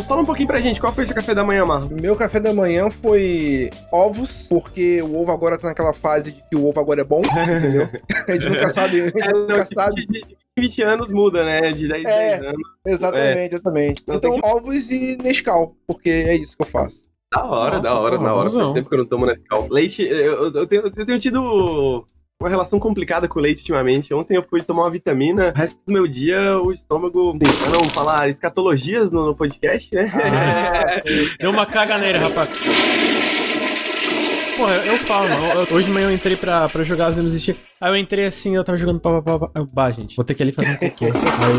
Marlos, fala um pouquinho pra gente, qual foi esse café da manhã, Marlos? Meu café da manhã foi ovos, porque o ovo agora tá naquela fase de que o ovo agora é bom, entendeu? a gente nunca sabe, a gente É, nunca não, sabe. de, de 20 anos muda, né? De 10, É. 10 anos. Exatamente, exatamente. Não, Então, tem ovos e Nescau, porque é isso que eu faço. Da hora, Nossa, da hora, da hora. Faz tempo que eu não tomo Nescau. Leite, eu, eu tenho, eu tenho tido uma relação complicada com o leite ultimamente. Ontem eu fui tomar uma vitamina, o resto do meu dia o estômago, pra não falar escatologias no, no podcast, né? Ah, Deu uma caganeira, rapaz. Porra, eu, falo, mano. eu- Hoje de manhã eu entrei pra, pra jogar as demos Steam. Aí eu entrei assim, eu tava jogando pá, pá, pá, pá. Bah, gente, vou ter que ali fazer um cocô. Aí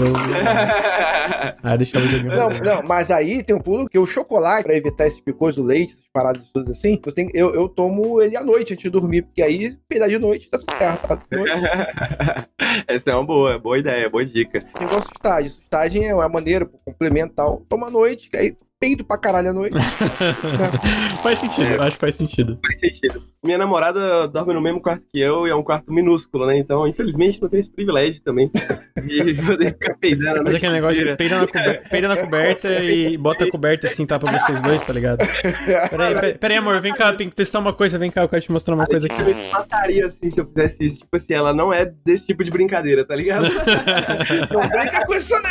eu. Aí eu deixava o joguinho. Não, não, mas aí tem um pulo que o chocolate, pra evitar esse tipo de coisa, o leite, essas paradas todas assim, você tem, eu, eu tomo ele à noite antes de dormir, porque aí, peidar de noite, tá tudo certo. Tá tudo. Essa é uma boa, boa ideia, boa dica. Tem igual sustagem. Sustagem é uma maneira, complementar. Toma à noite, que aí peido pra caralho à noite. faz sentido, eu acho que faz sentido. Faz sentido. Minha namorada dorme no mesmo quarto que eu e é um quarto minúsculo, né? Então, infelizmente, não tenho esse privilégio também de poder ficar peidando. a Mas noite aquele negócio de peida na, cober- peida na coberta e bota a coberta assim, tá pra vocês dois, tá ligado? Peraí, peraí, peraí, amor, vem cá, tem que testar uma coisa, vem cá, eu quero te mostrar uma coisa aqui. Eu me mataria assim se eu fizesse isso. Tipo assim, ela não é desse tipo de brincadeira, tá ligado? Não brinca com isso, não!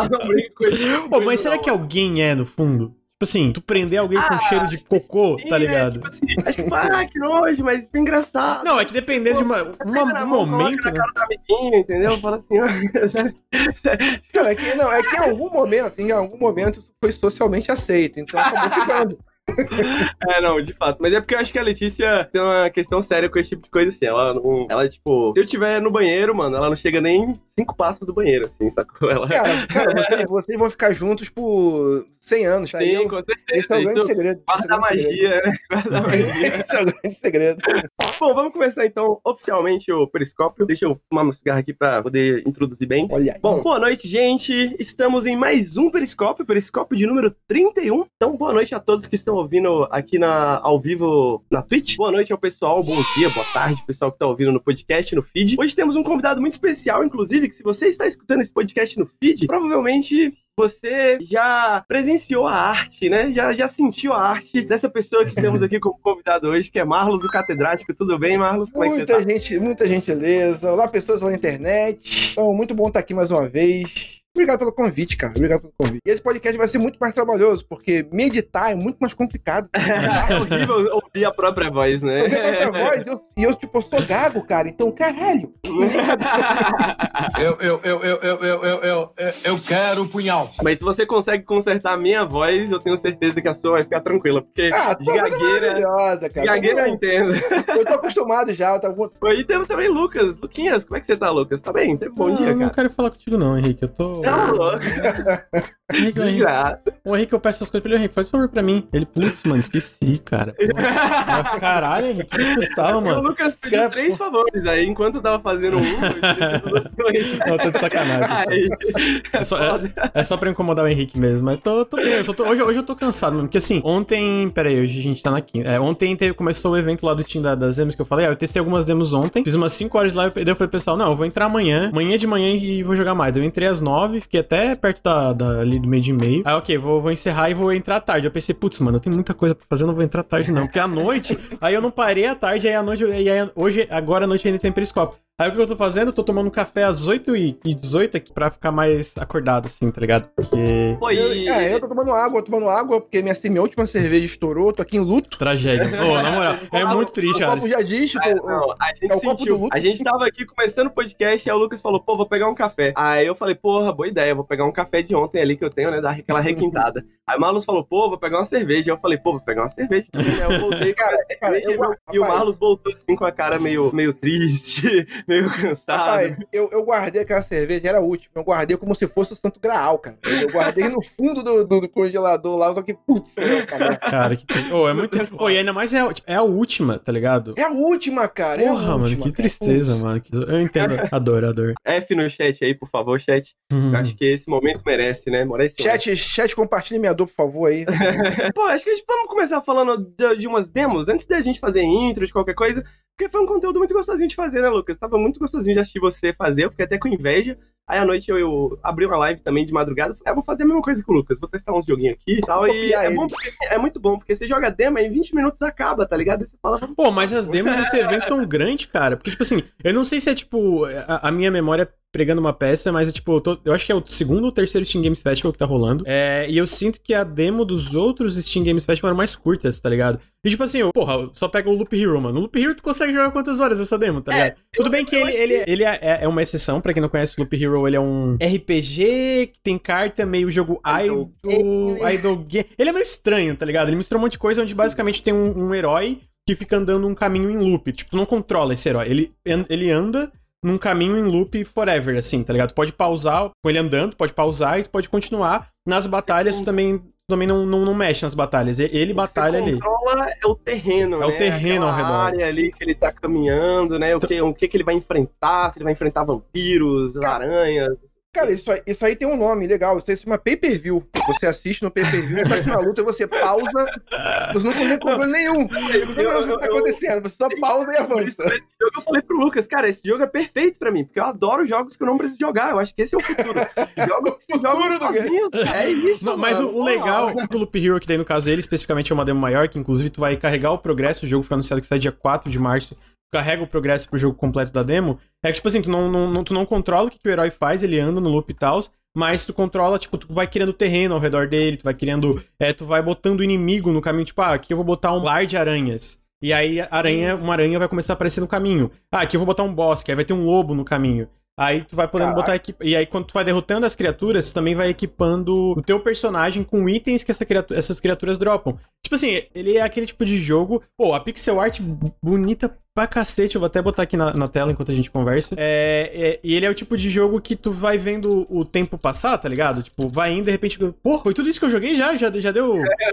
ela não brinca com isso. Pô, mas será que alguém é, no fundo? Tipo assim, tu prender alguém com Ah, cheiro de cocô, Sim, tá né? ligado? Tipo assim, acho que, ah, que nojo, mas foi engraçado. Não, é que dependendo de uma, uma- Pega na um momento, coloca né? na cara do amiguinho, entendeu? Fala assim, ó. Não, é que, não, é que em algum momento, em algum momento, isso foi socialmente aceito. Então acabou ficando. É, não, de fato. Mas é porque eu acho que a Letícia tem uma questão séria com esse tipo de coisa, assim. Ela não. Ela, tipo, se eu tiver no banheiro, mano, ela não chega nem cinco passos do banheiro, assim, sacou? Ela. Cara, cara vocês, vocês vão ficar juntos por 100 anos, tá? Sim, Eu- com Esse certeza. é o grande Isso segredo. guarda a esse é grande segredo. magia, né? Guarda a magia. Esse é o grande segredo. Bom, vamos começar então oficialmente o periscópio. Deixa eu fumar meu cigarro aqui pra poder introduzir bem. Olha aí. Bom, boa noite, gente. Estamos em mais um Periscópio, Periscópio de número 31. Então, boa noite a todos que estão ouvindo aqui na, ao vivo na Twitch. Boa noite ao pessoal, bom dia, boa tarde, pessoal que tá ouvindo no podcast, no feed. Hoje temos um convidado muito especial, inclusive, que se você está escutando esse podcast no feed, provavelmente você já presenciou a arte, né? Já, já sentiu a arte dessa pessoa que temos aqui como convidado hoje, que é Marlos, o catedrático. Tudo bem, Marlos? Como é que você Muita tá? gente, muita gentileza. Olá, pessoas pela internet. Então, muito bom estar aqui mais uma vez. Obrigado pelo convite, cara. Obrigado pelo convite. E esse podcast vai ser muito mais trabalhoso, porque meditar é muito mais complicado. é horrível ouvir a própria voz, né? Eu tenho a própria voz, eu- e eu, tipo, sou gago, cara. Então, caralho. Eu, eu, eu, eu, eu, eu, eu, eu, eu quero o punhal. Mas se você consegue consertar a minha voz, eu tenho certeza que a sua vai ficar tranquila. Porque Ah, é gagueira, cara. gagueira eu Eu, entendo. eu tô acostumado já. Eu tô... E temos também Lucas. Luquinhas, como é que você tá, Lucas? Tá bem? Bom Não, dia, eu não cara. quero falar contigo não, Henrique. Eu tô. Não, louco. Henrique, o De Henrique, graça. o Henrique, eu peço as coisas pra ele, Henrique, faz favor pra mim. Ele, putz, mano, esqueci, cara. Mas, caralho, Henrique, que custava, O mano. Lucas pediu Escreve, três favores aí, enquanto eu tava fazendo um, eu esqueci. Não, tô de sacanagem. Aí, É só, é, é só pra incomodar o Henrique mesmo, mas tô, tô bem. eu tô- hoje, hoje eu tô cansado, mano. Porque assim, ontem. Pera aí, hoje a gente tá na quinta. É, ontem teve- começou o evento lá do Steam da- das demos que eu falei. Ah, eu testei algumas demos ontem, fiz umas 5 horas de live. Daí eu falei, pessoal, não, eu vou entrar amanhã, amanhã de manhã e vou jogar mais. Eu entrei às 9, fiquei até perto da, da- ali do meio de meio. Aí, ok, vou, vou encerrar e vou entrar tarde. Eu pensei, putz, mano, eu tenho muita coisa pra fazer, eu não vou entrar tarde, não. Porque à noite, aí eu não parei à tarde, aí à noite, aí hoje, agora à noite ainda tem periscópio. Aí o que eu tô fazendo? Eu tô tomando um café às 8h18 aqui pra ficar mais acordado, assim, tá ligado? Porque. Pô, e... Eu, é, eu tô tomando água, eu tô tomando água, porque minha, minha última cerveja estourou, tô aqui em luto. Tragédia. Ô, na moral, é muito triste, o cara. copo já diz, tipo, É, não, a gente é o sentiu. A gente tava aqui começando o podcast e aí o Lucas falou, pô, vou pegar um café. Aí eu falei, porra, boa ideia, vou pegar um café de ontem ali que eu tenho, né, dar aquela requintada. Aí o Marlos falou, pô, vou pegar uma cerveja. Eu falei, pô, vou pegar uma cerveja também, né? Eu voltei cara, cerveja eu- e e o. Marlos voltou assim com a cara meio, meio triste, meio cansado. Rapaz, eu, eu guardei aquela cerveja, era a última. Eu guardei como se fosse o Santo Graal, cara. Eu guardei no fundo do, do- do congelador lá, só que, putz, merda. Cara, que triste. Ô, é muito. Ô, e ainda mais é, a- tipo, é a última, tá ligado? É a última, cara. é a Porra, mano, última, que cara. tristeza, Putz. mano. que- Eu entendo. Adoro, adoro. F no chat aí, por favor, chat. Eu acho que esse momento merece, né? Merece. Chat, chat, compartilha minha dor, por favor, aí. Pô, acho que a gente vamos começar falando de, de umas demos, antes da gente fazer intro, de qualquer coisa, porque foi um conteúdo muito gostosinho de fazer, né, Lucas? Tava muito gostosinho de assistir você fazer, eu fiquei até com inveja, Aí à noite eu, eu abri uma live também de madrugada. Falei, ah, vou fazer a mesma coisa com o Lucas. Vou testar uns joguinhos aqui e tal. E é, bom porque, é muito bom, porque você joga demo e em 20 minutos acaba, tá ligado? Aí você fala. Pô, mas as demos desse evento tão grande, cara. Porque, tipo assim, eu não sei se é tipo. A, a minha memória pregando uma peça, mas é tipo, eu, tô, eu, acho que é o segundo ou terceiro Steam Games Festival que tá rolando. É, e eu sinto que a demo dos outros Steam Games Festival eram mais curtas, tá ligado? E tipo assim, eu, porra, só pega o Loop Hero, mano. O Loop Hero tu consegue jogar quantas horas essa demo, tá é, ligado? É, Tudo bem que ele, ele, ele é, é, é, uma exceção, pra quem não conhece o Loop Hero, ele é um RPG que tem carta, meio jogo idol, idol game. Ele é meio estranho, tá ligado? Ele mistura um monte de coisa onde basicamente tem um, um herói que fica andando um caminho em loop. Tipo, tu não controla esse herói. Ele, ele anda num caminho em loop forever, assim, tá ligado? Tu pode pausar com ele andando, pode pausar e tu pode continuar. Nas batalhas, tu também, também não, não, não mexe nas batalhas. Ele batalha ali. O que controla é o terreno, é né? o terreno Aquela ao redor. área ali que ele tá caminhando, né? O que, o que, que ele vai enfrentar, se ele vai enfrentar vampiros, aranhas, Cara, isso aí, isso aí tem um nome legal. Isso aí se chama pay-per-view. Você assiste no pay-per-view, tá uma luta, você pausa, você não tem controle nenhum. Você não sabe o que tá acontecendo, você só pausa e avança. Esse jogo eu falei pro Lucas, cara, esse jogo é perfeito pra mim, porque eu adoro jogos que eu não preciso jogar. Eu acho que esse é o futuro. Jogos que você joga sozinho. É isso, não, Mas o, o legal do Loop Hero, que daí no caso ele especificamente é uma demo maior, que inclusive tu vai carregar o progresso, o jogo foi anunciado que sai dia 4 de março carrega o progresso pro jogo completo da demo, é que, tipo assim, tu não, não, tu não controla o que, que o herói faz, ele anda no loop e tal, mas tu controla, tipo, tu vai criando terreno ao redor dele, tu vai criando, é, tu vai botando inimigo no caminho, tipo, ah, aqui eu vou botar um lar de aranhas. E aí, aranha, uma aranha vai começar a aparecer no caminho. Ah, aqui eu vou botar um bosque, aí vai ter um lobo no caminho. Aí tu vai podendo Caraca. botar equip... E aí, quando tu vai derrotando as criaturas, tu também vai equipando o teu personagem com itens que essa criatura... essas criaturas dropam. Tipo assim, ele é aquele tipo de jogo. Pô, a pixel art bonita pra cacete, eu vou até botar aqui na, na tela enquanto a gente conversa. É, é, e ele é o tipo de jogo que tu vai vendo o tempo passar, tá ligado? Tipo, vai indo, de repente, pô, foi tudo isso que eu joguei já? Já, já deu. É,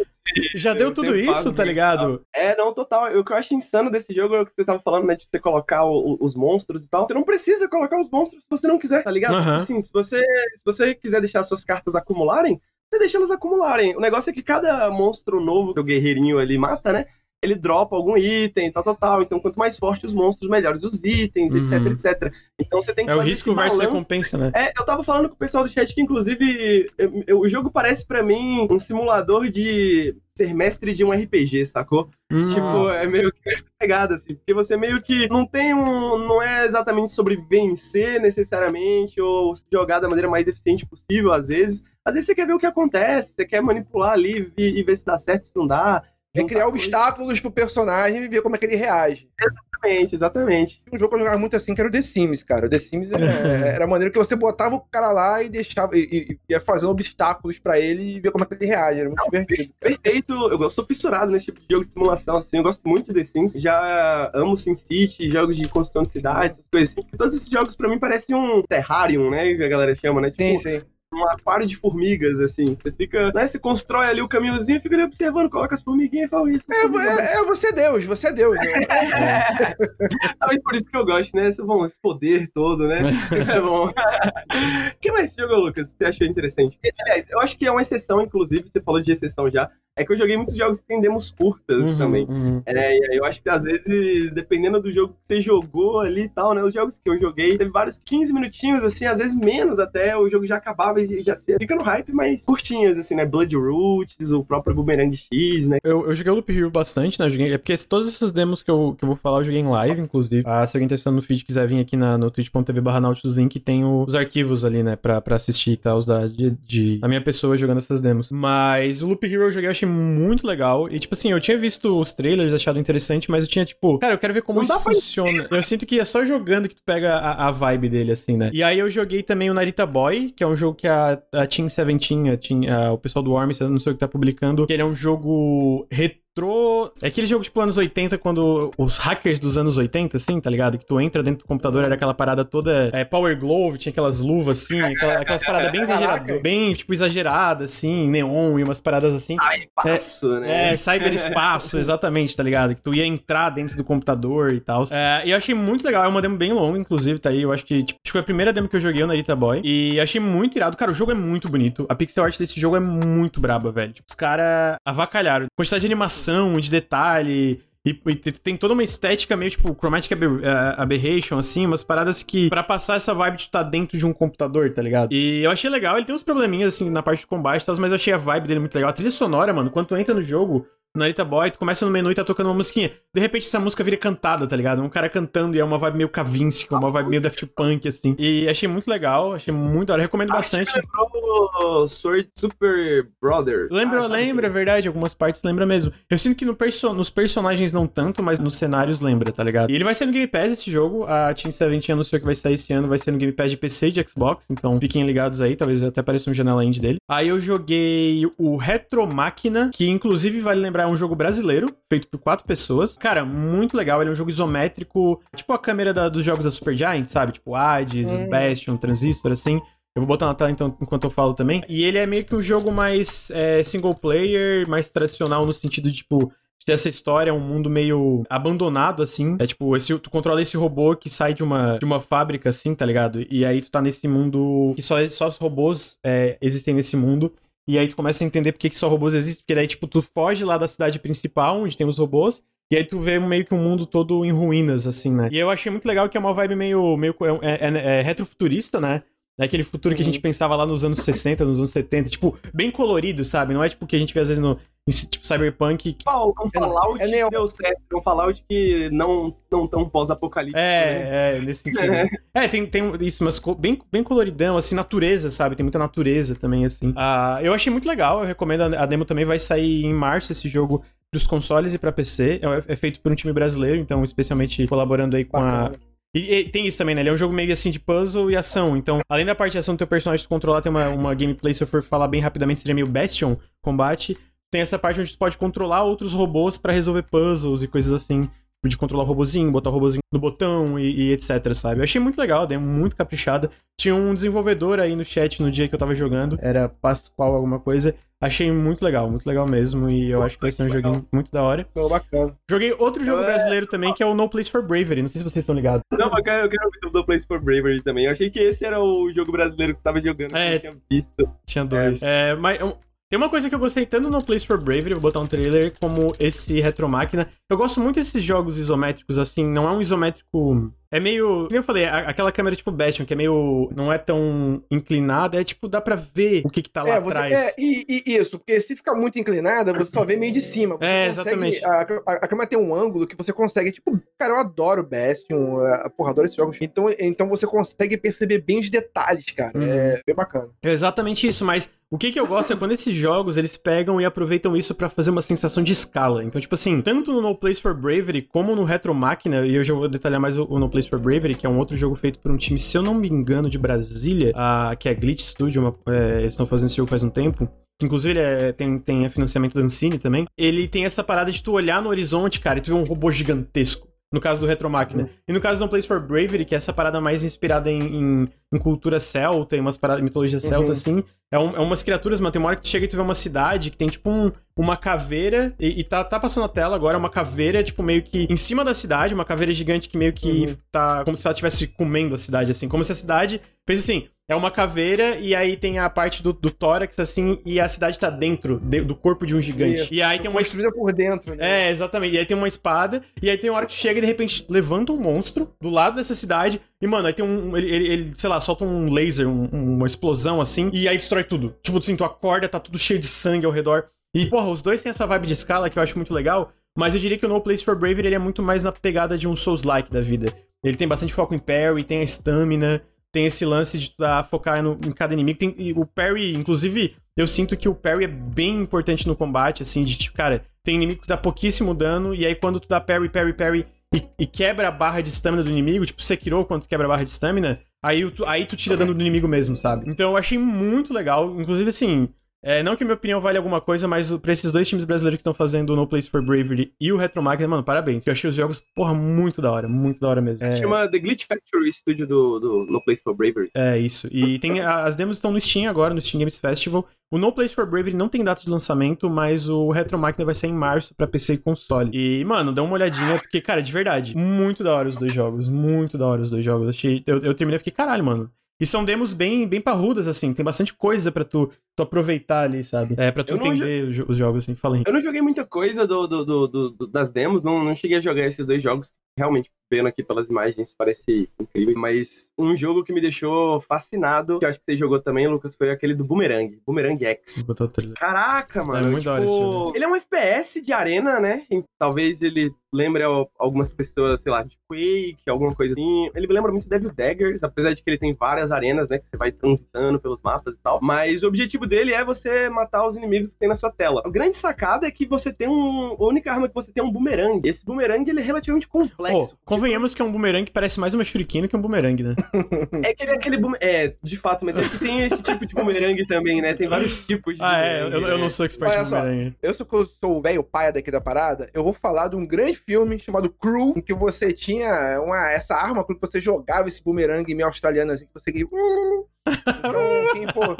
já deu tudo isso, tá ligado? É, não, total. O que eu acho insano desse jogo é o que você tava falando, né? De você colocar o, os monstros e tal. Você não precisa colocar os monstros se você não quiser, tá ligado? Uhum. Assim, se você, se você quiser deixar suas cartas acumularem, você deixa elas acumularem. O negócio é que cada monstro novo que o guerreirinho ali mata, né? Ele dropa algum item, tal, tal, tal. Então, quanto mais forte os monstros, melhores os itens, uhum. etc, etc. Então, você tem que É o risco versus recompensa, né? É, eu tava falando com o pessoal do chat que, inclusive, eu, eu, o jogo parece para mim um simulador de ser mestre de um RPG, sacou? Hum. Tipo, é meio que essa pegada, assim, porque você meio que não tem um. Não é exatamente sobre vencer necessariamente, ou jogar da maneira mais eficiente possível, às vezes. Às vezes você quer ver o que acontece, você quer manipular ali e, e ver se dá certo, se não dá. É criar obstáculos pro personagem e ver como é que ele reage. Exatamente, exatamente. Um jogo que eu jogava muito assim, que era o The Sims, cara. O The Sims era, era a maneira que você botava o cara lá e deixava, e, e ia fazendo obstáculos pra ele e ver como é que ele reage. Era muito Não, divertido. Cara. Perfeito. Eu sou fissurado nesse tipo de jogo de simulação, assim. Eu gosto muito de The Sims. Já amo SimCity, jogos de construção de cidades, essas coisas assim. Todos esses jogos, pra mim, parecem um Terrarium, né? Que a galera chama, né? Tipo, sim, sim um aquário de formigas, assim. Você fica, né? Você constrói ali o caminhozinho, fica ali observando, coloca as formiguinhas e fala isso. É, é, é, você é Deus, você é Deus. Né? é. Talvez por isso que eu gosto, né? Bom, esse poder todo, né? é bom. O que mais você jogou, Lucas? Você achou interessante? Aliás, eu acho que é uma exceção, inclusive, você falou de exceção já. É que eu joguei muitos jogos que tem demos curtas uhum, também. Uhum. É, eu acho que às vezes, dependendo do jogo que você jogou ali e tal, né? Os jogos que eu joguei, teve vários 15 minutinhos, assim, às vezes menos até, o jogo já acabava e já fica no hype, mas curtinhas, assim, né? Blood Roots, o próprio Boomerang X, né? Eu, eu joguei o Loop Hero bastante, né? Eu joguei, é porque todas essas demos que eu, que eu vou falar, eu joguei em live, inclusive. Ah, se alguém tá assistindo no feed quiser vir aqui na, no twitch.tv barra Nautilus Link, tem os arquivos ali, né? Pra, pra assistir e tal, da, de, de, a minha pessoa jogando essas demos. Mas o Loop Hero eu joguei, eu achei muito legal. E, tipo assim, eu tinha visto os trailers, achado interessante, mas eu tinha, tipo, cara, eu quero ver como Não isso funciona. Eu sinto que é só jogando que tu pega a, a, vibe dele, assim, né? E aí eu joguei também o Narita Boy, que é um jogo que a, a Team Seventeen, a Team, a, o pessoal do Worms, não sei o que tá publicando, que ele é um jogo retrô entrou. É aquele jogo tipo anos 80, quando os hackers dos anos 80, assim, tá ligado? Que tu entra dentro do computador, era aquela parada toda é, Power Glove, tinha aquelas luvas assim, aquela, aquelas paradas bem exageradas, bem, tipo, exageradas, assim, neon e umas paradas assim. Cyberespaço, é, né? É, cyberespaço, exatamente, tá ligado? Que tu ia entrar dentro do computador e tal. É, e eu achei muito legal, é uma demo bem longa, inclusive, tá aí. Eu acho que, tipo, foi a primeira demo que eu joguei na Narita Boy. E achei muito irado. Cara, o jogo é muito bonito. A pixel art desse jogo é muito braba, velho. Tipo, os caras avacalharam. Quantidade de animação de detalhe. E, e tem toda uma estética meio tipo Chromatic eh, Aberration, assim, umas paradas que, pra passar essa vibe de estar dentro de um computador, tá ligado? E eu achei legal, ele tem uns probleminhas, assim, na parte de combate e tal, mas eu achei a vibe dele muito legal. A trilha sonora, mano, quando tu entra no jogo, Narita Boy, tu começa no menu e tá tocando uma musiquinha. De repente essa música vira cantada, tá ligado? Um cara cantando e é uma vibe meio Kavinsky, uma vibe meio Daft Punk, assim. E achei muito legal, achei muito da hora. Recomendo bastante. Acho que lembrou Sword Super Brother. Lembra, Ah, lembra, é verdade. Algumas partes lembra mesmo. Eu sinto que no perso- nos personagens não tanto, mas nos cenários lembra, tá ligado? E ele vai ser no Game Pass esse jogo. A Team 17 anunciou que vai sair esse ano, vai ser no Game Pass de PC e de Xbox. Então fiquem ligados aí, talvez até apareça um janela indie dele. Aí eu joguei o Retro Máquina, que inclusive vale lembrar é um jogo brasileiro, feito por quatro pessoas. Cara, muito legal. Ele é um jogo isométrico, tipo a câmera da- dos jogos da Supergiant, sabe? Tipo Hades, Hum. Bastion, Transistor, assim. Eu vou botar na tela então enquanto eu falo também. E ele é meio que um jogo mais é, single player, mais tradicional no sentido de, tipo, de ter essa história, um mundo meio abandonado, assim. É tipo, esse, tu controla esse robô que sai de uma, de uma fábrica, assim, tá ligado? E aí tu tá nesse mundo que só, só os robôs é, existem nesse mundo. E aí tu começa a entender por que, que só robôs existem. Porque daí, tipo, tu foge lá da cidade principal, onde tem os robôs. E aí tu vê meio que um mundo todo em ruínas, assim, né? E eu achei muito legal que é uma vibe meio, meio é, é, é retrofuturista, né? É aquele futuro que a gente pensava lá nos anos 60, nos anos 70, tipo, bem colorido, sabe? Não é tipo o que a gente vê às vezes no em, tipo Cyberpunk. que- Qual? Um Fallout é neon. que deu certo. Um Fallout que não, não tão pós-apocalíptico. né? É, é, nesse sentido. É, tem, tem isso, mas bem, bem coloridão, assim, natureza, sabe? Tem muita natureza também, assim. Ah, eu achei muito legal, eu recomendo. A a demo também vai sair em março esse jogo pros consoles e pra PC. É, é feito por um time brasileiro, então, especialmente colaborando aí com a, Bacana. E, e tem isso também, né? Ele é um jogo meio assim de puzzle e ação. Então, além da parte de ação do teu personagem controlar, tem uma, uma gameplay, se eu for falar bem rapidamente, seria meio Bastion combate. Tem essa parte onde tu pode controlar outros robôs pra resolver puzzles e coisas assim. De controlar o robozinho, botar o robozinho no botão e, e etc, sabe? Eu achei muito legal, dei muito caprichada. Tinha um desenvolvedor aí no chat no dia que eu tava jogando, era Pascoal alguma coisa. Achei muito legal, muito legal mesmo. E eu acho que vai ser um joguinho muito da hora. Pô, bacana. Joguei outro jogo É. brasileiro também, que é o No Place for Bravery. Não sei se vocês estão ligados. Não, mas eu quero, eu quero ouvir do Place for Bravery também. Eu achei que esse era o jogo brasileiro que você tava jogando, que É. eu não tinha visto. Tinha dois. É, mas um- tem uma coisa que eu gostei tanto no Place for Bravery, vou botar um trailer, como esse Retro Máquina. Eu gosto muito desses jogos isométricos, assim, não é um isométrico. É meio. Como eu falei, a- aquela câmera tipo Bastion, que é meio. não é tão inclinada, é tipo, dá pra ver o que que tá lá É, você, atrás. é e, e isso, porque se ficar muito inclinada, você só vê meio de cima. Você É, consegue- exatamente. A, a, a câmera tem um ângulo que você consegue, tipo, cara, eu adoro Bastion, a, porra, adoro esses jogos. Então, então você consegue perceber bem os detalhes, cara. Uhum. É bem bacana. É exatamente isso, mas o que que eu gosto é quando esses jogos eles pegam e aproveitam isso pra fazer uma sensação de escala. Então, tipo assim, tanto no No Place for Bravery como no Retro Máquina, e eu já vou detalhar mais o, o No Place for Bravery, que é um outro jogo feito por um time, se eu não me engano, de Brasília, a, que é Glitch Studio, uma- é, eles estão fazendo esse jogo faz um tempo. Inclusive, ele é- tem, tem financiamento da Ancine também. Ele tem essa parada de tu olhar no horizonte, cara, e tu vê um robô gigantesco. No caso do Retro Máquina. E no caso do No Place for Bravery, que é essa parada mais inspirada em, em- em cultura celta, em umas paradas, mitologia celta, Uhum. assim. É, um- é umas criaturas, mano. Tem uma hora que tu chega e tu vê uma cidade que tem, tipo, um- uma caveira. E, e tá, tá passando a tela agora, uma caveira, tipo, meio que em cima da cidade, uma caveira gigante que meio que Uhum. tá. Como se ela estivesse comendo a cidade, assim. Como se a cidade. Pensa assim, é uma caveira e aí tem a parte do, do tórax, assim, e a cidade tá dentro de- do corpo de um gigante. Isso. E aí tem uma Construída por dentro, né? é, exatamente. E aí tem uma espada, e aí tem uma hora que chega e de repente levanta um monstro do lado dessa cidade, e mano, aí tem um. Ele, ele- ele, sei lá, solta um laser, um- uma explosão assim, e aí destrói tudo. Tipo assim, tu acorda, tá tudo cheio de sangue ao redor. E, porra, os dois têm essa vibe de escala que eu acho muito legal, mas eu diria que o No Place for Bravery ele é muito mais na pegada de um Souls-like da vida. Ele tem bastante foco em parry, tem a stamina, tem esse lance de tu dar, focar no- em cada inimigo. Tem, o parry, inclusive, eu sinto que o parry é bem importante no combate, assim, de tipo, cara, tem inimigo que dá pouquíssimo dano, e aí quando tu dá parry, parry, parry e, e quebra a barra de stamina do inimigo, tipo Sekiro, quando tu quebra a barra de stamina, aí tu, aí tu tira dano do inimigo mesmo, sabe? Então eu achei muito legal, inclusive assim. É, não que a minha opinião vale alguma coisa, mas pra esses dois times brasileiros que estão fazendo o No Place for Bravery e o Retro Magna, mano, parabéns. Eu achei os jogos, porra, muito da hora, muito da hora mesmo. Se chama The Glitch Factory Studio do, do No Place for Bravery. É isso. E tem a- as demos estão no Steam agora, no Steam Games Festival. O No Place for Bravery não tem data de lançamento, mas o Retro Máquina vai sair em março pra PC e console. E, mano, dá uma olhadinha, porque, cara, de verdade, muito da hora os dois jogos. Muito da hora os dois jogos. Achei. Eu, eu terminei e fiquei, caralho, mano. E são demos bem, bem parrudas, assim. Tem bastante coisa pra tu, tu aproveitar ali, sabe? É, pra tu Eu entender os, jo- os jogos, assim. Fala aí. Eu não joguei muita coisa do, do- do- do- do- das demos, não, não cheguei a jogar esses dois jogos. Realmente, vendo aqui pelas imagens, parece incrível. Mas um jogo que me deixou fascinado, que eu acho que você jogou também, Lucas, foi aquele do Boomerang. Boomerang X. Caraca, mano. muito da hora esse jogo. tipo, ele é um FPS de arena, né? Talvez ele lembre algumas pessoas, sei lá, de Quake, alguma coisa assim. Ele me lembra muito Devil Daggers, apesar de que ele tem várias arenas, né? Que você vai transitando pelos mapas e tal. Mas o objetivo dele é você matar os inimigos que tem na sua tela. A grande sacada é que você tem um. A única arma que você tem é um boomerang. Esse boomerang ele é relativamente complexo. Pô, convenhamos que é um boomerang que parece mais uma shuriken do que um boomerang, né? É que ele é aquele boom... É, de fato, mas é que tem esse tipo de boomerang também, né? Tem vários tipos de ah, é. Eu, eu né? não sou expert Olha em só. boomerang. Eu sou, que eu sou o velho paia daqui da parada, eu vou falar de um grande filme chamado Crew, em que você tinha uma, essa arma que você jogava esse boomerang meio australiano assim, que você... Então, quem for,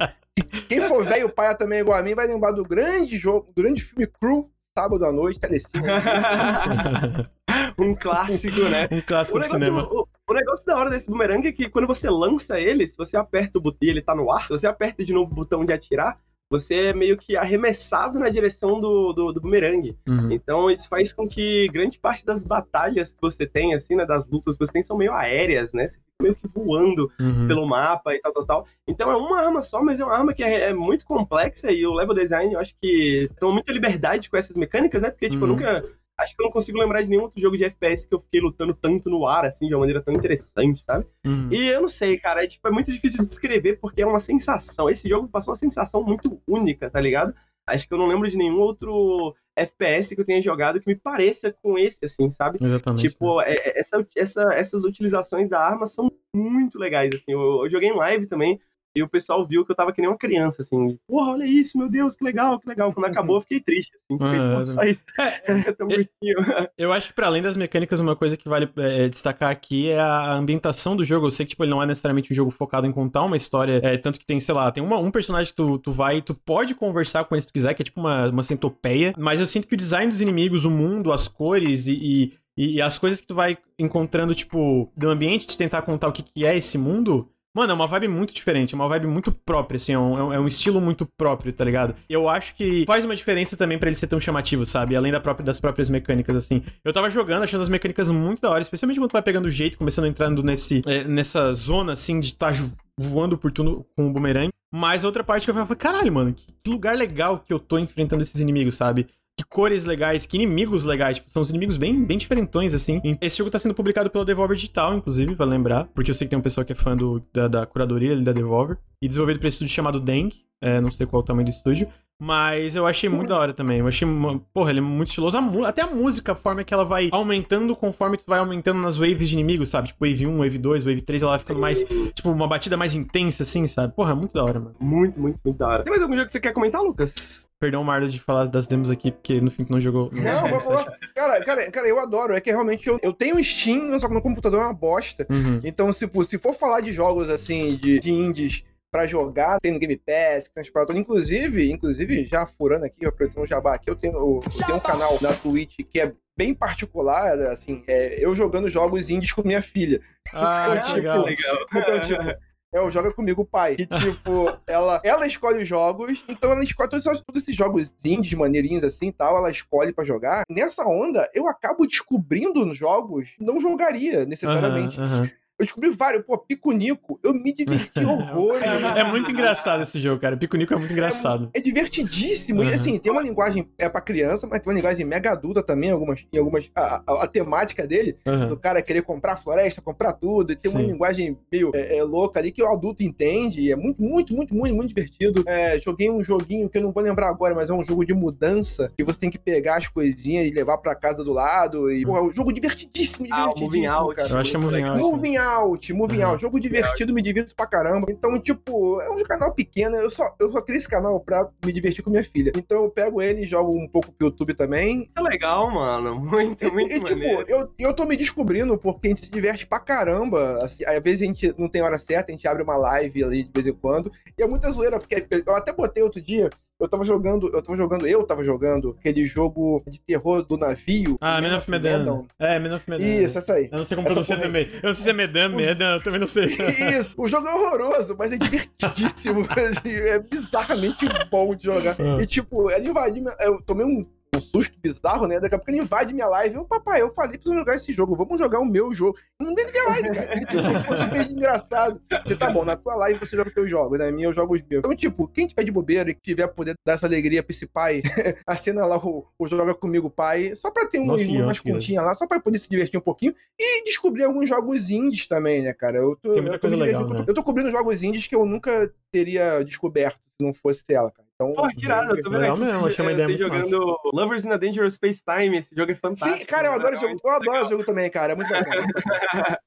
quem for velho paia também igual a mim, vai lembrar do grande jogo, do grande filme Crew, sábado à noite, telecine. um clássico, né? um clássico O do negócio, cinema. o, o negócio da hora desse boomerang é que quando você lança ele, se você aperta o botão e ele tá no ar, se você aperta de novo o botão de atirar, você é meio que arremessado na direção do, do, do boomerang. Uhum. Então isso faz com que grande parte das batalhas que você tem, assim, né, das lutas que você tem, são meio aéreas, né? Você fica meio que voando Uhum. pelo mapa e tal, tal, tal. Então é uma arma só, mas é uma arma que é, é muito complexa e o level design eu acho que toma muita liberdade com essas mecânicas, né? Porque, tipo, eu Uhum. nunca. Acho que eu não consigo lembrar de nenhum outro jogo de FPS que eu fiquei lutando tanto no ar, assim, de uma maneira tão interessante, sabe? Uhum. E eu não sei, cara, é, tipo, é muito difícil de descrever porque é uma sensação. Esse jogo passou uma sensação muito única, tá ligado? Acho que eu não lembro de nenhum outro FPS que eu tenha jogado que me pareça com esse, assim, sabe? Exatamente. Tipo, é- é- essa, essa- essas utilizações da arma são muito legais, assim. Eu, eu joguei em live também e o pessoal viu que eu tava que nem uma criança, assim. Porra, olha isso, meu Deus, que legal, que legal. Quando acabou, eu fiquei triste, assim. Fiquei, Ah, só isso. É tão bonitinho. Eu acho que para além das mecânicas, uma coisa que vale é, destacar aqui é a ambientação do jogo. Eu sei que tipo, ele não é necessariamente um jogo focado em contar uma história, é, tanto que tem, sei lá, tem uma- um personagem que tu, tu vai e tu pode conversar com ele se tu quiser, que é tipo uma, uma centopeia, mas eu sinto que o design dos inimigos, o mundo, as cores e, e, e as coisas que tu vai encontrando, tipo, do ambiente de tentar contar o que, que é esse mundo, Mano, é uma vibe muito diferente, é uma vibe muito própria, assim, é um, é um estilo muito próprio, tá ligado? Eu acho que faz uma diferença também pra ele ser tão chamativo, sabe? Além da própria, das próprias mecânicas, assim. Eu tava jogando, achando as mecânicas muito da hora, especialmente quando tu vai pegando o jeito, começando entrando nesse, é, nessa zona, assim, de estar tá voando por tudo com o boomerang. Mas outra parte que eu falei, caralho, mano, que lugar legal que eu tô enfrentando esses inimigos, sabe? Que cores legais, que inimigos legais. Tipo, são os inimigos bem, bem diferentões, assim. Esse jogo tá sendo publicado pela Devolver Digital, inclusive, vai lembrar. Porque eu sei que tem um pessoal que é fã do, da, da curadoria ali da Devolver. E desenvolvido por esse estúdio chamado Deng. É, não sei qual o tamanho do estúdio. Mas eu achei muito da hora também. Eu achei, uma- porra, ele é muito estiloso. A até a música, a forma que ela vai aumentando conforme tu vai aumentando nas waves de inimigos, sabe? Tipo, wave 1, wave 2, wave 3, ela vai ficando mais, tipo, uma batida mais intensa, assim, sabe? Porra, é muito da hora, mano. Muito, muito, muito da hora. Tem mais algum jogo que você quer comentar, Lucas? Perdão, Mardo, de falar das demos aqui, porque no fim tu não jogou. Não, vamos lá. Cara, cara, cara, eu adoro. É que realmente eu, eu tenho Steam, só que meu computador é uma bosta. Uhum. Então, se, for- se for falar de jogos assim, de, de indies pra jogar, tem no Game Pass, que tem as paradas todas. Inclusive, inclusive, já furando aqui, aproveitando o jabá aqui, eu tenho, eu tenho um canal na Twitch que é bem particular, assim, é eu jogando jogos indies com minha filha. Ah, Então, tipo, legal. Então, tipo, é o Joga Comigo Pai. Que, tipo, ela, ela escolhe os jogos, então ela escolhe todos, esses- todos esses jogos indies, maneirinhos assim e tal, ela escolhe pra jogar. Nessa onda, eu acabo descobrindo jogos, não jogaria necessariamente. Aham, aham. Eu descobri vários, pô, Pico-Nico, eu me diverti horrores. É muito engraçado esse jogo, cara. Pico Nico é muito engraçado. É divertidíssimo. E Uhum. assim, tem uma linguagem é pra criança, mas tem uma linguagem mega adulta também, algumas, em algumas. A, a- a temática dele, Aham. do cara querer comprar floresta, comprar tudo, e tem uma Sim. linguagem meio é, é, louca ali que o adulto entende. E é muito, muito, muito, muito, muito divertido. É, joguei um joguinho que eu não vou lembrar agora, mas é um jogo de mudança, que você tem que pegar as coisinhas e levar pra casa do lado. E, porra, é um jogo divertidíssimo, Ah, o divertidíssimo. Moving Out. cara. Eu acho que é Moving Out. Moving Out, Moving Uhum. Out, jogo divertido, me divirto pra caramba. Então, tipo, é um canal pequeno, eu só, eu só criei esse canal pra me divertir com minha filha. Então eu pego ele e jogo um pouco pro YouTube também. Muito legal, mano. Muito, E, muito e, tipo, maneiro. eu, eu tô me descobrindo porque a gente se diverte pra caramba. Assim, às vezes a gente não tem hora certa, a gente abre uma live ali de vez em quando. E é muita zoeira, porque eu até botei outro dia Eu tava jogando, eu tava jogando, eu tava jogando aquele jogo de terror do navio. Ah, Man of Medan. É, Man of Medan. Isso, essa aí. Eu não sei como pronunciar também. Eu não sei se é Medan, Medan, eu também não sei. Isso, o jogo é horroroso, mas é divertidíssimo. é bizarramente bom de jogar. Ah. E tipo, ele invadiu. minha- Eu tomei um, um susto bizarro, né? Daqui a pouco ele invade minha live. Eu, papai, eu falei pra você jogar esse jogo, vamos jogar o meu jogo. Não dentro da minha live, cara. Tipo, engraçado. Você tá bom, na tua live você joga os teus jogos, na minha eu jogo os meus. Então, tipo, quem tiver de bobeira e tiver poder dar essa alegria pra esse pai, acena lá o, o Joga Comigo Pai, só pra ter um, Nossa, umas continhas lá, só pra poder se divertir um pouquinho. E descobrir alguns jogos indies também, né, cara? Eu tô, eu tô legal, né? eu tô cobrindo jogos indies que eu nunca teria descoberto se não fosse ela, cara. Então, Porra, que irado, eu tô vendo aqui mesmo, você, achei uma ideia você jogando Lovers in a Dangerous Space Time, esse jogo é fantástico. Sim, cara, eu adoro esse jogo. Eu adoro esse jogo também, cara. É muito bacana.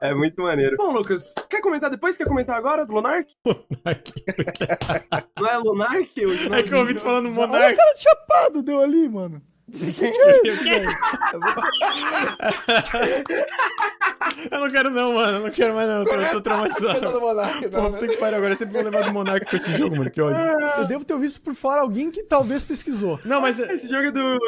É muito maneiro. Bom, Lucas, quer comentar depois? Quer comentar agora do Lunark? Não é Lunark? O É que eu ouvi falando Olha o Monark. cara chapado deu ali, mano. Eu não quero não, mano. Eu não quero mais não. Eu tô, eu tô Não traumatizado. Pô, não, puta né? que pariu. Agora eu sempre vou lembrar do Monark com esse jogo, mano. Que ódio. Eu devo ter visto por fora alguém que talvez pesquisou. Não, mas... Esse jogo é do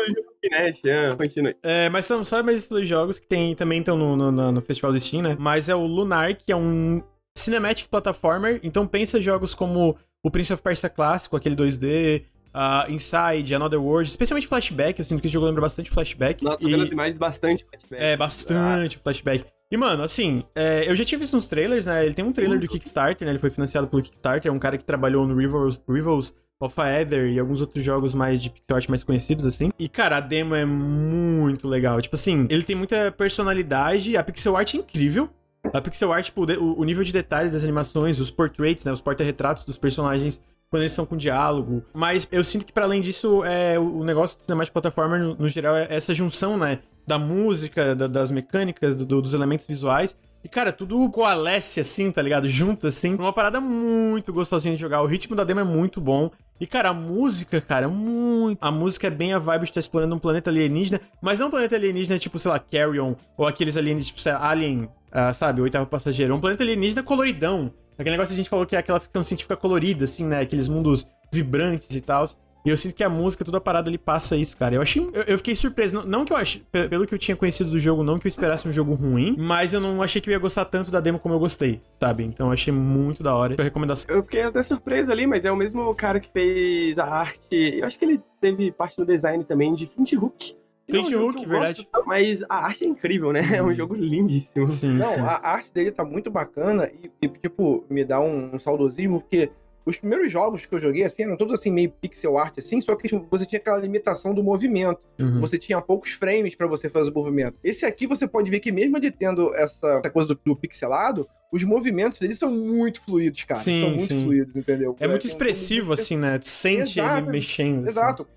Kinect, ah, continue. É, mas são só mais esses dois jogos que tem, também estão no, no, no- no Festival do Steam, né? Mas é o Lunar, que é um cinematic platformer. Então pensa jogos como o Prince of Persia clássico, aquele 2D, ah, Inside, Another World, especialmente Flashback. Eu sinto que esse jogo lembra bastante Flashback. Nossa, E- vendo as imagens bastante. flashback. É, bastante flashback. E, mano, assim, é, eu já tinha visto uns trailers, né? Ele tem um trailer do Kickstarter, né? Ele foi financiado pelo Kickstarter, é um cara que trabalhou no Rivals, Rivals of Aether e alguns outros jogos mais de pixel art mais conhecidos, assim. E, cara, a demo é muito legal. Tipo assim, ele tem muita personalidade, a pixel art é incrível. A pixel art, tipo, o, o nível de detalhe das animações, os portraits, né? Os porta-retratos dos personagens quando eles estão com diálogo. Mas eu sinto que, para além disso, é, o negócio do Cinematic Platformer, no, no geral, é essa junção, né? Da música, da- das mecânicas, do- do- dos elementos visuais. E, cara, tudo coalesce assim, tá ligado? Junto assim. Uma parada muito gostosinha de jogar. O ritmo da demo é muito bom. E, cara, a música, cara, é muito. A música é bem a vibe de estar explorando um planeta alienígena. Mas não um planeta alienígena tipo, sei lá, Carrion. Ou aqueles alienígenas, tipo, sei lá, Alien, ah, sabe? Oitavo passageiro. É um planeta alienígena coloridão. Aquele negócio que a gente falou que é aquela ficção científica colorida, assim, né? Aqueles mundos vibrantes e tal. E eu sinto que a música, toda a parada, ele passa isso, cara. Eu achei. Eu, eu fiquei surpreso. Não, não que eu achei. pe- Pelo que eu tinha conhecido do jogo, não que eu esperasse um jogo ruim. Mas eu não achei que eu ia gostar tanto da demo como eu gostei, sabe? Então eu achei muito da hora. A recomendação. Eu fiquei até surpreso ali, mas é o mesmo cara que fez a arte. Eu acho que ele teve parte no design também de Flint Hook. Que é um eu verdade. gosto, mas a arte é incrível, né? É um jogo lindíssimo. Sim, Não, sim. a arte dele tá muito bacana e, e, tipo, me dá um, um saudosismo, porque os primeiros jogos que eu joguei, assim, eram todos assim, meio pixel art, assim, só que tipo, você tinha aquela limitação do movimento. Uhum. Você tinha poucos frames pra você fazer o movimento. Esse aqui você pode ver que mesmo ele tendo essa, essa coisa do, do pixelado, os movimentos dele são muito fluidos, cara. Sim, são muito sim. fluidos, entendeu? É muito tem um- expressivo, assim, né? Tu sente ele Exato. mexendo. assim. Exato. É, co-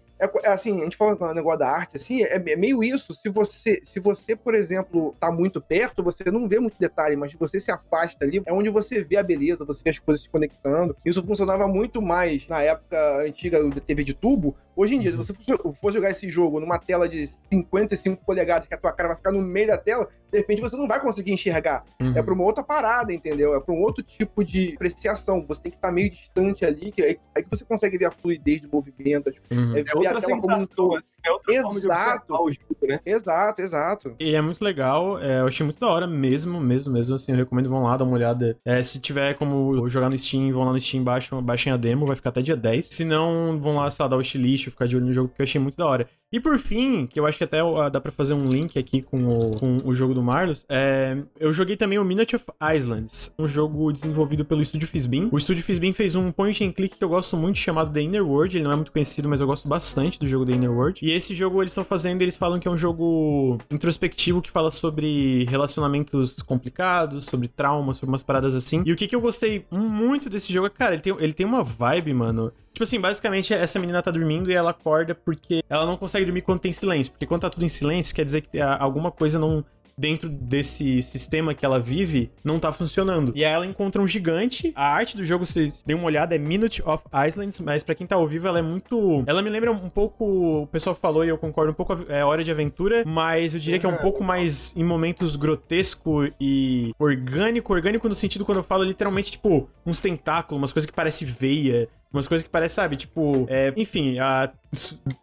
é assim, a gente fala com o negócio da arte, assim, é, é meio isso. Se você, se você, por exemplo, tá muito perto, você não vê muito detalhe, mas você se afasta ali, é onde você vê a beleza, você vê as coisas se conectando. Isso funcionava muito mais na época antiga da TV de tubo. Hoje em dia, se você for, jogar esse jogo numa tela de 55 polegadas, que a tua cara vai ficar no meio da tela, de repente você não vai conseguir enxergar. Uhum. É pra uma outra parada, entendeu? É pra um outro tipo de apreciação. Você tem que estar meio distante ali, que aí, aí que você consegue ver a fluidez do movimento, Uhum. é É ver a outra tela como um sensação, todo. assim, é outra forma de Exato. o jogo, né? Exato, exato. E é muito legal, é, eu achei muito da hora mesmo, mesmo, mesmo, assim, eu recomendo vão lá, dar uma olhada. É, se tiver como jogar no Steam, vão lá no Steam, baixem, baixem a demo, vai ficar até dia 10. Se não, vão lá, sei lá, dar o estilisho, ficar de olho no jogo, porque eu achei muito da hora. E por fim, que eu acho que até ó, dá pra fazer um link aqui com o, com o jogo do Marlos, é, eu joguei também o Minute of Islands, um jogo desenvolvido pelo estúdio Fizbin. O estúdio Fizbin fez um point and click que eu gosto muito, chamado The Inner World, ele não é muito conhecido, mas eu gosto bastante do jogo The Inner World. E esse jogo eles estão fazendo, eles falam que é um jogo introspectivo que fala sobre relacionamentos complicados, sobre trauma, sobre umas paradas assim. E o que, que eu gostei muito desse jogo é, cara, ele tem, ele tem uma vibe, mano. Tipo assim, basicamente essa menina tá dormindo e ela acorda porque ela não consegue dormir quando tem silêncio. Porque quando tá tudo em silêncio, quer dizer que alguma coisa não. Dentro desse sistema que ela vive, não tá funcionando. E aí ela encontra um gigante. A arte do jogo, se dê uma olhada, é Minute of Islands, mas pra quem tá ao vivo, ela é muito. Ela me lembra um pouco. O pessoal falou e eu concordo um pouco. É Hora de Aventura, mas eu diria que é um pouco mais em momentos grotesco e orgânico. Orgânico no sentido quando eu falo literalmente, tipo, uns tentáculos, umas coisas que parecem veia. Umas coisas que parece, sabe, tipo, é, enfim, a,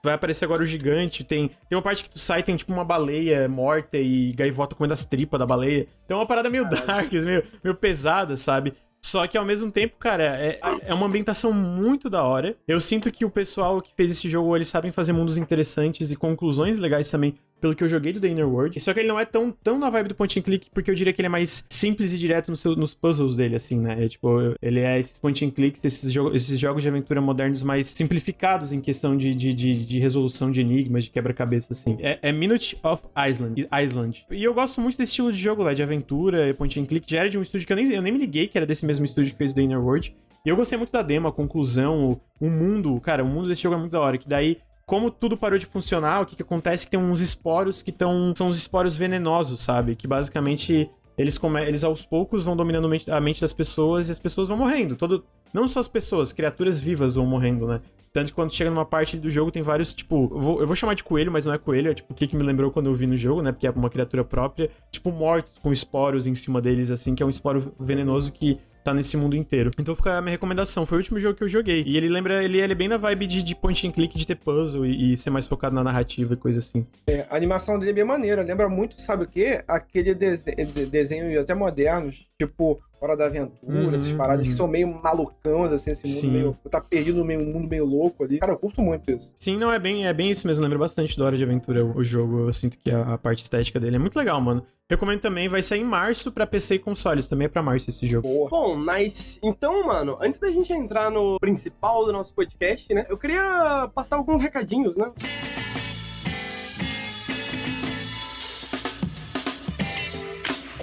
vai aparecer agora o gigante, tem, tem uma parte que tu sai, tem tipo uma baleia morta e gaivota comendo as tripas da baleia. Então é uma parada meio dark, meio, meio pesada, sabe? Só que ao mesmo tempo, cara, é, é uma ambientação muito da hora. Eu sinto que o pessoal que fez esse jogo, eles sabem fazer mundos interessantes e conclusões legais também pelo que eu joguei do The Inner World. Só que ele não é tão, tão na vibe do point and click, porque eu diria que ele é mais simples e direto no seu, nos puzzles dele, assim, né? É, tipo, ele é esses point and clicks, esses, jo esses jogos de aventura modernos mais simplificados em questão de, de, de, de resolução de enigmas, de quebra-cabeça, assim. É, é, Minute of Island, Island. E eu gosto muito desse estilo de jogo lá, de aventura, point and click. Já era de um estúdio que eu nem, eu nem me liguei que era desse mesmo estúdio que fez The Inner World. E eu gostei muito da demo, a conclusão, o, o mundo. Cara, o mundo desse jogo é muito da hora. Que daí como tudo parou de funcionar, o que, que acontece é que tem uns esporos que estão. São os esporos venenosos, sabe? Que basicamente eles, come, eles aos poucos vão dominando a mente das pessoas e as pessoas vão morrendo. Todo, não só as pessoas, criaturas vivas vão morrendo, né? Tanto que quando chega numa parte do jogo tem vários, tipo, eu vou, eu vou chamar de coelho, mas não é coelho, é tipo o que, que me lembrou quando eu vi no jogo, né? Porque é uma criatura própria, tipo mortos com esporos em cima deles, assim, que é um esporo venenoso que tá nesse mundo inteiro. Então fica a minha recomendação. Foi o último jogo que eu joguei. E ele lembra, ele, ele é bem na vibe de, de point and click, de ter puzzle e, e, ser mais focado na narrativa e coisa assim. É, a animação dele é bem maneira. Lembra muito, sabe o quê? Aquele desenho, desenho até modernos, tipo Hora da Aventura, uhum, essas paradas uhum. que são meio malucões, assim, esse mundo Sim. meio. Tá perdido no meio, um mundo meio louco ali. Cara, eu curto muito isso. Sim, não, é bem, é bem isso mesmo. Lembra bastante da Hora de Aventura o, o jogo. Eu sinto que a, a, parte estética dele é muito legal, mano. Recomendo também, vai sair em março pra PC e consoles. Também é pra março esse jogo. Boa. Bom, nice. Então, mano, antes da gente entrar no principal do nosso podcast, né? Eu queria passar alguns recadinhos, né?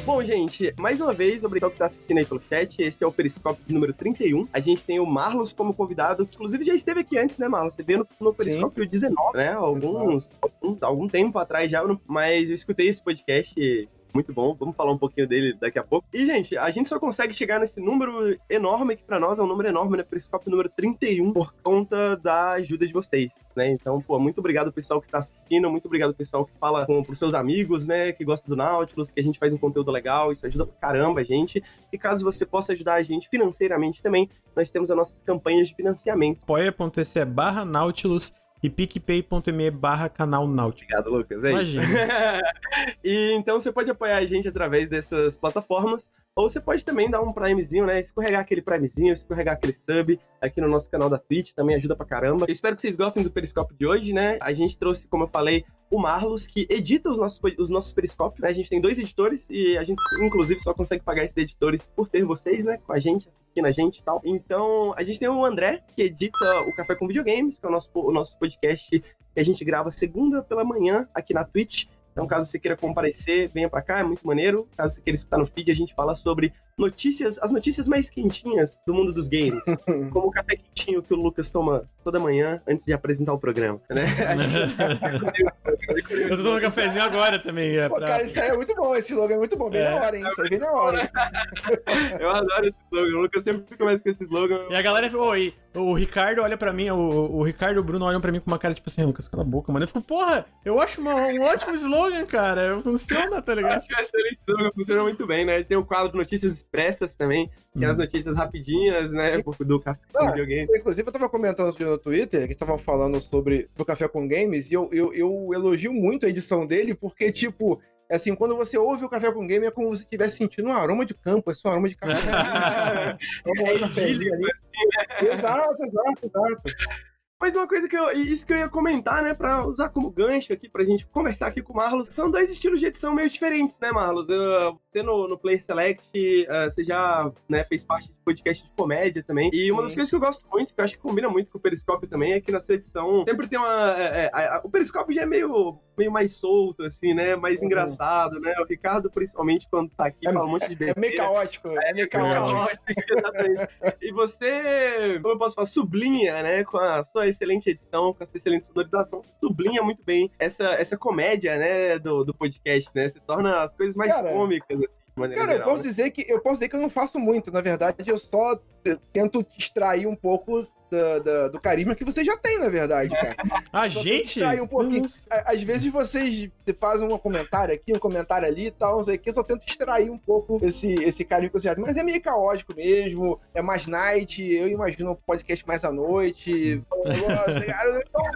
Bom, gente, mais uma vez, obrigado por estar assistindo aí pelo chat. Esse é o Periscópio de número 31. A gente tem o Marlos como convidado, que inclusive já esteve aqui antes, né, Marlos? Você veio no, no Periscópio Sim. 19, né? Alguns, algum, algum tempo atrás já, mas eu escutei esse podcast muito bom. Vamos falar um pouquinho dele daqui a pouco. E, gente, a gente só consegue chegar nesse número enorme, que para nós é um número enorme, né? Periscópio número 31, por conta da ajuda de vocês, né? Então, pô, muito obrigado pessoal que tá assistindo, muito obrigado pessoal que fala com, pros seus amigos, né? Que gosta do Nautilus, que a gente faz um conteúdo legal, isso ajuda pra caramba a gente. E caso você possa ajudar a gente financeiramente também, nós temos as nossas campanhas de financiamento. apoia.se barra Nautilus e picpay.me barra canal náutico. Obrigado, Lucas. É Imagina. e então você pode apoiar a gente através dessas plataformas, ou você pode também dar um primezinho, né? Escorregar aquele primezinho, escorregar aquele sub aqui no nosso canal da Twitch, também ajuda pra caramba. Eu espero que vocês gostem do periscópio de hoje, né? A gente trouxe, como eu falei, o Marlos, que edita os nossos, os nossos periscópios, né? A gente tem dois editores e a gente, inclusive, só consegue pagar esses editores por ter vocês, né? Com a gente, assistindo a gente e tal. Então, a gente tem o André, que edita o Café com Videogames, que é o nosso, o nosso podcast que a gente grava segunda pela manhã aqui na Twitch. Então, caso você queira comparecer, venha para cá, é muito maneiro. Caso você queira escutar no feed, a gente fala sobre notícias, as notícias mais quentinhas do mundo dos games. como o café quentinho que o Lucas toma toda manhã antes de apresentar o programa, né? Eu tô tomando um cafezinho agora também. É, Pô, Cara, isso aí é muito bom, esse slogan é muito bom, bem é. na hora, hein? Isso aí vem na hora. Eu adoro esse slogan, o Lucas sempre começa com esse slogan. E a galera, oi, o Ricardo olha pra mim, o, o Ricardo e o Bruno olham pra mim com uma cara tipo assim, Lucas, cala a boca, mano. Eu fico, porra, eu acho uma, um ótimo slogan, cara. Funciona, tá ligado? Acho que é excelente slogan, funciona muito bem, né? Tem o quadro Notícias Expressas também, que é as hum. notícias rapidinhas, né? Do café com ah, videogame. Inclusive, eu tava comentando no Twitter que estavam falando sobre o café com games, e eu, eu, eu elogio muito a edição dele, porque, tipo, é assim, quando você ouve o café com game, é como se você estivesse sentindo um aroma de campo, é só um aroma de café. é, é idílico, ali. Assim, né? Exato, exato, exato. Mas uma coisa que eu. Isso que eu ia comentar, né? Pra usar como gancho aqui, pra gente conversar aqui com o Marlos. São dois estilos de edição meio diferentes, né, Marlos? Eu, você no, no Player Select, uh, você já né, fez parte de podcast de comédia também. E uma Sim. das coisas que eu gosto muito, que eu acho que combina muito com o Periscope também, é que na sua edição sempre tem uma. É, é, o Periscope já é meio, meio mais solto, assim, né? Mais uhum. engraçado, né? O Ricardo, principalmente, quando tá aqui, é, fala um monte de besteira. É meio caótico. É meio caótico. exatamente. e você, como eu posso falar, sublinha, né? Com a sua excelente edição, com a sua excelente sonorização, você sublinha muito bem essa, essa comédia, né? Do, do podcast, né? Você torna as coisas mais Cara, cômicas assim. Cara, geral, eu posso né? dizer que eu posso dizer que eu não faço muito. Na verdade, eu só tento extrair um pouco da- da- do carisma que você já tem, na verdade, cara. A Só gente. um pouquinho. Às vezes vocês fazem um comentário aqui, um comentário ali e tal, não sei o que, eu só tento extrair um pouco esse, esse carinho que você já tem. Mas é meio caótico mesmo, é mais night, eu imagino um podcast mais à noite. um negócio, então,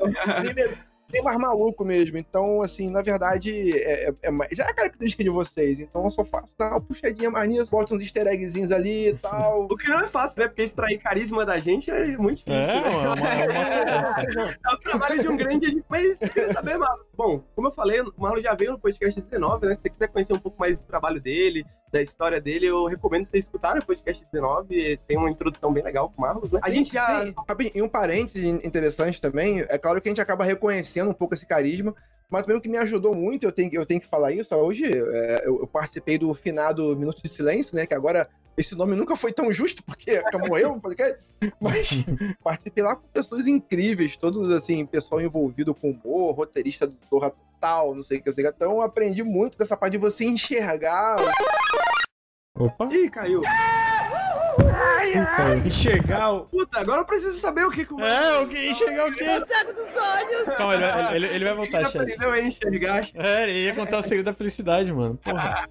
bem, mais maluco mesmo. Então, assim, na verdade, é, é- é mais- já é a característica de vocês. Então eu só faço dar uma puxadinha mais nisso, boto uns easter eggzinhos ali e tal. O que não é fácil, né? Porque extrair carisma da gente é muito É, difícil, né? uma, uma, uma- É o trabalho de um grande. Mas eu queria saber, Marlon. Bom, como eu falei, o Marlon já veio no podcast 19, né? Se você quiser conhecer um pouco mais do trabalho dele, da história dele, eu recomendo vocês escutarem o podcast 19. Tem uma introdução bem legal com o Marlos, né? A gente já. Sim, rapidinho, e um parênteses interessante também, é claro que a gente acaba reconhecendo um pouco esse carisma, mas também o que me ajudou muito, eu tenho, eu tenho que falar isso, hoje é, eu, eu participei do finado Minuto de Silêncio, né, que agora esse nome nunca foi tão justo, porque morreu o podcast, mas participei lá com pessoas incríveis, todos assim, pessoal envolvido com humor, roteirista do Zorra Total, não sei o que, eu sei então eu aprendi muito dessa parte de você enxergar Opa! Ih, caiu. Enxergar o. Puta, agora eu preciso saber o que que o É, o que? Enxergar o quê? Calma, ele vai, ele, ele vai voltar, Ele chat. aprendeu a enxergar. É, ele ia contar o segredo da felicidade, mano. Porra.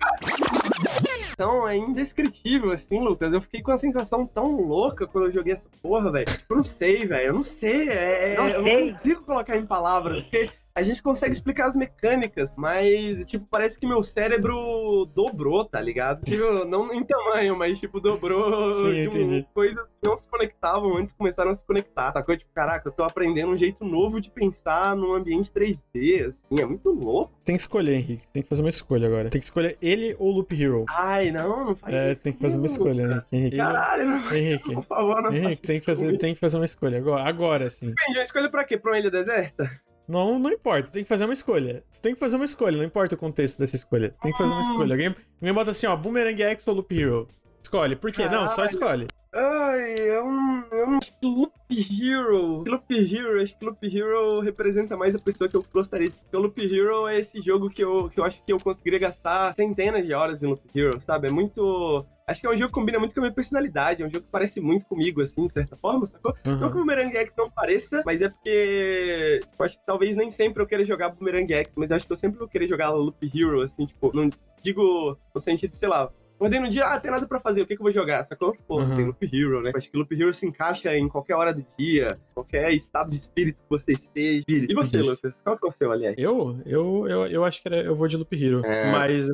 Então é indescritível, assim, Lucas. Eu fiquei com uma sensação tão louca quando eu joguei essa porra, velho. Eu não sei, velho. Eu não sei. é- é- Não eu sei. não consigo colocar em palavras, porque a gente consegue explicar as mecânicas, mas, tipo, parece que meu cérebro dobrou, tá ligado? Tipo, não em tamanho, mas, tipo, dobrou. Sim, tipo, entendi. Coisas que não se conectavam antes começaram a se conectar. Sacou? Tipo, caraca, eu tô aprendendo um jeito novo de pensar num ambiente 3D, assim. É muito louco. Tem que escolher, Henrique. Tem que fazer uma escolha agora. Tem que escolher ele ou Loop Hero. Ai, não, não faz É, isso. tem que fazer uma escolha, Henrique. Henrique, Caralho, não, Henrique, por favor, não Henrique tem, que isso fazer, tem que fazer uma escolha. Agora, agora sim. Depende, uma escolha pra quê? Pra uma ilha deserta? Não, não importa, tem que fazer uma escolha. Você tem que fazer uma escolha, não importa o contexto dessa escolha. Tem que fazer uma Hum. escolha. Alguém, alguém bota assim, ó, Boomerang X ou Loop Hero. Escolhe. Por quê? Não, só Caralho. escolhe. Ai, é um, é um Loop Hero. Loop Hero, acho que Loop Hero representa mais a pessoa que eu gostaria de ser. Porque o Loop Hero é esse jogo que eu, que eu acho que eu conseguiria gastar centenas de horas em Loop Hero, sabe? É muito. Acho que é um jogo que combina muito com a minha personalidade. É um jogo que parece muito comigo, assim, de certa forma, sacou? Não Uhum. que o Boomerang X não pareça, mas é porque eu acho que talvez nem sempre eu queira jogar Boomerang X, mas eu acho que eu sempre vou querer jogar Loop Hero, assim, tipo, não digo no sentido, sei lá. Acordei no dia, ah, tem nada pra fazer, o que, que eu vou jogar, sacou? Pô, Uhum. tem Loop Hero, né? Acho que Loop Hero se encaixa em qualquer hora do dia, qualquer estado de espírito que você esteja. E você. Lucas? Qual que é o seu, aliás? Eu, eu, eu, eu acho que era, eu vou de Loop Hero. É. Mas é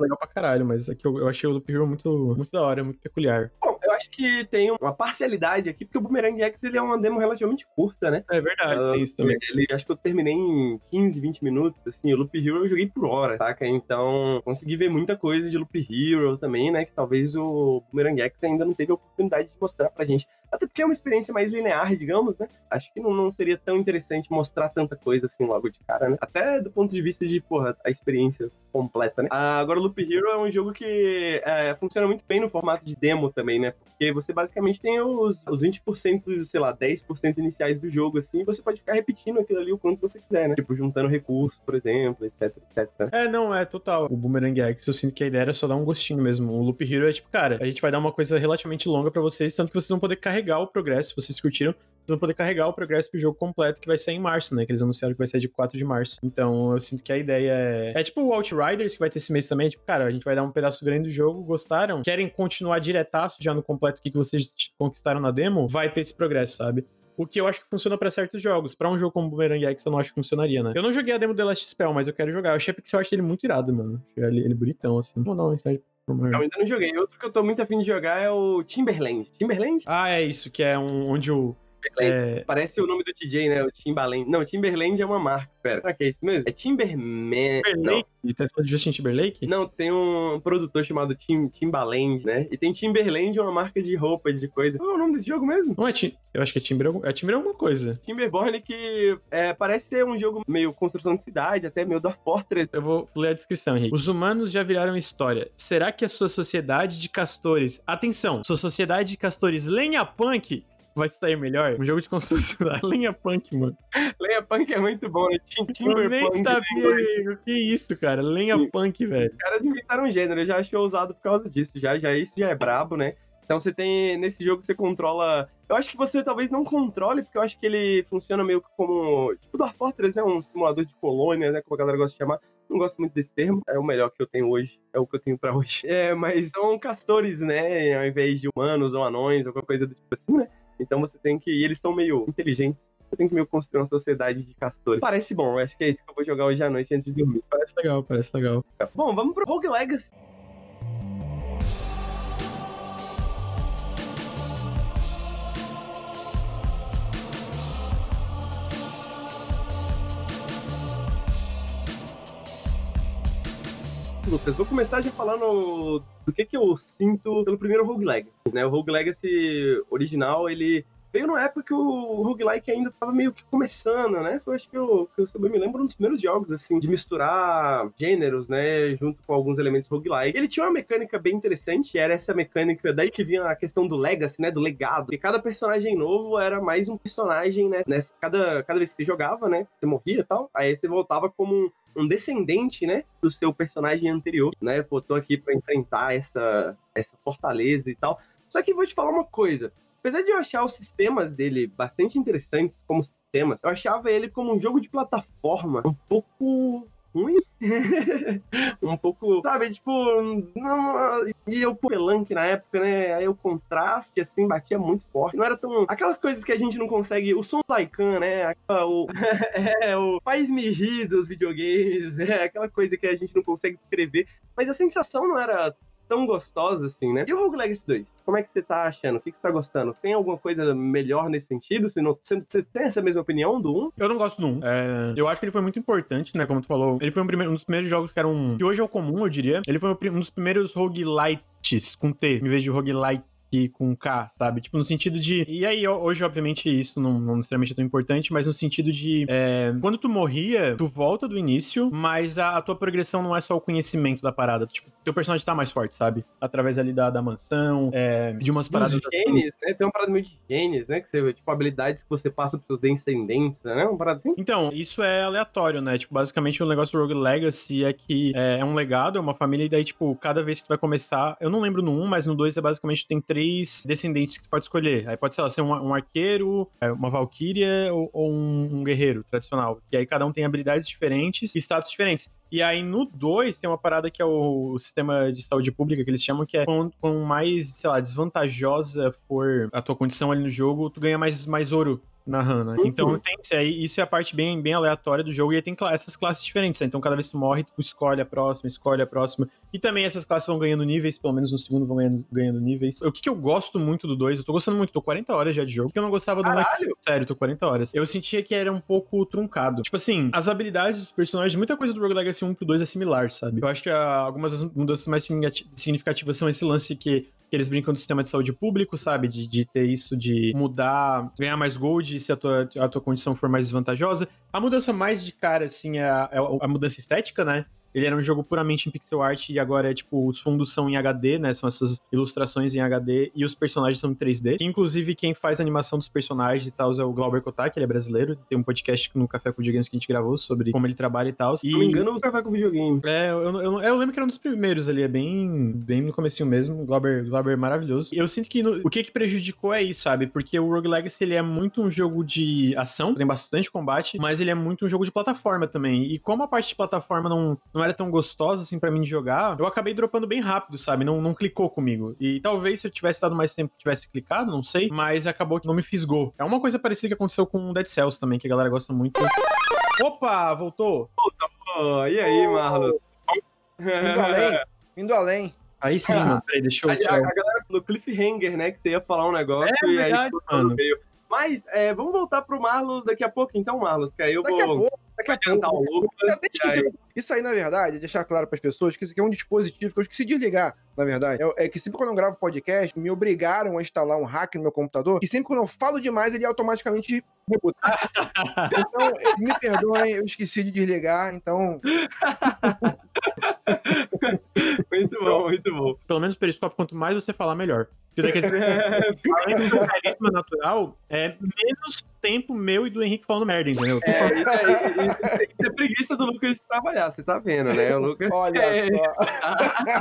legal pra caralho. Mas aqui eu, eu achei o Loop Hero muito, muito da hora, muito peculiar. Bom, eu acho que tem uma parcialidade aqui, porque o Boomerang X ele é uma demo relativamente curta, né? É verdade, Ah, tem isso também. Ele, acho que eu terminei em 15, 20 minutos, assim, o Loop Hero eu joguei por hora, saca? Então, consegui ver muita coisa de Loop Hero também, né? Que talvez o Boomerang X ainda não teve a oportunidade de mostrar pra gente. Até porque é uma experiência mais linear, digamos, né? Acho que não, não seria tão interessante mostrar tanta coisa assim logo de cara, né? Até do ponto de vista de, porra, a experiência completa, né? Ah, agora, Loop Hero é um jogo que é, funciona muito bem no formato de demo também, né? Porque você basicamente tem os, os 20%, sei lá, 10% iniciais do jogo, assim, e você pode ficar repetindo aquilo ali o quanto você quiser, né? Tipo, juntando recursos, por exemplo, etc, etc. É, não, é total. O Boomerang X, eu sinto que a ideia era só dar um gostinho mesmo. O Loop Hero é tipo, cara, a gente vai dar uma coisa relativamente longa pra vocês, tanto que vocês vão poder carregar o progresso, se vocês curtiram, vocês vão poder carregar o progresso pro jogo completo, que vai sair em março, né? Que eles anunciaram que vai sair de 4 de março. Então, eu sinto que a ideia é... É tipo o Outriders, que vai ter esse mês também, tipo, cara, a gente vai dar um pedaço grande do jogo, gostaram? Querem continuar diretaço já no completo que que vocês conquistaram na demo? Vai ter esse progresso, sabe? O que eu acho que funciona pra certos jogos. Pra um jogo como Boomerang X, eu não acho que funcionaria, né? Eu não joguei a demo The Last Spell, mas eu quero jogar. Eu achei porque eu acho ele muito irado, mano. Ele, ele bonitão, assim. Vou dar uma Eu Mar- ainda não joguei. Outro que eu tô muito afim de jogar é o Timberland. Timberland? Ah, é isso, que é um, onde o. É, Parece o nome do DJ, né? O Timbaland. Não, Timberland é uma marca. Pera, será que é isso mesmo? É Timberman. Timberlake. E tá falando de Justin Timberlake? Não, tem um produtor chamado Tim, Timbaland, né? E tem Timberland, uma marca de roupa, de coisa. Qual é o nome desse jogo mesmo? Não é Tim. Eu acho que é Timber, é Timber alguma coisa. Timberborn, que é, parece ser um jogo meio construção de cidade, até meio da Fortress. Eu vou ler a descrição, Henrique. Os humanos já viraram história. Será que a sua sociedade de castores. Atenção! Sua sociedade de castores lenha punk vai sair melhor? Um jogo de construção cidade. Lenha punk, mano. Leia Punk é muito bom, né? Tim, Eu nem Timberpunk. sabia. O que é isso, cara? Lenha Sim. punk, velho. Os caras inventaram um gênero, eu já achei ousado por causa disso. Já, já isso já é brabo, né? Então você tem. Nesse jogo você controla. Eu acho que você talvez não controle, porque eu acho que ele funciona meio que como. Tipo Dwarf Fortress, né? Um simulador de colônia, né? Como a galera gosta de chamar. Não gosto muito desse termo. É o melhor que eu tenho hoje. É o que eu tenho pra hoje. É, mas são castores, né? Ao invés de humanos ou anões ou qualquer coisa do tipo assim, né? Então você tem que. E eles são meio inteligentes. Você tem que meio construir uma sociedade de castores. Parece bom, eu acho que é isso que eu vou jogar hoje à noite antes de dormir. Parece legal, parece legal. Bom, vamos pro Rogue Legacy. Lucas, vou começar já falando do que, que eu sinto pelo primeiro Rogue Legacy, né? O Rogue Legacy original, ele veio numa época que o roguelike ainda tava meio que começando, né? Foi, acho que eu, que eu me lembro, um dos primeiros jogos, assim, de misturar gêneros, né? Junto com alguns elementos roguelike. Ele tinha uma mecânica bem interessante, era essa mecânica, daí que vinha a questão do legacy, né? Do legado. E cada personagem novo era mais um personagem, né? Nessa, cada, cada vez que você jogava, né? Você morria e tal, aí você voltava como um um descendente, né, do seu personagem anterior, né? Pô, tô aqui para enfrentar essa, essa fortaleza e tal. Só que vou te falar uma coisa. Apesar de eu achar os sistemas dele bastante interessantes como sistemas, eu achava ele como um jogo de plataforma um pouco ruim. um pouco, sabe, tipo, não, e eu Pelanque na época, né? Aí o contraste assim batia muito forte. Não era tão aquelas coisas que a gente não consegue, o som Zaikan, né? O é, o faz-me rir dos videogames, né? Aquela coisa que a gente não consegue descrever, mas a sensação não era tão gostosa assim, né? E o Rogue Legacy 2? Como é que você tá achando? O que, que você tá gostando? Tem alguma coisa melhor nesse sentido? Você, não, você, tem essa mesma opinião do 1? Eu não gosto do 1. É, eu acho que ele foi muito importante, né? Como tu falou. Ele foi um, primeiro, um dos primeiros jogos que eram. que hoje é o comum, eu diria. Ele foi um dos primeiros roguelites com T, em vez de roguelite com K, sabe? Tipo, no sentido de. E aí, hoje, obviamente, isso não, não necessariamente é tão importante, mas no sentido de. É, quando tu morria, tu volta do início, mas a, a, tua progressão não é só o conhecimento da parada. Tipo, teu personagem tá mais forte, sabe? Através ali da, da mansão, é, de umas paradas. Dos genes, né? Tem uma parada meio de genes, né? Que você, tipo, habilidades que você passa pros seus descendentes, né? Uma parada assim. Então, isso é aleatório, né? Tipo, basicamente o negócio do Rogue Legacy é que é, é um legado, é uma família, e daí, tipo, cada vez que tu vai começar. Eu não lembro no 1, mas no 2 é basicamente tem três três descendentes que tu pode escolher. Aí pode, sei lá, ser um, um arqueiro, é, uma valquíria ou, ou um, um, guerreiro tradicional. E aí cada um tem habilidades diferentes e status diferentes. E aí no 2 tem uma parada que é o, sistema de saúde pública que eles chamam, que é com mais, sei lá, desvantajosa for a tua condição ali no jogo, tu ganha mais, mais ouro na Hana. Uhum. Então tem isso é a parte bem, bem aleatória do jogo, e aí tem essas classes diferentes, né? Então cada vez que tu morre, tu escolhe a próxima, escolhe a próxima. E também essas classes vão ganhando níveis, pelo menos no segundo vão ganhando, ganhando níveis. O que, que eu gosto muito do 2, eu tô gostando muito, tô 40 horas já de jogo, porque eu não gostava do Caralho. Sério, tô 40 horas. Eu sentia que era um pouco truncado. Tipo assim, as habilidades dos personagens, muita coisa do Rogue Legacy 1 pro 2 é similar, sabe? Eu acho que ah, algumas das mudanças mais significativas são esse lance que eles brincam do sistema de saúde público, sabe? De, de ter isso de mudar, ganhar mais gold se a tua, a tua condição for mais desvantajosa. A mudança mais de cara, assim, é a, é a mudança estética, né? Ele era um jogo puramente em pixel art e agora é tipo, os fundos são em HD, né? São essas ilustrações em HD e os personagens são em 3D. Que, inclusive, quem faz a animação dos personagens e tal é o Glauber Kotak, ele é brasileiro. Tem um podcast no Café com Videogames que a gente gravou sobre como ele trabalha e tal. Se não me engano, o Café com Videogame. É, eu, eu, eu, eu, lembro que era um dos primeiros ali, é bem, bem no comecinho mesmo. O Glauber, Glauber é maravilhoso. E eu sinto que no, o que que prejudicou é isso, sabe? Porque o Rogue Legacy, ele é muito um jogo de ação, tem bastante combate, mas ele é muito um jogo de plataforma também. E como a parte de plataforma não, não era tão gostosa, assim para mim de jogar, eu acabei dropando bem rápido, sabe? Não, não clicou comigo. E talvez se eu tivesse dado mais tempo, tivesse clicado, não sei, mas acabou que não me fisgou. É uma coisa parecida que aconteceu com Dead Cells também, que a galera gosta muito. Opa, voltou! Pô, e aí, Marlon? Indo além, indo além. Aí sim, mano. Peraí, deixa eu. A, a, a, galera no cliffhanger, né? Que você ia falar um negócio é, e verdade, aí mano. Veio. Mas é, vamos voltar pro Marlos daqui a pouco, então, Marlos, que aí eu daqui vou. Daqui a pouco. Lucas. Aí... Isso aí, na verdade, deixar claro para as pessoas que isso aqui é um dispositivo que eu esqueci de ligar, na verdade. É, é, que sempre quando eu gravo podcast, me obrigaram a instalar um hack no meu computador, e sempre quando eu falo demais, ele automaticamente rebuta. então, me perdoem, eu esqueci de desligar, então. muito bom, muito bom. Pelo menos o periscópio, quanto mais você falar, melhor. Daquele... Além do carisma natural, é menos tempo meu e do Henrique falando merda, entendeu? É, isso aí. Isso, isso é preguiça do Lucas de trabalhar, você tá vendo, né? O Lucas. Olha É. só.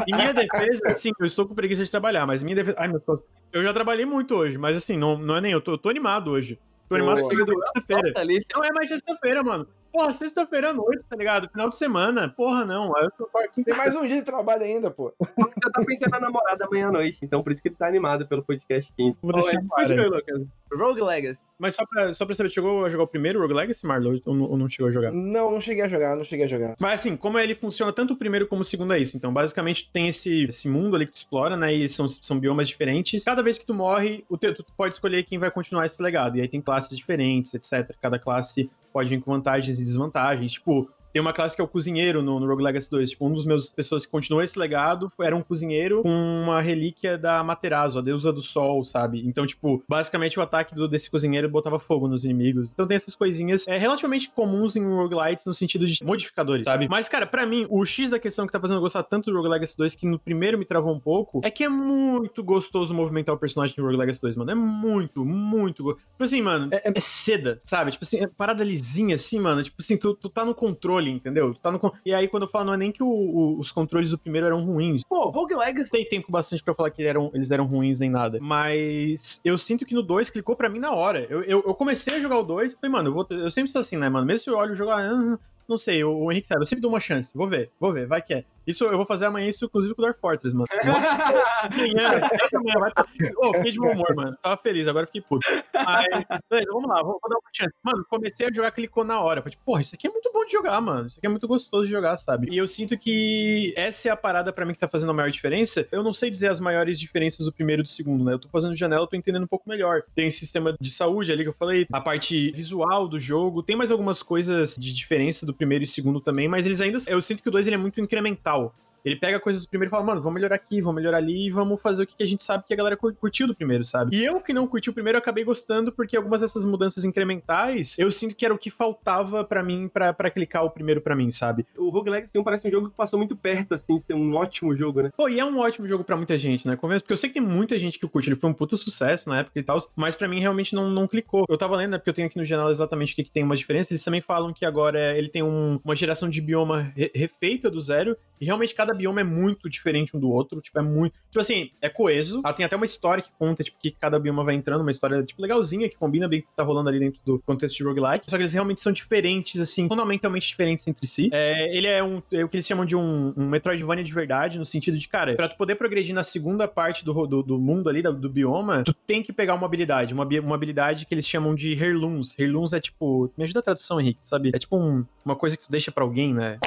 Em minha defesa, sim, eu estou com preguiça de trabalhar, mas em minha defesa. Ai, meu Deus. Eu já trabalhei muito hoje, mas assim, não, não é nem eu. Tô, eu tô animado hoje. Tô animado Boa. chega do sexta-feira. Não é mais sexta-feira, mano. Porra, sexta-feira à noite, tá ligado? Final de semana. Porra, não. Aí eu tô aqui. Tem mais um dia de trabalho ainda, pô. já tá pensando na namorada amanhã à noite, então por isso que ele tá animado pelo podcast quinto. Vou deixar Então, é, Lucas. Rogue Legacy. Mas só pra, só pra saber, chegou a jogar o primeiro Rogue Legacy, Marlon? Ou não, ou não chegou a jogar? Não, não cheguei a jogar, não cheguei a jogar. Mas assim, como ele funciona tanto o primeiro como o segundo é isso. Então, basicamente, tu tem esse, esse mundo ali que tu explora, né? E são, são biomas diferentes. Cada vez que tu morre, o teu, tu pode escolher quem vai continuar esse legado. E aí tem classes diferentes, etc. Cada classe pode vir com vantagens e desvantagens. Tipo, tem uma classe que é o cozinheiro no, no Rogue Legacy 2. Tipo, um dos meus pessoas que continuou esse legado foi- era um cozinheiro com uma relíquia da Materazo, a deusa do sol, sabe? Então, tipo, basicamente o ataque do- desse cozinheiro botava fogo nos inimigos. Então tem essas coisinhas é, relativamente comuns em roguelites no sentido de modificadores, sabe? Mas, cara, pra mim, o X da questão que tá fazendo eu gostar tanto do Rogue Legacy 2, que no primeiro me travou um pouco, é que é muito gostoso movimentar o personagem no Rogue Legacy 2, mano. É muito, muito gostoso. Tipo assim, mano, é, é seda, sabe? Tipo assim, é parada lisinha assim, mano. Tipo assim, tu, tu tá no controle, entendeu? Tu tá no E aí, quando eu falo, não é nem que o- o- os controles do primeiro eram ruins. Pô, Rogue Legacy. Tem tempo bastante pra falar que eram, eles eram ruins nem nada. Mas eu sinto que no 2 clicou pra mim na hora. Eu, eu, eu comecei a jogar o 2 e falei, mano, eu, vou, eu sempre sou assim, né, mano? Mesmo se eu olho o jogo, ah, não sei, o, o Henrique sabe, eu sempre dou uma chance. Vou ver, vou ver, vai que é. Isso eu vou fazer amanhã, isso inclusive com o Dark Fortress, mano. Tá. Ô, fiquei de bom humor, mano. Tava feliz, agora fiquei puto. Mas, beleza, vamos lá, vou, vou dar uma chance. Mano, comecei a jogar, clicou na hora. Falei, porra, isso aqui é muito bom de jogar, mano. Isso aqui é muito gostoso de jogar, sabe? E eu sinto que essa é a parada pra mim que tá fazendo a maior diferença. Eu não sei dizer as maiores diferenças do primeiro e do segundo, né? Eu tô fazendo janela, eu tô entendendo um pouco melhor. Tem sistema de saúde ali que eu falei, a parte visual do jogo, tem mais algumas coisas de diferença do primeiro e segundo também, mas eles ainda. Eu sinto que o 2 ele é muito incremental. legal Ele pega coisas do primeiro e fala, mano, vamos melhorar aqui, vamos melhorar ali e vamos fazer o que a gente sabe que a galera cur- curtiu do primeiro, sabe? E eu que não curti o primeiro, eu acabei gostando porque algumas dessas mudanças incrementais, eu sinto que era o que faltava pra mim, pra pra clicar o primeiro pra mim, sabe? O Rogue Legacy 1 parece um jogo que passou muito perto, assim, de ser um ótimo jogo, né? Pô, e é um ótimo jogo pra muita gente, né? Convença, porque eu sei que tem muita gente que curte, ele foi um puta sucesso na época e tal, mas pra mim realmente não, não clicou. Eu tava lendo, né, porque eu tenho aqui no jornal exatamente o que, que tem uma diferença, eles também falam que agora ele tem um- uma geração de bioma re- refeita do zero, e realmente cada bioma é muito diferente um do outro, tipo, é muito... Tipo assim, é coeso, ela tem até uma história que conta, tipo, que cada bioma vai entrando, uma história, tipo, legalzinha, que combina bem o que tá rolando ali dentro do contexto de roguelike, só que eles realmente são diferentes, assim, fundamentalmente diferentes entre si. É, ele é, um, é o que eles chamam de um, um Metroidvania de verdade, no sentido de, cara, pra tu poder progredir na segunda parte do, do, do mundo ali, do, do bioma, tu tem que pegar uma habilidade, uma, uma habilidade que eles chamam de Heirlooms. Heirlooms é tipo, me ajuda a tradução, Henrique, sabe? É tipo um- uma coisa que tu deixa pra alguém, né?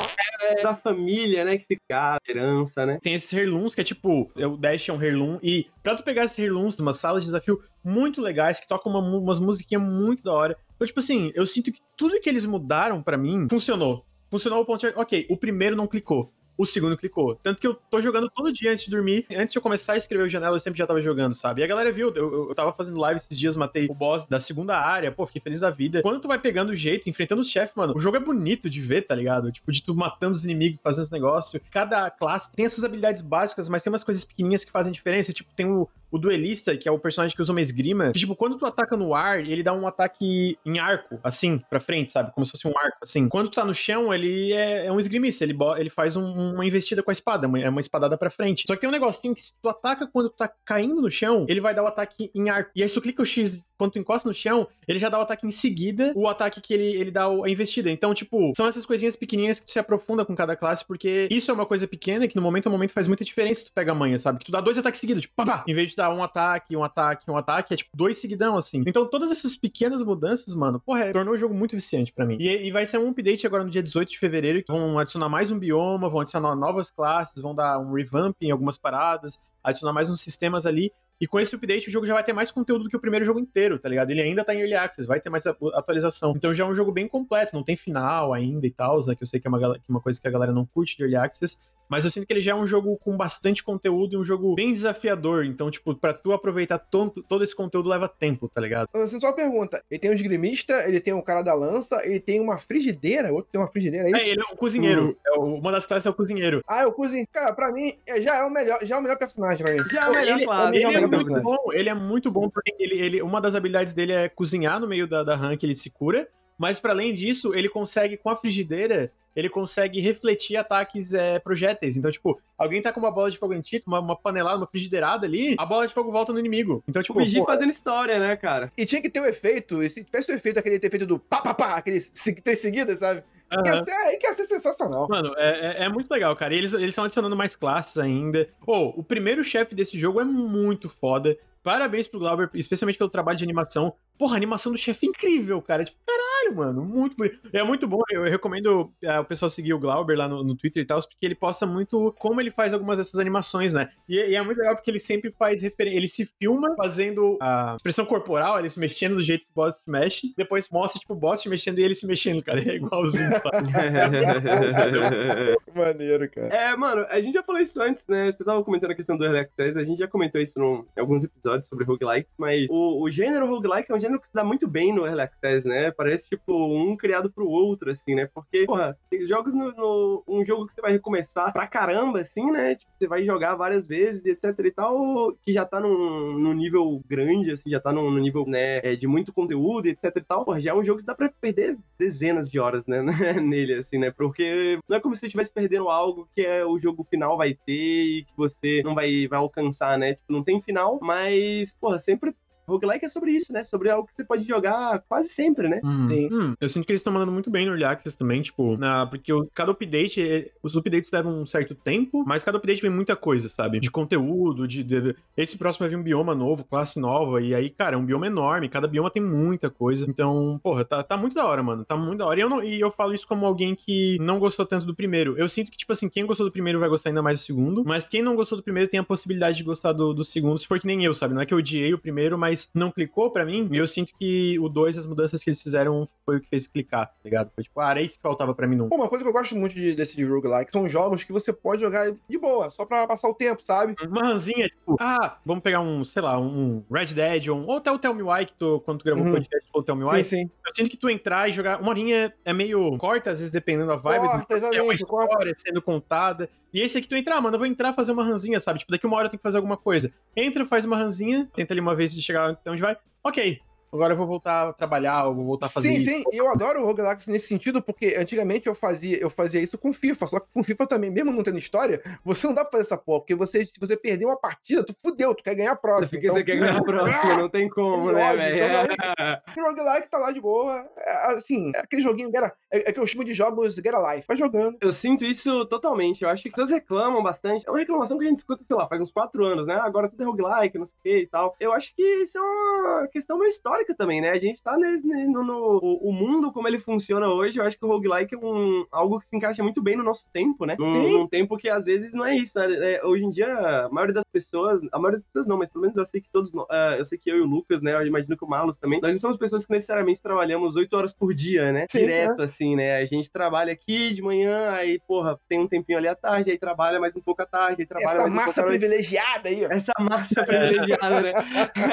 É da família, né, que fica a herança, né? Tem esses Heirlooms que é tipo, é o Dash é um Heirloom, e pra tu pegar esses Heirlooms numa sala de desafio muito legais, que tocam uma umas musiquinhas muito da hora. Então, tipo assim, eu sinto que tudo que eles mudaram pra mim funcionou. Funcionou ao ponto de, ok, o primeiro não clicou. O segundo clicou. Tanto que eu tô jogando todo dia antes de dormir. Antes de eu começar a escrever o janela, eu sempre já tava jogando, sabe? E a galera viu, eu, eu, tava fazendo live esses dias, matei o boss da segunda área, pô, fiquei feliz da vida. Quando tu vai pegando o jeito, enfrentando os chefes, mano, o jogo é bonito de ver, tá ligado? Tipo, de tu matando os inimigos, fazendo os negócios. Cada classe tem essas habilidades básicas, mas tem umas coisas pequenininhas que fazem diferença. Tipo, tem o, o duelista, que é o personagem que usa uma esgrima. Que, tipo, quando tu ataca no ar, ele dá um ataque em arco, assim, pra frente, sabe? Como se fosse um arco, assim. Quando tu tá no chão, ele é, é um esgrimista. Ele, ele faz um- uma investida com a espada, uma- é uma espadada pra frente. Só que tem um negocinho que se tu ataca quando tu tá caindo no chão, ele vai dar o ataque em arco. E aí se tu clica o X quando tu encosta no chão, ele já dá o ataque em seguida, o ataque que ele, ele dá a investida. Então, tipo, são essas coisinhas pequenininhas que tu se aprofunda com cada classe, porque isso é uma coisa pequena que no momento a momento faz muita diferença se tu pega a manha, sabe? Que tu dá dois ataques seguidos, tipo, pá, pá, em vez de um ataque, um ataque, um ataque, é tipo dois seguidão, assim. Então, todas essas pequenas mudanças, mano, porra, é, tornou o jogo muito viciante pra mim. E, e vai ser um update agora no dia 18 de fevereiro, que vão adicionar mais um bioma, vão adicionar novas classes, vão dar um revamp em algumas paradas, adicionar mais uns sistemas ali. E com esse update, o jogo já vai ter mais conteúdo do que o primeiro jogo inteiro, tá ligado? Ele ainda tá em Early Access, vai ter mais atualização. Então já é um jogo bem completo, não tem final ainda e tal, né? Que eu sei que é uma, que é uma coisa que a galera não curte de Early Access. Mas eu sinto que ele já é um jogo com bastante conteúdo e um jogo bem desafiador. Então, tipo, pra tu aproveitar todo, todo esse conteúdo leva tempo, tá ligado? Assim, só uma pergunta. Ele tem um esgrimista, ele tem um cara da lança, ele tem uma frigideira, outro tem uma frigideira, é isso? É, ele é o cozinheiro. É o- uma das classes é o cozinheiro. Ah, o cozinho. Cara, pra mim, é- já é o melhor, já é o melhor personagem pra mim. Já é o melhor, ele, claro. ele já é, é muito personagem. bom, ele é muito bom porque ele, ele, uma das habilidades dele é cozinhar no meio da, da que ele se cura, mas pra além disso, ele consegue, com a frigideira, ele consegue refletir ataques é, projéteis. Então, tipo, alguém tá com uma bola de fogo em uma, uma panelada, uma frigideirada ali, a bola de fogo volta no inimigo. Então, tipo, O Bigi pô, fazendo história, né, cara? E tinha que ter o efeito, e se tivesse o efeito, aquele efeito do pá, pá, pá, aqueles três seguidas, sabe? aham. Ia ser, aí ia ser sensacional. Mano, é, é, é muito legal, cara. E eles eles estão adicionando mais classes ainda. Ô, o primeiro chefe desse jogo é muito foda. Parabéns pro Glauber, especialmente pelo trabalho de animação. Porra, a animação do chefe é incrível, cara. Tipo, caralho, mano. Muito bonito. É muito bom. Eu recomendo é, o pessoal seguir o Glauber lá no, no Twitter e tal, porque ele posta muito como ele faz algumas dessas animações, né? E, e é muito legal porque ele sempre faz referência. Ele se filma fazendo a expressão corporal, ele se mexendo do jeito que o boss se mexe. Depois mostra, tipo, o boss se mexendo e ele se mexendo, cara. É igualzinho, sabe? Maneiro, cara. É, mano, a gente já falou isso antes, né? Você tava comentando a questão do Early Access, a gente já comentou isso em alguns episódios sobre roguelikes, mas o, o gênero roguelike é um gênero que se dá muito bem no Early Access, né? Parece, tipo, um criado pro outro, assim, né? Porque, porra, tem jogos no, no- Um jogo que você vai recomeçar pra caramba, assim, né? Tipo, você vai jogar várias vezes, etc e tal, que já tá num, num nível grande, assim, já tá num, num nível, né, é, de muito conteúdo, etc e tal. Porra, já é um jogo que dá pra perder dezenas de horas, né? nele, assim, né? Porque não é como se você estivesse perdendo algo que é o jogo final vai ter e que você não vai, vai alcançar, né? Tipo, não tem final, mas, porra, sempre. Roguelike é sobre isso, né? Sobre algo que você pode jogar quase sempre, né? Hum. Sim. Hum, eu sinto que eles estão mandando muito bem no Early Access também, tipo, na, porque o- cada update, é- os updates levam um certo tempo, mas cada update vem muita coisa, sabe? De conteúdo, de, de- Esse próximo vai vir um bioma novo, classe nova, e aí, cara, é um bioma enorme, cada bioma tem muita coisa. Então, porra, tá, tá muito da hora, mano. Tá muito da hora. E eu, não- e eu falo isso como alguém que não gostou tanto do primeiro. Eu sinto que, tipo assim, quem gostou do primeiro vai gostar ainda mais do segundo, mas quem não gostou do primeiro tem a possibilidade de gostar do, do segundo, se for que nem eu, sabe? Não é que eu odiei o primeiro, mas não clicou pra mim, e eu sinto que o 2, as mudanças que eles fizeram, foi o que fez clicar, tá ligado? Foi tipo, ah, era isso que faltava pra mim não. Uma coisa que eu gosto muito de, desse de roguelike são jogos que você pode jogar de boa, só pra passar o tempo, sabe? Uma ranzinha, tipo, ah, vamos pegar um, sei lá, um Red Dead, ou, um, ou até o Tell Me Why, que tu, quando tu gravou o Uhum. podcast, falou Tell Me Why. Sim, sim. Eu sinto que tu entrar e jogar, uma horinha é meio corta, às vezes, dependendo da vibe. Corta, é uma exatamente, corta. história sendo contada. E esse aqui tu entrar, mano, eu vou entrar fazer uma ranzinha, sabe? Tipo, daqui uma hora eu tenho que fazer alguma coisa. Entra, faz uma ranzinha, tenta ali uma vez de chegar até onde vai. Ok, agora eu vou voltar a trabalhar, eu vou voltar a fazer Sim, isso. sim, e eu adoro o roguelikes nesse sentido, porque antigamente eu fazia, eu fazia isso com FIFA, só que com FIFA também, mesmo não tendo história, você não dá pra fazer essa porra, porque você, se você perder uma partida, tu fudeu, tu quer ganhar a próxima. Porque Então, você quer ganhar a próxima, não tem como, né, velho? O roguelike tá lá de boa, é, assim, é aquele joguinho, get a- é, é que eu chamo de jogos Get a Life, vai jogando. Eu sinto isso totalmente. Eu acho que as pessoas reclamam bastante. É uma reclamação que a gente escuta, sei lá, faz uns quatro anos, né? Agora tudo é roguelike, não sei o que e tal. Eu acho que isso é uma questão meio histórica também, né? A gente tá nesse, né, no, no- o, o mundo como ele funciona hoje. Eu acho que o roguelike é um, algo que se encaixa muito bem no nosso tempo, né? Num, num tempo que às vezes não é isso. né? É, hoje em dia, a maioria das pessoas, a maioria das pessoas não, mas pelo menos eu sei que todos, ah, eu sei que eu e o Lucas, né? Eu imagino que o Marlos também, nós não somos pessoas que necessariamente trabalhamos oito horas por dia, né? Sim, Direto, assim, né? A gente trabalha aqui de manhã, aí, porra, tem um tempinho ali à tarde, aí trabalha mais um pouco à tarde, aí trabalha Essa mais um pouco massa à noite. privilegiada aí, ó. Essa massa privilegiada, né?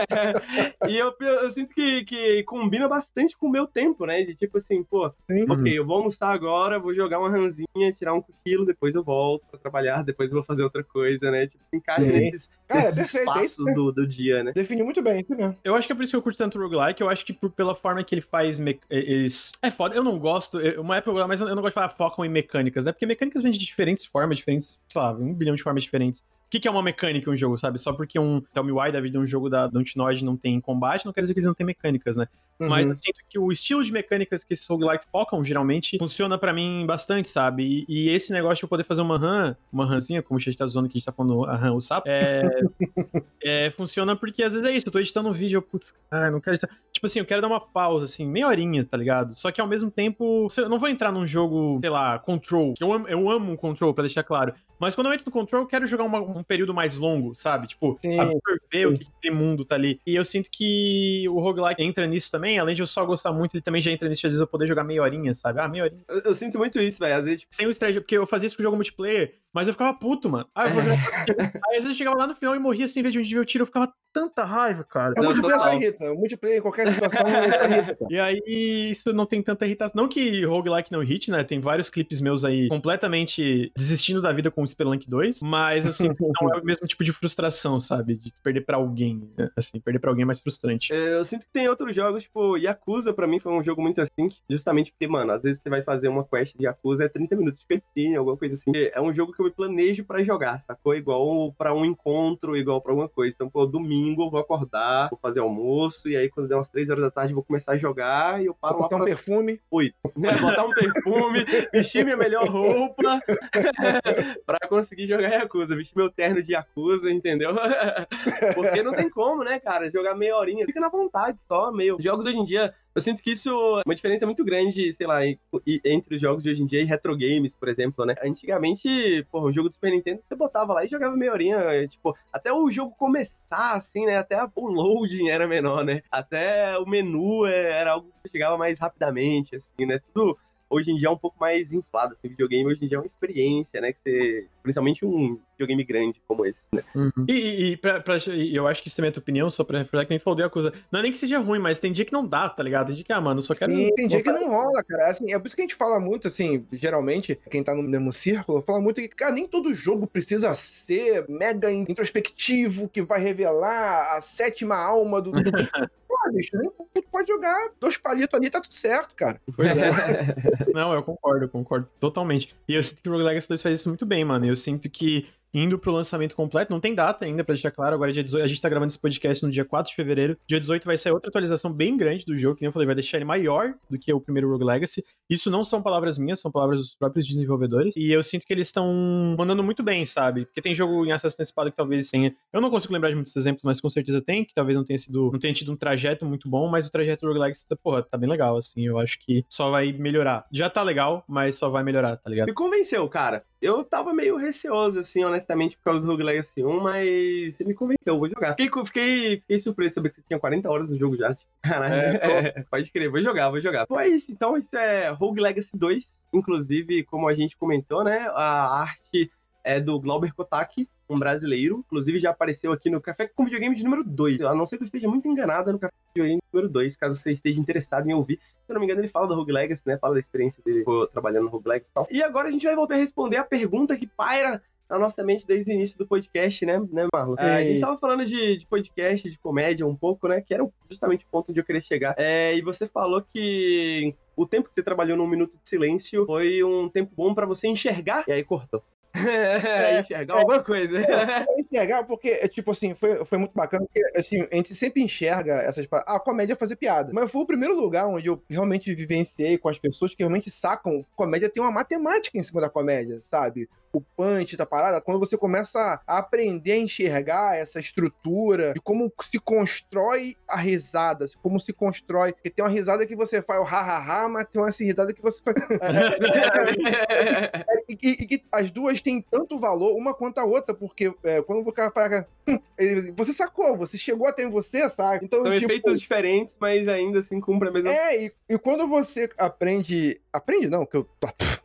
e eu, eu sinto que, que combina bastante com o meu tempo, né? De tipo assim, pô, Sim. ok, eu vou almoçar agora, vou jogar uma ranzinha, tirar um cochilo, depois eu volto pra trabalhar, depois eu vou fazer outra coisa, né? Tipo, se encaixa Sim. nesses, Cara, nesses perfeito, é espaços do, do dia, né? Definiu muito bem, isso mesmo. Eu acho que é por isso que eu curto tanto o roguelike. Eu acho que por- pela forma que ele faz. me- Eles... É foda, eu não gosto. Uma época eu mas eu não gosto de falar focam em mecânicas, né? Porque mecânicas vêm de diferentes formas, diferentes, sei lá, um bilhão de formas diferentes. O que, que é uma mecânica em um jogo, sabe? Só porque um Tell Me Why da vida, um jogo da Dontnod não tem combate, não quer dizer que eles não têm mecânicas, né? Mas Uhum. eu sinto que o estilo de mecânicas que esses roguelikes focam, geralmente, funciona pra mim bastante, sabe? E, e esse negócio de eu poder fazer uma run, uma runzinha, como a gente tá zoando que a gente tá falando a run, o sapo, é, é, funciona porque às vezes é isso, eu tô editando um vídeo, eu, putz, ah, não quero editar. Tipo assim, eu quero dar uma pausa, assim, meia horinha, tá ligado? Só que ao mesmo tempo, eu não vou entrar num jogo, sei lá, Control, eu amo, eu amo um Control, pra deixar claro. Mas quando eu entro no Control, eu quero jogar uma- um período mais longo, sabe? Tipo, Sim. absorver o que aquele mundo tá ali. E eu sinto que o roguelike entra nisso também, além de eu só gostar muito, ele também já entra nisso, às vezes eu poder jogar meia horinha, sabe? Ah, meia horinha. Eu, eu sinto muito isso, velho. Às vezes, tipo, Sem o estresse, porque eu fazia isso com o jogo multiplayer, Mas eu ficava puto, mano. Aí, eu jogar... aí às vezes eu chegava lá no final e morria assim, em vez de ver o tiro, eu ficava tanta raiva, cara. O Não, multiplayer só irrita. O multiplayer em qualquer situação irrita. E aí, isso não tem tanta irritação. Não que roguelike não hit, né? Tem vários clipes meus aí completamente desistindo da vida com o Spelunk 2, mas eu sinto que não é o mesmo tipo de frustração, sabe? De perder pra alguém. né? Assim, perder pra alguém é mais frustrante. É, Eu sinto que tem outros jogos, tipo, Yakuza pra mim foi um jogo muito assim, justamente porque, mano, às vezes você vai fazer uma quest de Yakuza, é 30 minutos de cutscene, alguma coisa assim. É um jogo que eu me planejo pra jogar, sacou? Igual pra um encontro, igual pra alguma coisa. Então, pô, domingo eu vou acordar, vou fazer almoço, e aí quando der umas 3 horas da tarde eu vou começar a jogar, e eu paro lá Botar um perfume. né, botar um perfume, vestir minha melhor roupa pra conseguir jogar Yakuza, vestir meu terno de Yakuza, entendeu? Porque não tem como, né, cara, jogar meia horinha, fica na vontade só, meio. Jogos hoje em dia, eu sinto que isso é uma diferença muito grande, sei lá, entre os jogos de hoje em dia e retro games, por exemplo, né? Antigamente, porra, o jogo do Super Nintendo você botava lá e jogava meia horinha, tipo, até o jogo começar, assim, né? Até o loading era menor, né? Até o menu é, era algo que chegava mais rapidamente, assim, né? Tudo hoje em dia é um pouco mais inflado, assim, videogame hoje em dia é uma experiência, né? Que você, principalmente um videogame grande como esse, né? E, e, e pra, pra- e eu acho que isso também é a tua opinião, só pra reforçar que nem falou de Yakuza. Não é nem que seja ruim, mas tem dia que não dá, tá ligado? Tem dia que, ah, mano, só quero. Sim, tem dia que não rola, cara. Assim, é por isso que a gente fala muito, assim, geralmente, quem tá no mesmo círculo, fala muito que, cara, nem todo jogo precisa ser mega introspectivo, que vai revelar a sétima alma do. do... Bicho, pode jogar dois palitos ali, tá tudo certo, cara. É. Não, eu concordo, eu concordo totalmente. E eu sinto que o Rogue Legacy 2 faz isso muito bem, mano. Eu sinto que indo pro lançamento completo, não tem data ainda, pra deixar claro, agora é dia 18, a gente tá gravando esse podcast no dia 4 de fevereiro. Dia 18 vai sair outra atualização bem grande do jogo, que nem eu falei, vai deixar ele maior do que o primeiro Rogue Legacy. Isso não são palavras minhas, são palavras dos próprios desenvolvedores. E eu sinto que eles estão mandando muito bem, sabe? Porque tem jogo em acesso antecipado que talvez tenha. Eu não consigo lembrar de muitos exemplos, mas com certeza tem, que talvez não tenha sido. Não tenha tido um trajeto muito bom, mas o trajeto do Rogue Legacy, tá, porra, tá bem legal, assim. Eu acho que só vai melhorar. Já tá legal, mas só vai melhorar, tá ligado? Me convenceu, cara. Eu tava meio receoso, assim, honestamente, por causa do Rogue Legacy 1, mas você me convenceu, eu vou jogar. Fiquei, fiquei, fiquei surpreso saber que você tinha 40 horas no jogo já. Tipo, caralho. É, pode crer, vou jogar, vou jogar. Pô, é isso, então, isso é Rogue Legacy 2. Inclusive, como a gente comentou, né, a arte é do Glauber Kotak, um brasileiro. Inclusive, já apareceu aqui no Café com Videogame de número 2. A não ser que eu esteja muito enganado no Café com Videogame número 2, caso você esteja interessado em ouvir. Se eu não me engano, ele fala do Rogue Legacy, né? Fala da experiência dele trabalhando no Rogue Legacy e tal. E agora a gente vai voltar a responder a pergunta que paira na nossa mente desde o início do podcast, né, né Marlon? É, a gente Isso. tava falando de, de podcast, de comédia um pouco, né? Que era justamente o ponto onde eu queria chegar. É, e você falou que o tempo que você trabalhou num minuto de silêncio foi um tempo bom pra você enxergar. E aí cortou. É, enxergar alguma coisa. Eu enxergar, porque, é, tipo assim, foi, foi muito bacana, porque, assim, a gente sempre enxerga essas pa- Ah, a comédia é fazer piada. Mas foi o primeiro lugar onde eu realmente vivenciei com as pessoas que realmente sacam. Comédia tem uma matemática em cima da comédia, sabe? O punch da parada, quando você começa a aprender a enxergar essa estrutura de como se constrói a risada, como se constrói. Porque tem uma risada que você faz o ha-ha-ha, mas tem uma risada que você faz. E, e- e que as duas têm tanto valor, uma quanto a outra, porque é, quando o cara fala. "Hum", Você sacou, você chegou até em você, sabe? Então, São tipo, efeitos diferentes, mas ainda assim cumpre a mesma É, e, e quando você aprende. Aprende, não, que eu.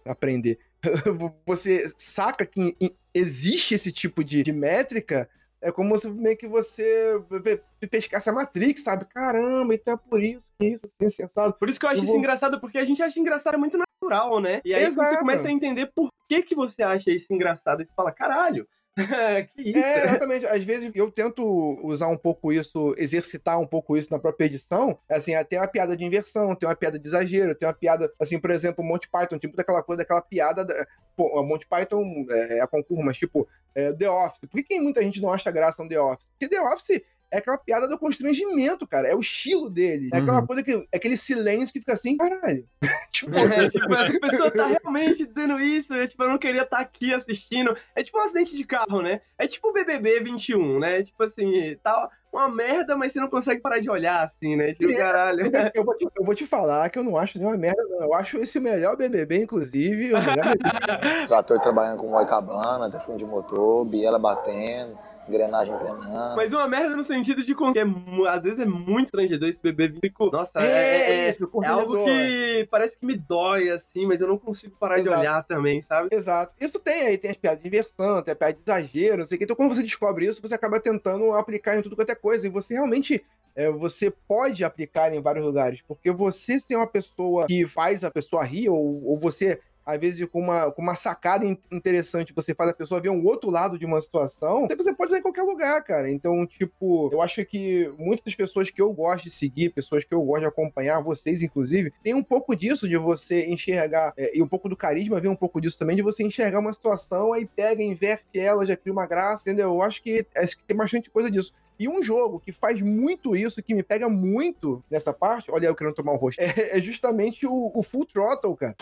Aprender. Você saca que existe esse tipo de, de métrica. É como se meio que você pe- pe- pescasse a Matrix, sabe? Caramba, então é por isso, que isso, assim, sensado. Por isso que eu acho Eu isso vou- engraçado, porque a gente acha engraçado muito natural, né? E aí quando você Exato. começa a entender por que, que você acha isso engraçado, aí você fala, caralho, que isso? É, exatamente. Às vezes eu tento usar um pouco isso, exercitar um pouco isso na própria edição. Assim, tem uma piada de inversão, tem uma piada de exagero, tem uma piada, assim, por exemplo, Monty Python, tipo daquela coisa, daquela piada. Da... Pô, Monty Python é, a concurso, mas tipo, é, The Office. Por que, que muita gente não acha graça no The Office? Porque The Office é aquela piada do constrangimento, cara. É o estilo dele. É aquela Uhum. coisa que. É aquele silêncio que fica assim, caralho. tipo, É, tipo, essa pessoa tá realmente dizendo isso, é, tipo, eu não queria estar aqui assistindo. É tipo um acidente de carro, né? É tipo o BBB 21, né? Tipo assim, tá uma merda, mas você não consegue parar de olhar, assim, né? Tipo, É. caralho. eu, vou te, eu vou te falar que eu não acho nenhuma merda, não. Eu acho esse o melhor BBB, inclusive. O melhor BBB. Trator trabalhando com óleo cabana, defende de motor, biela batendo. Engrenagem penando. Mas uma merda no sentido de que é, às vezes é muito constrangedor esse bebê fico, Nossa, é, é- é- isso, é algo que parece que me dói, assim, mas eu não consigo parar de Exato. olhar também, sabe? Exato. Isso tem aí, tem as piadas de inversão, tem a piada de exagero, não sei o que. Então, quando você descobre isso, você acaba tentando aplicar em tudo quanto é coisa. E você realmente. é, você pode aplicar em vários lugares. Porque você ser uma pessoa que faz a pessoa rir, ou, ou você, às vezes, com uma, com uma sacada in- interessante, você faz a pessoa ver um outro lado de uma situação, você pode usar em qualquer lugar, cara. Então, tipo, eu acho que muitas das pessoas que eu gosto de seguir, pessoas que eu gosto de acompanhar, vocês, inclusive, tem um pouco disso de você enxergar, é, e um pouco do carisma vem um pouco disso também, de você enxergar uma situação, aí pega, inverte ela, já cria uma graça, entendeu? Eu acho que, acho que tem bastante coisa disso. E um jogo que faz muito isso, que me pega muito nessa parte, olha eu querendo tomar o rosto, é, é justamente o, o Full Throttle, cara.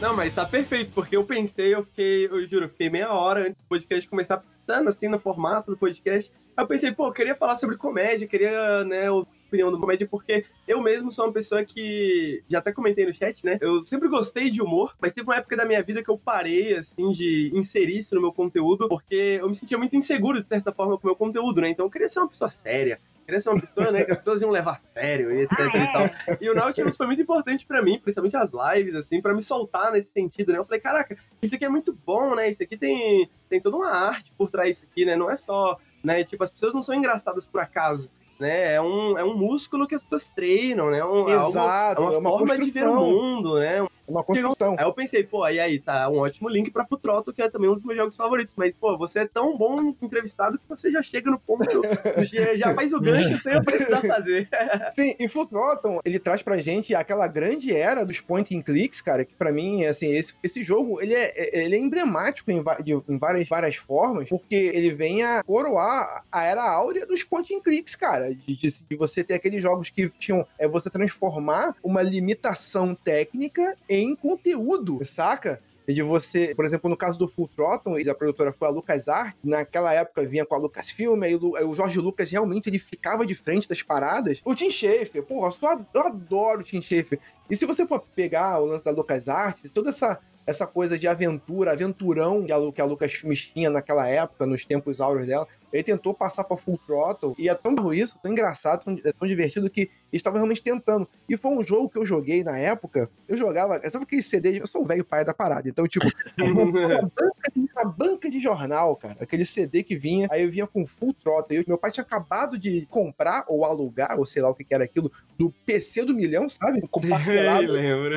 Não, mas tá perfeito, porque eu pensei, eu fiquei, eu juro, eu fiquei meia hora antes do podcast começar pensando assim no formato do podcast. Aí eu pensei, pô, eu queria falar sobre comédia, queria, né, a opinião do comédia, porque eu mesmo sou uma pessoa que, já até comentei no chat, né, eu sempre gostei de humor, mas teve uma época da minha vida que eu parei, assim, de inserir isso no meu conteúdo, porque eu me sentia muito inseguro, de certa forma, com o meu conteúdo, né, então eu queria ser uma pessoa séria, queria ser uma pessoa, né, que as pessoas iam levar a sério e etc e tal. E o Nautilus foi muito importante pra mim, principalmente as lives, assim, pra me soltar nesse sentido, né? Eu falei, caraca, isso aqui é muito bom, né? Isso aqui tem, tem toda uma arte por trás disso aqui, né? Não é só, né? Tipo, as pessoas não são engraçadas por acaso, né? É um, é um músculo que as pessoas treinam, né? Um, é algo- Exato, é uma, é uma forma de ver o mundo, né? É uma construção. Aí eu pensei, pô, aí aí tá um ótimo link pra Futroto, que é também um dos meus jogos favoritos. Mas, pô, você é tão bom entrevistado que você já chega no ponto, já faz o gancho sem eu precisar fazer. Sim, e Full Throttle, ele traz pra gente aquela grande era dos point and clicks, cara, que pra mim, assim, esse, esse jogo, ele é, ele é emblemático em, em várias, várias formas, porque ele vem a coroar a era áurea dos point and clicks, cara, de, de- de você ter aqueles jogos que tinham, é você transformar uma limitação técnica em conteúdo, saca? De você, por exemplo, no caso do Full Throttle, a produtora foi a LucasArts, naquela época vinha com a Lucasfilm, aí o Jorge Lucas realmente ele ficava de frente das paradas. O Tim Schafer, porra, eu, adoro o Tim Schafer. E se você for pegar o lance da LucasArts, toda essa essa coisa de aventura, aventurão que a, que a Lucasfilm tinha naquela época, nos tempos áureos dela, ele tentou passar pra Full Throttle, e é tão isso, tão engraçado, tão, é tão divertido que eles estavam realmente tentando. E foi um jogo que eu joguei na época, eu jogava, sabe aquele CD, eu sou o velho pai da parada, então, tipo, uma banca, de, uma banca de jornal, cara, aquele CD que vinha, aí eu vinha com Full Throttle, e eu- meu pai tinha acabado de comprar, ou alugar, ou sei lá o que que era aquilo, do PC do milhão, sabe? Com parcelado lembro.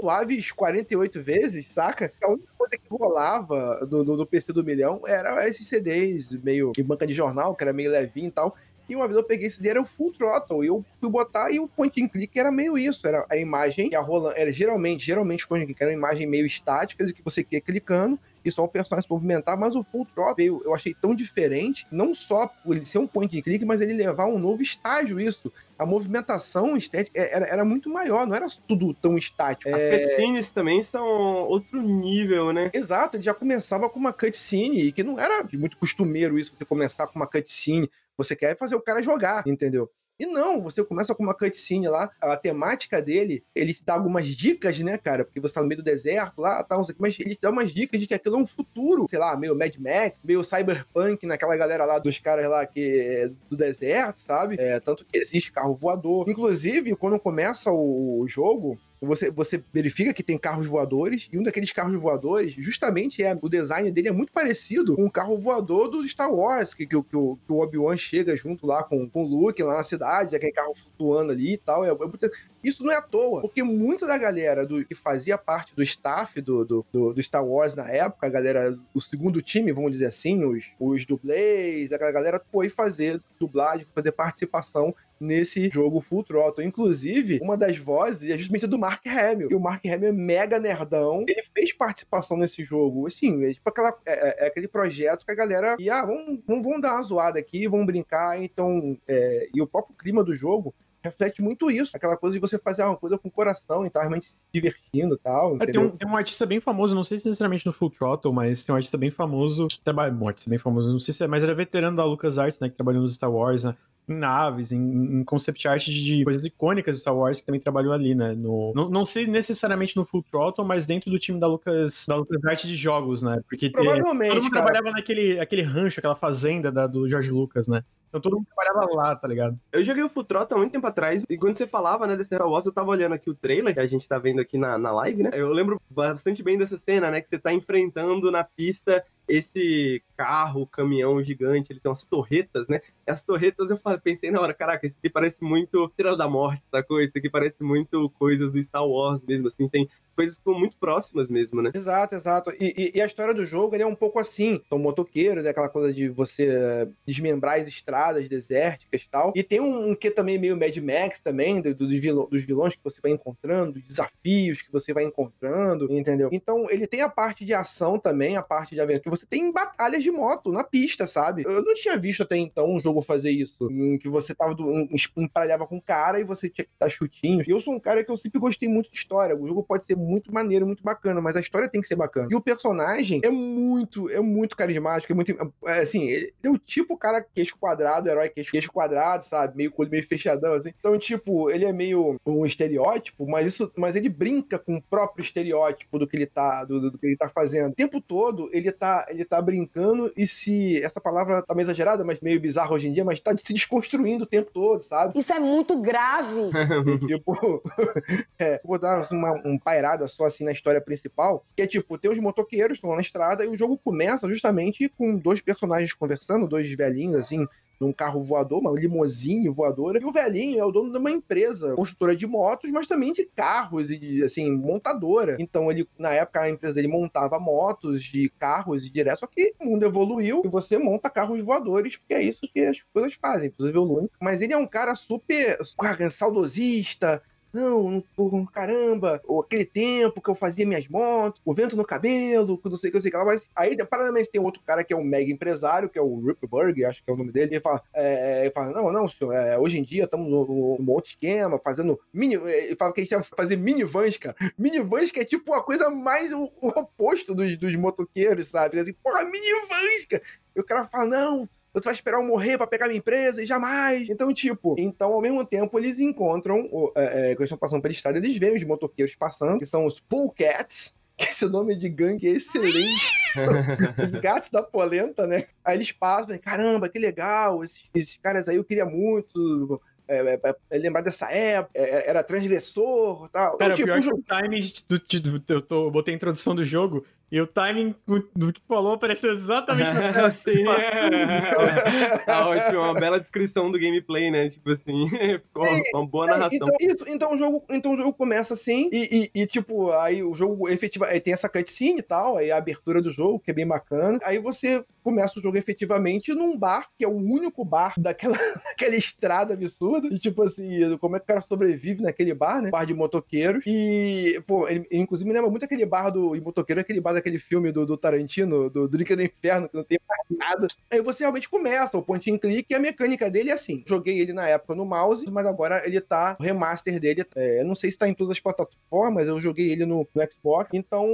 suaves 48 vezes, saca? A única coisa que rolava do, do, do PC do milhão era esses CDs meio de banca de jornal, que era meio levinho e tal. E uma vez eu peguei esse CD, era o Full Throttle, e eu fui botar e o point and click era meio isso, era a imagem que a rolando, era geralmente, geralmente point and click era uma imagem meio estática, que você ia clicando, e só o personagem se movimentar, mas o Full Throttle eu, eu achei tão diferente, não só por ele ser um point and click, mas ele levar um novo estágio isso. A movimentação estética era, era muito maior, não era tudo tão estático. As É, cutscenes também são outro nível, né? Exato, ele já começava com uma cutscene, e que não era muito costumeiro isso, você começar com uma cutscene. Você quer fazer o cara jogar, entendeu? E não, você começa com uma cutscene lá, a temática dele, ele te dá algumas dicas, né, cara? Porque você tá no meio do deserto lá, tal, que, mas ele te dá umas dicas de que aquilo é um futuro, sei lá, meio Mad Max, meio cyberpunk, naquela galera lá dos caras lá que é do deserto, sabe? É, tanto que existe carro voador. Inclusive, quando começa o jogo, você, você verifica que tem carros voadores, e um daqueles carros voadores, justamente é o design dele é muito parecido com o carro voador do Star Wars, que, que, o- que que o Obi-Wan chega junto lá com, com o Luke lá na cidade, aquele carro flutuando ali e tal. É, é isso não é à toa, porque muita da galera do, que fazia parte do staff do, do, do- Star Wars na época, a galera, o segundo time, vamos dizer assim, os, os dublês, aquela galera foi fazer dublagem, fazer participação nesse jogo Full Throttle. Inclusive, uma das vozes é justamente do Mark Hamill. E o Mark Hamill é mega nerdão. Ele fez participação nesse jogo. Assim, é tipo aquela, é, é aquele projeto que a galera ia, ah, vamos, vamos, vamos dar uma zoada aqui, vamos brincar. Então, é, e o próprio clima do jogo reflete muito isso. Aquela coisa de você fazer uma coisa com o coração e tá realmente se divertindo e tal. É, tem, um, tem um artista bem famoso, não sei se necessariamente no Full Throttle, mas tem um artista bem famoso, que trabalha, bom, artista bem famoso, não sei se é, mas era veterano da LucasArts, né, que trabalhou nos Star Wars, né, em naves, em, em concept art de coisas icônicas de Star Wars que também trabalhou ali, né? No, não, não sei necessariamente no Full Throttle, mas dentro do time da Lucas, da Lucas Art de jogos, né? Porque Provavelmente, todo mundo cara. trabalhava naquele aquele rancho, aquela fazenda da, do George Lucas, né? Então todo mundo trabalhava lá, tá ligado? Eu joguei o Full Throttle há muito tempo atrás, e quando você falava, né, desse Star Wars, eu tava olhando aqui o trailer que a gente tá vendo aqui na, na live, né? Eu lembro bastante bem dessa cena, né, que você tá enfrentando na pista esse carro, caminhão gigante, ele tem umas torretas, né? E as torretas eu pensei na hora, caraca, isso aqui parece muito Estrela da Morte, sacou? Isso aqui parece muito coisas do Star Wars mesmo, assim, tem coisas que muito próximas mesmo, né? Exato, exato. E, e- e a história do jogo é um pouco assim. São motoqueiros, né? aquela coisa de você eh, desmembrar as estradas desérticas e tal. E tem um, um que também meio Mad Max também, do- dos, vilões, dos vilões que você vai encontrando, desafios que você vai encontrando, entendeu? Então ele tem a parte de ação também, a parte de aventura, você tem batalhas de moto na pista, sabe? Eu não tinha visto até então um jogo fazer isso, em que você tava do, um, emparelhava com um cara e você tinha que dar chutinhos. Eu sou um cara que eu sempre gostei muito de história. O jogo pode ser muito maneiro, muito bacana, mas a história tem que ser bacana. E o personagem é muito, é muito carismático, é muito. É, assim, ele é o tipo cara queixo quadrado, herói queixo, queixo quadrado, sabe? Meio olho meio fechadão, assim. Então, tipo, ele é meio um estereótipo, mas isso. Mas ele brinca com o próprio estereótipo do que ele tá, do, do que ele tá fazendo. O tempo todo ele tá, ele tá brincando e se. Essa palavra tá meio exagerada, mas meio bizarra hoje em dia, mas tá se desconstruindo o tempo todo, sabe? Isso é muito grave. tipo, é, vou dar uma, um pairada só assim na história principal, que é tipo, tem os motoqueiros que estão lá na estrada e o jogo começa justamente com dois personagens conversando, dois velhinhos assim, num carro voador, uma limousine voadora, e o velhinho é o dono de uma empresa construtora de motos, mas também de carros e de, assim, montadora. Então ele, na época, a empresa dele montava motos de carros e direto, só que o mundo evoluiu e você monta carros voadores, porque é isso que as coisas fazem, as pessoas evoluem. Mas ele é um cara super ah, saudosista, não, não- caramba, ou aquele tempo que eu fazia minhas motos, o vento no cabelo, que não sei o que, não sei o que lá, mas aí, paralelamente, tem outro cara que é um mega empresário, que é o Ripberg, acho que é o nome dele, ele fala, é, ele fala não, não, senhor, é, hoje em dia estamos num outro esquema, fazendo mini, ele fala que a gente ia fazer minivans, cara, minivans que é tipo a coisa mais o, o oposto dos, dos motoqueiros, sabe, assim, porra, minivans, cara, e o cara fala, não, você vai esperar eu morrer pra pegar minha empresa e jamais. Então, tipo, então ao mesmo tempo eles encontram, o- é, é, quando estão passando pela estrada, eles veem os motoqueiros passando, que são os Polecats, que esse nome de gangue é excelente. os gatos da polenta, né? Aí eles passam, e, caramba, que legal, esses, esses caras aí eu queria muito. é, é, é, lembrar dessa época, é, era transgressor e tal. Cara, então, tipo, pior o que jogo- o timing de- do, do- eu, tô, eu botei a introdução do jogo e o timing do que tu falou apareceu exatamente na tela. Sim, é. Tá ótimo, uma bela descrição do gameplay, né? Tipo assim, ficou uma boa narração. Então, isso, então, o jogo, então o jogo começa assim, e, e- e, tipo, aí o jogo efetiva, aí tem essa cutscene e tal, aí a abertura do jogo, que é bem bacana. Aí você começa o jogo efetivamente num bar, que é o único bar daquela, daquela estrada absurda. E tipo assim, como é que o cara sobrevive naquele bar, né? Bar de motoqueiros. E, pô, ele, ele, inclusive me lembra muito aquele bar do motoqueiro, aquele bar daquele filme do, do Tarantino, do Drink do Inferno, que não tem nada. Aí você realmente começa o point and click e a mecânica dele é assim. Joguei ele na época no mouse, mas agora ele tá. O remaster dele, é, eu não sei se tá em todas as plataformas, eu joguei ele no, no Xbox. Então,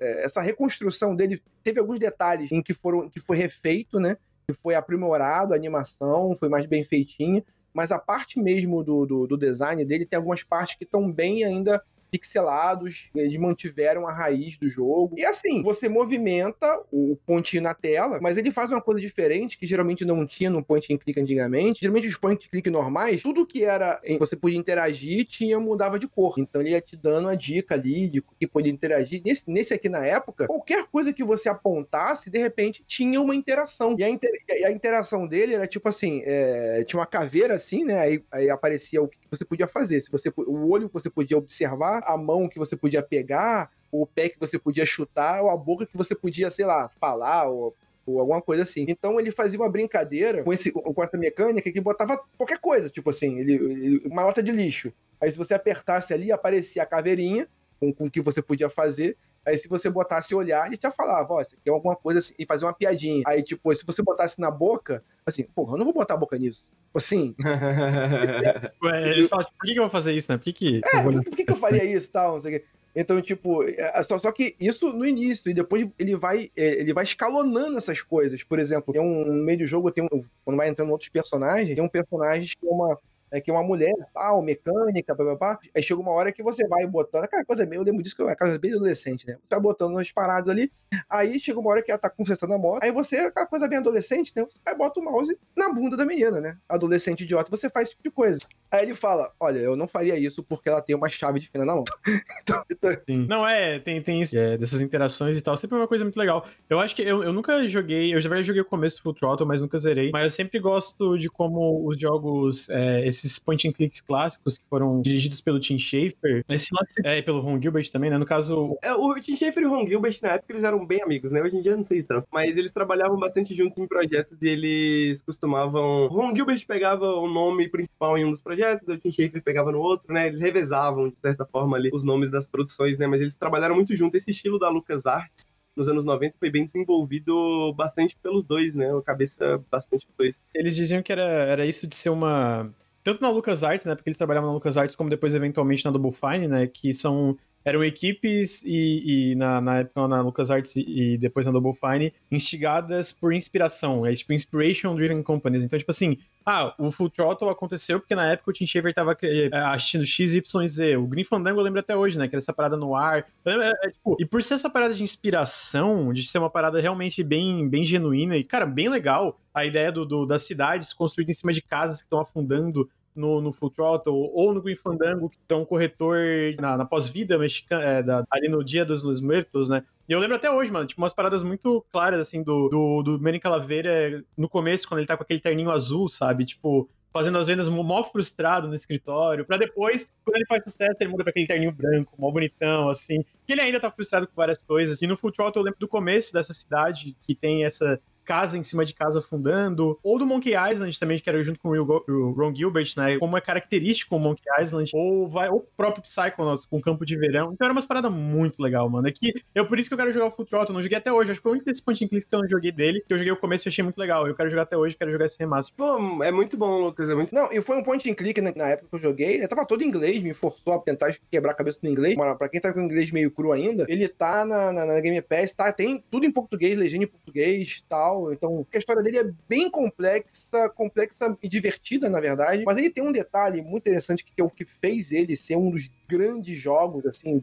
é, essa reconstrução dele teve alguns detalhes em que foram que foi refeito, né? Que foi aprimorado, a animação foi mais bem feitinha. Mas a parte mesmo do, do, do design dele tem algumas partes que estão bem ainda pixelados, eles mantiveram a raiz do jogo. E assim, você movimenta o pontinho na tela, mas ele faz uma coisa diferente que geralmente não tinha no point and click antigamente. Geralmente os point and click normais, tudo que era em- você podia interagir tinha mudava de cor. Então ele ia te dando a dica ali de que podia interagir. Nesse, nesse aqui na época, qualquer coisa que você apontasse, de repente tinha uma interação. E a, inter- e a interação dele era tipo assim, é, tinha uma caveira assim, né? Aí, aí aparecia o que você podia fazer. Se você o olho que você podia observar, a mão que você podia pegar, o pé que você podia chutar, ou a boca que você podia, sei lá, falar, ou, ou alguma coisa assim. Então ele fazia uma brincadeira com, esse, com essa mecânica que botava qualquer coisa, tipo assim, ele, ele- uma lata de lixo. Aí se você apertasse ali, aparecia a caveirinha com, com o que você podia fazer. Aí se você botasse olhar, ele já falava, ó, aqui é alguma coisa assim, e fazer uma piadinha. Aí, tipo, se você botasse na boca, assim, porra, eu não vou botar a boca nisso. Assim, Ué, eles falam, tipo, por que, que eu vou fazer isso, né? Por que, que É, vou... por, que, que eu faria isso e tal? Não sei o quê. Então, tipo, é, só, só que isso no início, e depois ele vai, é, ele vai escalonando essas coisas. Por exemplo, tem um no meio do jogo, tem um, quando vai entrando outros personagens, tem um personagem que é uma é que uma mulher, tal, mecânica, papapá. Aí chega uma hora que você vai botando, aquela coisa meio, eu lembro disso que é uma coisa bem adolescente, né? Você vai botando umas paradas ali, aí chega uma hora que ela tá conversando na moto, aí você, aquela coisa bem adolescente, né? Você vai bota o mouse na bunda da menina, né? Adolescente idiota, você faz esse tipo de coisa. Aí ele fala: Olha, eu não faria isso porque ela tem uma chave de fenda na mão. então, então... Não, é, tem, tem isso, é, dessas interações e tal. Sempre é uma coisa muito legal. Eu acho que eu, eu nunca joguei, eu já joguei o começo do Full Throttle, mas nunca zerei. Mas eu sempre gosto de como os jogos, é, esses point and clicks clássicos que foram dirigidos pelo Tim Schafer, esse lance, é, pelo Ron Gilbert também, né? No caso. É, o Tim Schafer e o Ron Gilbert, na época, eles eram bem amigos, né? Hoje em dia eu não sei tanto. Mas eles trabalhavam bastante juntos em projetos e eles costumavam. O Ron Gilbert pegava o nome principal em um dos projetos, o Tim Schafer pegava no outro, né? Eles revezavam, de certa forma, ali os nomes das produções, né? Mas eles trabalharam muito junto. Esse estilo da LucasArts nos anos 90 foi bem desenvolvido bastante pelos dois, né? A cabeça bastante dos dois. Eles diziam que era, era isso de ser uma. Tanto na LucasArts, né? Porque eles trabalhavam na LucasArts, como depois, eventualmente, na Double Fine, né? Que são eram equipes e, e na, na, época na LucasArts e, e depois na Double Fine, instigadas por inspiração, é tipo Inspiration Driven Companies. Então, tipo assim, ah, o Full Throttle aconteceu porque na época o Tim Schafer tava é, assistindo XYZ. O Green Fandango eu lembro até hoje, né? Que era essa parada no ar. É, é, tipo, e por ser essa parada de inspiração, de ser uma parada realmente bem, bem genuína e, cara, bem legal, a ideia do, do das cidades construídas em cima de casas que estão afundando no, no Full Throttle ou no Green Fandango, que é um corretor na, na pós-vida mexicana, é, da, ali no Dia dos Los Muertos, né? E eu lembro até hoje, mano, tipo, umas paradas muito claras, assim, do, do, do Manny Calaveira no começo, quando ele tá com aquele terninho azul, sabe? Tipo, fazendo as vendas mó frustrado no escritório, pra depois, quando ele faz sucesso, ele muda pra aquele terninho branco, mó bonitão, assim. Que ele ainda tá frustrado com várias coisas. E no Full Throttle eu lembro do começo dessa cidade, que tem essa casa em cima de casa afundando, ou do Monkey Island também, que era junto com o Ron Gilbert, né? Como é característico o Monkey Island, ou vai o próprio Psychonauts com Campo de Verão. Então era umas paradas muito legal, mano. É que eu por isso que eu quero jogar o Full Throttle, não joguei até hoje. Acho que foi o único desse point and click que eu não joguei dele, que eu joguei o começo e achei muito legal. Eu quero jogar até hoje, quero jogar esse remaster. Pô, é muito bom, Lucas, é muito Não, e foi um point and click na, na época que eu joguei, ele tava todo em inglês, me forçou a tentar quebrar a cabeça no inglês. Mas pra quem tá com o inglês meio cru ainda, ele tá na, na, na Game Pass, tá, tem tudo em português, legenda em português tal. Então, a história dele é bem complexa, complexa e divertida, na verdade. Mas ele tem um detalhe muito interessante que é o que fez ele ser um dos grandes jogos, assim,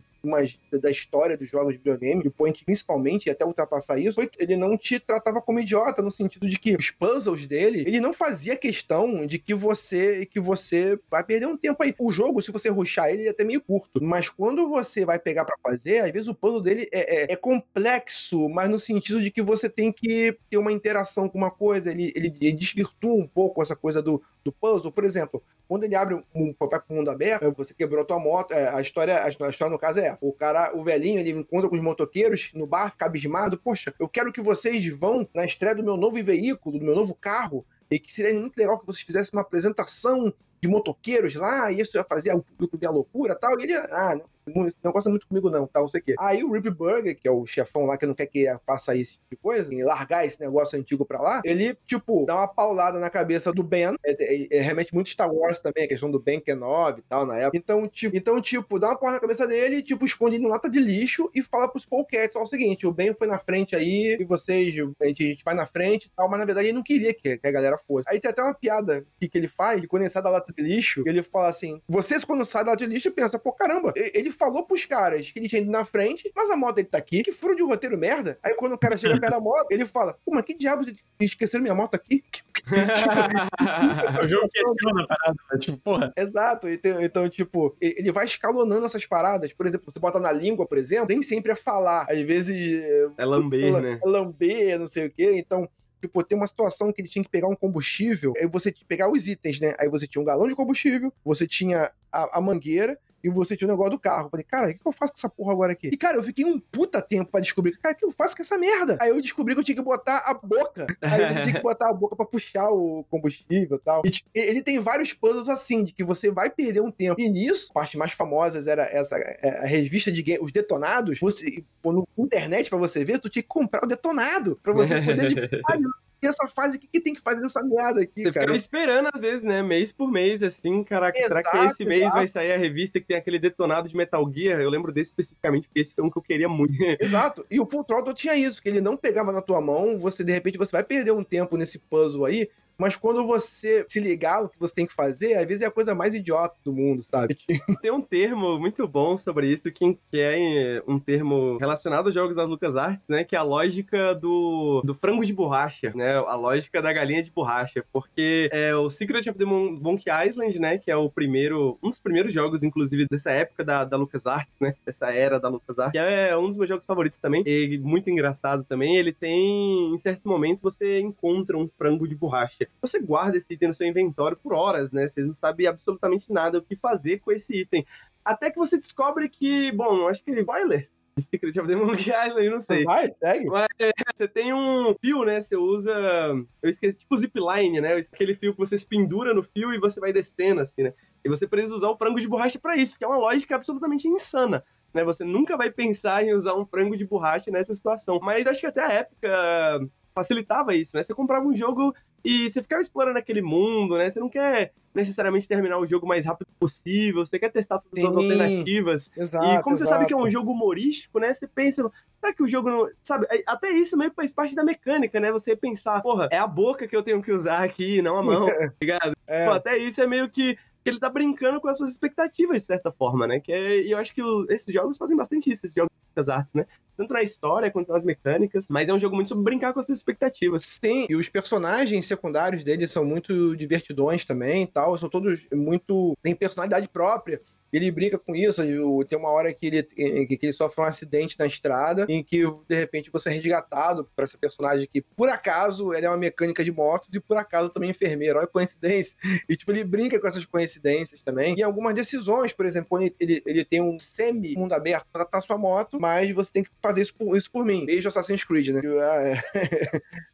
da história dos jogos de videogame, do Point principalmente, e até ultrapassar isso, foi ele não te tratava como idiota, no sentido de que os puzzles dele, ele não fazia questão de que você que você vai perder um tempo aí. O jogo, se você ruxar ele, ele é até meio curto, mas quando você vai pegar para fazer, às vezes o puzzle dele é, é, é, complexo, mas no sentido de que você tem que ter uma interação com uma coisa, ele, ele, ele desvirtua um pouco essa coisa do, do puzzle. Por exemplo, quando ele abre um, vai pro mundo aberto, você quebrou a tua moto, é, a história, a história no caso é essa. O cara, o velhinho, ele encontra com os motoqueiros no bar, fica abismado. Poxa, eu quero que vocês vão na estreia do meu novo veículo, do meu novo carro, e que seria muito legal que vocês fizessem uma apresentação de motoqueiros lá, e isso ia fazer o público ver a loucura tal. E ele, ah, não, esse não gosta muito comigo, não, tal, não sei o quê. Aí o Rip Burger, que é o chefão lá que não quer que faça esse tipo de coisa, e largar esse negócio antigo pra lá, ele, tipo, dá uma paulada na cabeça do Ben. É, é, é remete muito Star Wars também, a questão do Ben Kenobi e tal, na época. Então, tipo, então, tipo, dá uma porra na cabeça dele, tipo, esconde em lata de lixo e fala pros Polecats, ó, o seguinte, o Ben foi na frente aí, e vocês, a gente, a gente vai na frente e tal, mas na verdade ele não queria que, que a galera fosse. Aí tem até uma piada que, que ele faz, de quando ele sai da lata de lixo, ele fala assim, vocês quando sai da lata de lixo pensa, pô, caramba, ele falou pros caras que ele tinha ido na frente, mas a moto dele tá aqui, que furo de roteiro merda. Aí quando o cara chega perto da moto, ele fala, pô, mas que diabos esqueceram minha moto aqui? o jogo questiona a parada, né? tipo, porra. Exato, então, então, tipo, ele vai escalonando essas paradas. Por exemplo, você bota na língua, por exemplo, nem sempre é falar. Às vezes. É lamber, né? É lamber, não sei o quê. Então, tipo, tem uma situação que ele tinha que pegar um combustível, aí você tinha que pegar os itens, né? Aí você tinha um galão de combustível, você tinha a, a mangueira, e você tinha o negócio do carro. Eu falei, cara, o que eu faço com essa porra agora aqui? E, cara, eu fiquei um puta tempo pra descobrir, cara, o que eu faço com essa merda? Aí eu descobri que eu tinha que botar a boca. Aí você tinha que botar a boca pra puxar o combustível e tal. E tipo, ele tem vários puzzles assim, de que você vai perder um tempo. E nisso, a parte mais famosas era essa, é, a revista de game, os detonados. Você, na internet, pra você ver, tu tinha que comprar o detonado pra você poder. nessa fase, o que, que tem que fazer nessa merda aqui, Você cara? ficava esperando, às vezes, né? Mês por mês, assim, caraca, será que Exato, esse mês exato. vai sair a revista que tem aquele detonado de Metal Gear? Eu lembro desse especificamente, porque esse foi um que eu queria muito. Exato. E o Full Throttle tinha isso, que ele não pegava na tua mão, você de repente você vai perder um tempo nesse puzzle aí, mas quando você se ligar no que você tem que fazer, às vezes é a coisa mais idiota do mundo, sabe? Tem um termo muito bom sobre isso, que, é um termo relacionado aos jogos das LucasArts, né? Que é a lógica do, do frango de borracha, né? A lógica da galinha de borracha. Porque é o Secret of the Mon Monkey Island, né? Que é o primeiro, um dos primeiros jogos, inclusive, dessa época da, da LucasArts, né? Dessa era da LucasArts. Que é um dos meus jogos favoritos também. E muito engraçado também. Ele tem, em certo momento, você encontra um frango de borracha. Você guarda esse item no seu inventório por horas, né? Você não sabe absolutamente nada o que fazer com esse item. Até que você descobre que, bom, acho que ele spoilers de Secret of the Monkey Island, eu não sei. Vai, segue. Você tem um fio, né? Você usa. Eu esqueci, tipo zipline, né? Aquele fio que você se pendura no fio e você vai descendo, assim, né? E você precisa usar o frango de borracha pra isso, que é uma lógica absolutamente insana. Né, você nunca vai pensar em usar um frango de borracha nessa situação. Mas acho que até a época facilitava isso, né? Você comprava um jogo e você ficava explorando aquele mundo, né? Você não quer necessariamente terminar o jogo o mais rápido possível, você quer testar todas as Sim. alternativas. Exato. E como você sabe que é um exato. jogo humorístico, né? Você pensa, será que o jogo não. Sabe, até isso meio faz parte da mecânica, né? Você pensar, porra, é a boca que eu tenho que usar aqui, não a mão, tá ligado? É. Pô, até isso é meio que. Que Ele tá brincando com as suas expectativas, de certa forma, né? Que é, e eu acho que o- esses jogos fazem bastante isso, esses jogos das artes, né? Tanto na história quanto nas mecânicas. Mas é um jogo muito sobre brincar com as suas expectativas. Sim, e os personagens secundários dele são muito divertidões também e tal. São todos muito. têm personalidade própria. Ele brinca com isso. Tem uma hora que ele, que ele sofre um acidente na estrada, em que de repente você é resgatado para esse personagem que, por acaso, ele é uma mecânica de motos e por acaso também é enfermeiro. Olha coincidência. E tipo, ele brinca com essas coincidências também. E algumas decisões, por exemplo, ele, ele, ele tem um semi-mundo aberto pra tratar sua moto, mas você tem que fazer isso por, isso por mim. Desde Assassin's Creed, né? Ah, é.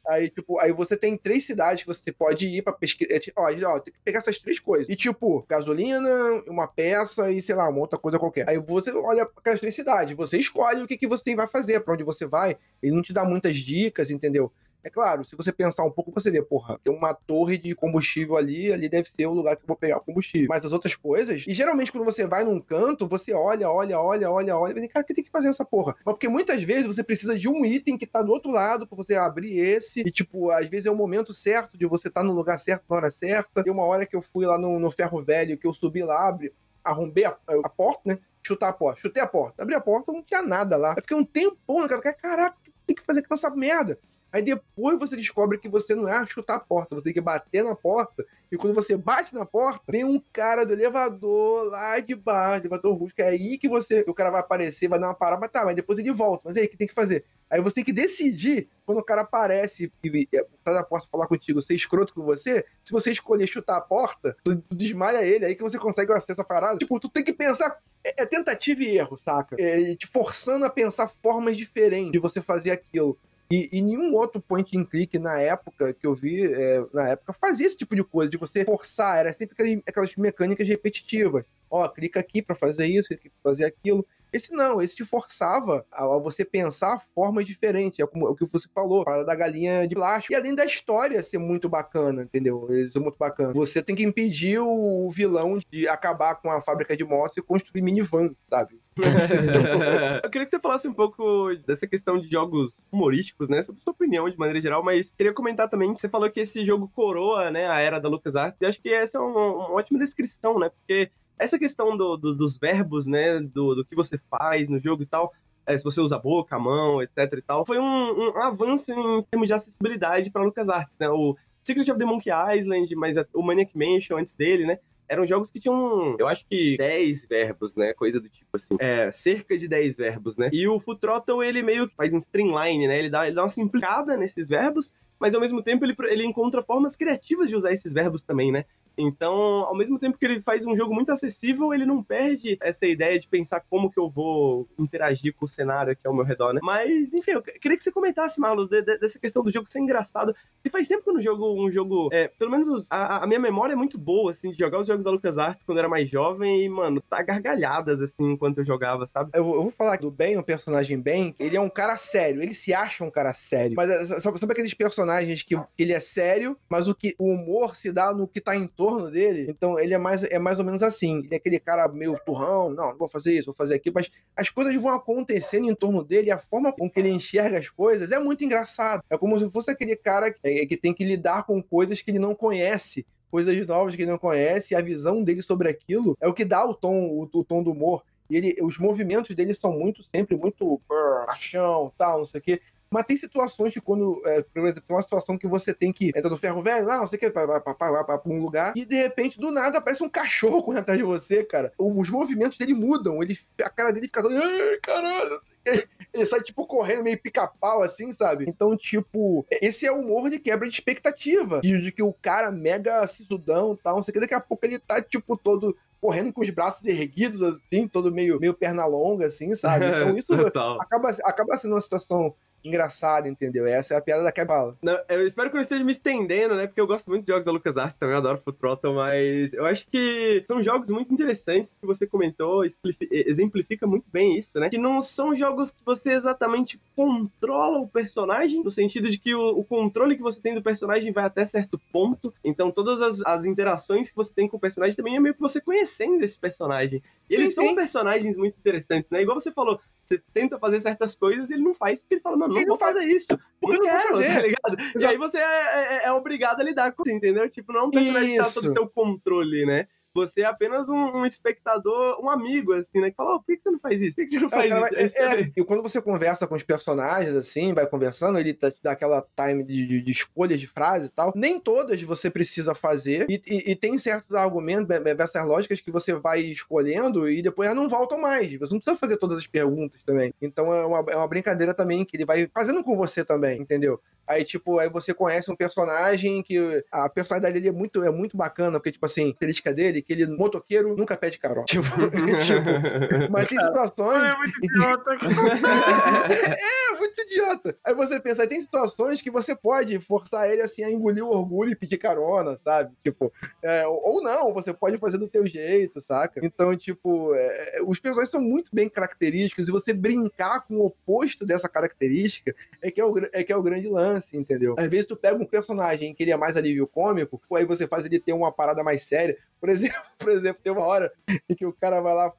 Aí, tipo, aí você tem três cidades que você pode ir pra pesquisar. É, tipo, ó, ó, tem que pegar essas três coisas. E, tipo, gasolina, uma peça e, sei lá, uma outra coisa qualquer. Aí você olha aquelas três cidades, você escolhe o que, que você vai fazer, pra onde você vai. Ele não te dá muitas dicas, entendeu? É claro, se você pensar um pouco, você vê, porra, tem uma torre de combustível ali, ali deve ser o lugar que eu vou pegar o combustível. Mas as outras coisas, e geralmente quando você vai num canto, você olha, olha, olha, olha, olha, e cara, o que tem que fazer essa porra? Mas porque muitas vezes você precisa de um item que tá do outro lado pra você abrir esse, e tipo, às vezes é o momento certo de você estar tá no lugar certo na hora certa. Tem uma hora que eu fui lá no, no ferro velho, que eu subi lá, abri, arrombei a, a porta, né? Chutar a porta, chutei a porta, abri a porta, não tinha nada lá. Eu fiquei um tempão, cara, caraca, tem que fazer com essa merda? Aí depois você descobre que você não é chutar a porta, você tem que bater na porta. E quando você bate na porta, vem um cara do elevador lá de baixo, elevador rústico. É aí que você. O cara vai aparecer, vai dar uma parada, mas tá, mas depois ele volta. Mas aí, o que tem que fazer? Aí você tem que decidir quando o cara aparece e, tá na porta falar contigo, ser escroto com você. Se você escolher chutar a porta, tu, tu desmaia ele, aí que você consegue acesso à parada. Tipo, tu tem que pensar. É, é tentativa e erro, saca? É, te forçando a pensar formas diferentes de você fazer aquilo. E, e, nenhum outro point and click na época que eu vi, é, na época, fazia esse tipo de coisa, de você forçar, era sempre aquelas, aquelas mecânicas repetitivas. Ó, clica aqui para fazer isso, clica aqui pra fazer aquilo. Esse não, esse te forçava a, você pensar formas diferentes. É, como, é o que você falou, a da galinha de plástico. E além da história ser muito bacana, entendeu? Isso é muito bacana. Você tem que impedir o vilão de acabar com a fábrica de motos e construir minivans, sabe? eu queria que você falasse um pouco dessa questão de jogos humorísticos, né? Sobre sua opinião de maneira geral, mas queria comentar também que você falou que esse jogo coroa, né, a era da LucasArts, e acho que essa é uma, uma ótima descrição, né? Porque essa questão do, do, dos verbos, né, do, do que você faz no jogo e tal, é, se você usa a boca, a mão, etc e tal, foi um, um avanço em termos de acessibilidade para LucasArts, né? O Secret of the Monkey Island, mas o Maniac Mansion antes dele, né? Eram jogos que tinham, eu acho que 10 verbos, né? Coisa do tipo assim. É, cerca de 10 verbos, né? E o Full Throttle, ele meio que faz um streamline, né? Ele dá, ele dá uma simplificada nesses verbos, mas ao mesmo tempo ele, ele encontra formas criativas de usar esses verbos também, né? Então, ao mesmo tempo que ele faz um jogo muito acessível, ele não perde essa ideia de pensar como que eu vou interagir com o cenário aqui ao meu redor, né? Mas, enfim, eu queria que você comentasse, Marlos, de, de, dessa questão do jogo ser engraçado. E faz tempo que eu não jogo um jogo. É, pelo menos a, a, minha memória é muito boa, assim, de jogar os jogos da LucasArts quando eu era mais jovem e, mano, tá gargalhadas, assim, enquanto eu jogava, sabe? Eu, eu vou falar do Ben, o personagem Ben, ele é um cara sério, ele se acha um cara sério. Mas é, sabe, sabe aqueles personagens que, ele é sério, mas o, que, o humor se dá no que tá em torno dele? Então ele é mais, é mais ou menos assim. Ele é aquele cara meio turrão, não, não vou fazer isso, vou fazer aquilo, mas as coisas vão acontecendo em torno dele a forma com que ele enxerga as coisas é muito engraçado. É como se fosse aquele cara que, é, que tem que lidar com coisas que ele não conhece coisas novas que ele não conhece, e a visão dele sobre aquilo é o que dá o tom, o, o tom do humor. E ele, os movimentos dele são muito, sempre muito paixão, tal, não sei o quê. Mas tem situações que quando, é, por exemplo, tem uma situação que você tem que entrar no ferro velho, lá, não sei o que, pra, pra, pra, pra, um lugar, e de repente, do nada, aparece um cachorro correndo atrás de você, cara. Os movimentos dele mudam, ele, a cara dele fica, ai, caralho, não sei o que. Ele sai, tipo, correndo meio pica-pau, assim, sabe? Então, tipo, esse é o humor de quebra de expectativa. De, de que o cara mega sisudão e tal, não sei o que, daqui a pouco ele tá, tipo, todo correndo com os braços erguidos, assim, todo meio, meio perna longa, assim, sabe? Então isso acaba, acaba sendo uma situação engraçado, entendeu? Essa é a piada da quebra Eu espero que eu esteja me estendendo, né? Porque eu gosto muito de jogos da LucasArts também, eu adoro Full Throttle, mas eu acho que são jogos muito interessantes que você comentou, exemplifica muito bem isso, né? Que não são jogos que você exatamente controla o personagem, no sentido de que o, o controle que você tem do personagem vai até certo ponto, então todas as, as, interações que você tem com o personagem também é meio que você conhecendo esse personagem. E sim, eles sim. são personagens muito interessantes, né? Igual você falou, você tenta fazer certas coisas e ele não faz porque ele fala, mano, não ele vou não fazer isso. Porque não, não quero, fazer. tá ligado? Exato. E aí você é, é, é, obrigado a lidar com isso, entendeu? Tipo, não é um personagem isso. que tá sob seu controle, né? Você é apenas um, um, espectador, um amigo, assim, né? Que fala, oh, por que, você não faz isso? Por que, você não é, faz é, isso? É, é, e quando você conversa com os personagens, assim, vai conversando, ele te dá aquela time de, de, de escolhas de frase e tal. Nem todas você precisa fazer. E, e, e tem certos argumentos, essas lógicas que você vai escolhendo e depois elas não voltam mais. Você não precisa fazer todas as perguntas também. Então é uma, é uma brincadeira também que ele vai fazendo com você também, entendeu? Aí, tipo, aí você conhece um personagem que a personalidade dele é muito, é muito bacana, porque, tipo assim, a característica dele, que ele, motoqueiro, nunca pede carona. Tipo, tipo mas tem situações. É muito idiota. é, é, muito idiota. Aí você pensa, tem situações que você pode forçar ele, assim, a engolir o orgulho e pedir carona, sabe? Tipo, é, ou não, você pode fazer do teu jeito, saca? Então, tipo, é, os personagens são muito bem característicos e você brincar com o oposto dessa característica é que é o, é, que é o grande lance entendeu? Às vezes tu pega um personagem que ele é mais alívio cômico, aí você faz ele ter uma parada mais séria. Por exemplo, por exemplo, tem uma hora em que o cara vai lá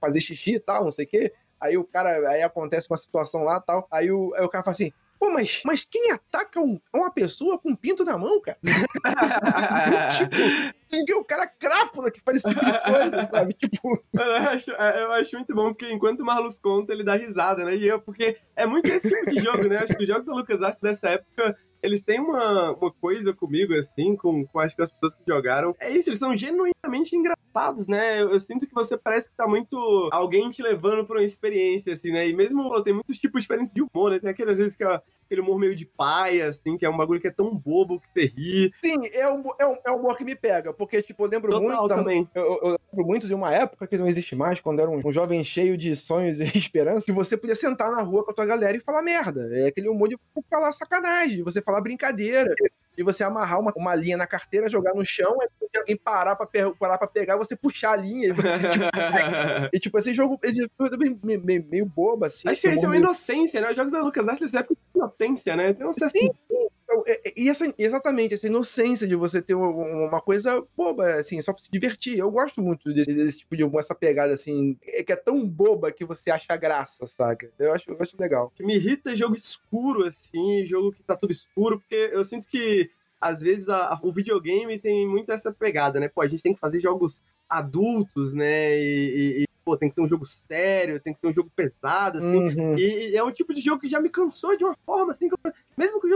fazer xixi e tal, não sei o quê. Aí o cara, aí acontece uma situação lá tal. Aí o, aí o cara fala assim: Pô, mas, mas quem ataca um, uma pessoa com um pinto na mão, cara? tipo, o cara crápula que faz esse tipo de coisa, sabe? Tipo. Eu acho, é, eu acho muito bom, porque enquanto o Marlos conta, ele dá risada, né? E eu, porque é muito esse tipo de jogo, né? Acho que os jogos da LucasArts dessa época eles têm uma, uma coisa comigo, assim, com, com acho que as pessoas que jogaram. É isso, eles são genuinamente engraçados, né? Eu, eu, sinto que você parece que tá muito alguém te levando pra uma experiência, assim, né? E mesmo tem muitos tipos diferentes de humor, né? Tem aquelas vezes que aquele humor meio de paia, assim, que é um bagulho que é tão bobo que você ri. Sim, é o, é o, é o humor que me pega, porque, tipo, eu lembro Total, muito. Também. Da, eu, eu, lembro muito de uma época que não existe mais, quando era um, um jovem cheio de sonhos e esperança, que você podia sentar na rua com a tua galera e falar merda. É aquele humor de falar sacanagem, você falar brincadeira e você amarrar uma, uma linha na carteira, jogar no chão, aí alguém parar pra, parar pra pegar, você puxar a linha e você, tipo, e tipo, esse jogo, esse é meio, meio, meio bobo, assim. Acho que isso é uma inocência, né? Os jogos da LucasArts nessa época inocência, né? Tem um sim, sim. Então, é, é, e essa, exatamente, essa inocência de você ter uma coisa boba, assim, só pra se divertir. Eu gosto muito desse, desse tipo de essa pegada, assim, que é tão boba que você acha graça, saca? Eu acho, eu acho legal. O que me irrita é jogo escuro, assim, jogo que tá tudo escuro, porque eu sinto que às vezes a, a, o videogame tem muito essa pegada, né? Pô, a gente tem que fazer jogos adultos, né? E, e, pô, tem que ser um jogo sério, tem que ser um jogo pesado, assim. Uhum. E, e, é um tipo de jogo que já me cansou de uma forma, assim, que eu,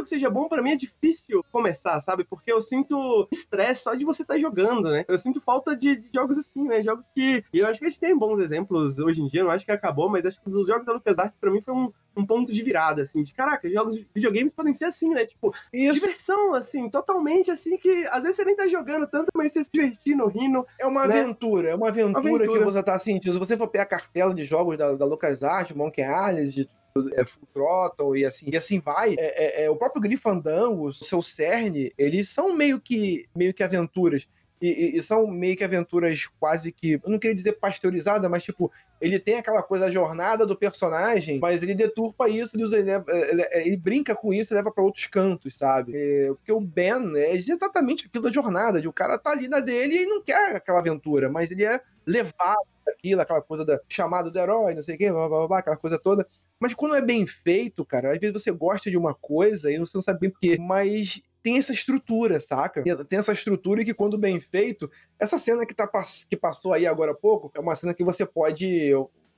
que seja bom, para mim é difícil começar, sabe? Porque eu sinto estresse só de você estar tá jogando, né? Eu sinto falta de, de, jogos assim, né? Jogos que. E eu acho que a gente tem bons exemplos hoje em dia, não acho que acabou, mas acho que um dos jogos da LucasArts, pra mim, foi um, um ponto de virada, assim, de caraca, jogos videogames podem ser assim, né? Tipo, Isso diversão, assim, totalmente assim, que às vezes você nem tá jogando tanto, mas você se divertindo, rindo. é uma né? aventura, é uma aventura, Aventura. que você tá sentindo. Se você for pegar a cartela de jogos da, da LucasArts, Monkey Island, de é, Full Throttle e assim, e assim vai. É, é- é, o próprio Grifandango, o seu cerne, eles são meio que, meio que aventuras. E, e- e são meio que aventuras quase que. Eu não queria dizer pasteurizadas, mas tipo, ele tem aquela coisa, a jornada do personagem, mas ele deturpa isso, ele, usa, ele, ele- ele brinca com isso e leva pra outros cantos, sabe? É, porque o Ben é exatamente aquilo da jornada, de o cara tá ali na dele e não quer aquela aventura, mas ele é levado aquilo, aquela coisa da chamado do herói, não sei o quê, blá, blá, blá, aquela coisa toda. Mas quando é bem feito, cara, às vezes você gosta de uma coisa e você não sabe bem porquê, mas tem essa estrutura, saca? Tem essa estrutura que quando bem feito, essa cena que, tá, que passou aí agora há pouco, é uma cena que você pode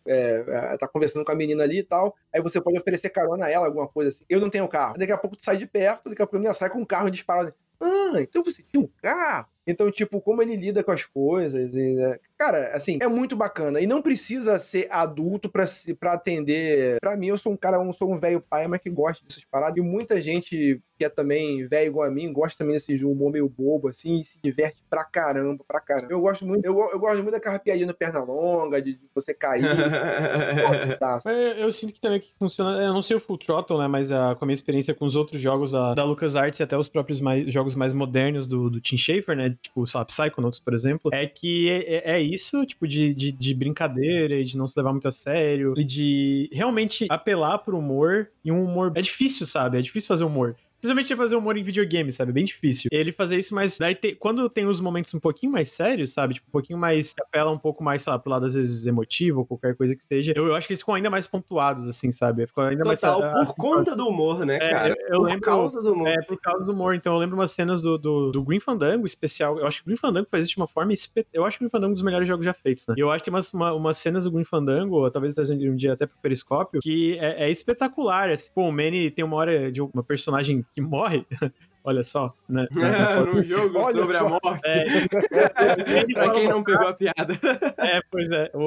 é, é, tá conversando com a menina ali e tal, aí você pode oferecer carona a ela, alguma coisa assim. Eu não tenho carro. Daqui a pouco tu sai de perto, daqui a pouco a menina sai com um carro disparado. Ah, então você tinha um carro? Então, tipo, como ele lida com as coisas. e, né? Cara, assim, é muito bacana. E não precisa ser adulto pra, se- pra atender. Pra mim, eu sou um cara, eu sou um velho pai, mas que gosta dessas paradas. E muita gente que é também velho igual a mim, gosta também desse humor meio bobo, assim, e se diverte pra caramba, pra caramba. Eu gosto muito, eu, eu gosto muito daquela piadinha no perna longa, de, de você cair. tá, Mas Eu, eu sinto que também que funciona. Eu não sei o Full Throttle, né? Mas a, com a minha experiência com os outros jogos da, da LucasArts e até os próprios mais- jogos mais modernos do, do Tim Schafer, né? Tipo, sei lá, Psychonauts, por exemplo. É que é, é- é isso, tipo, de, de, de brincadeira e de não se levar muito a sério. E de realmente apelar pro humor. E um humor. É difícil, sabe? É difícil fazer humor. Principalmente fazer humor em videogame, sabe? Bem difícil. Ele fazer isso, mas daí te- quando tem os momentos um pouquinho mais sérios, sabe? Tipo, um pouquinho mais. que apela um pouco mais, sei lá, pro lado às vezes emotivo ou qualquer coisa que seja. Eu, eu acho que eles ficam ainda mais pontuados, assim, sabe? Ficam ainda mais. Total, ah, por conta do humor, né, É, cara? eu- eu por lembro- causa do humor. É, por causa do humor. Então eu lembro umas cenas do, do, do Green Fandango especial. Eu acho que o Green Fandango faz isso de uma forma. espe- Eu acho que o Green Fandango é um dos melhores jogos já feitos, né? E eu acho que tem umas, uma- umas cenas do Green Fandango, ou talvez trazendo um dia até pro Periscópio, que é, é espetacular. Assim. Pô, o Manny tem uma hora de uma personagem que morre. Olha só, né? Num jogo Olha sobre só. a morte. É, pra quem não pegou a piada. É, pois é. O,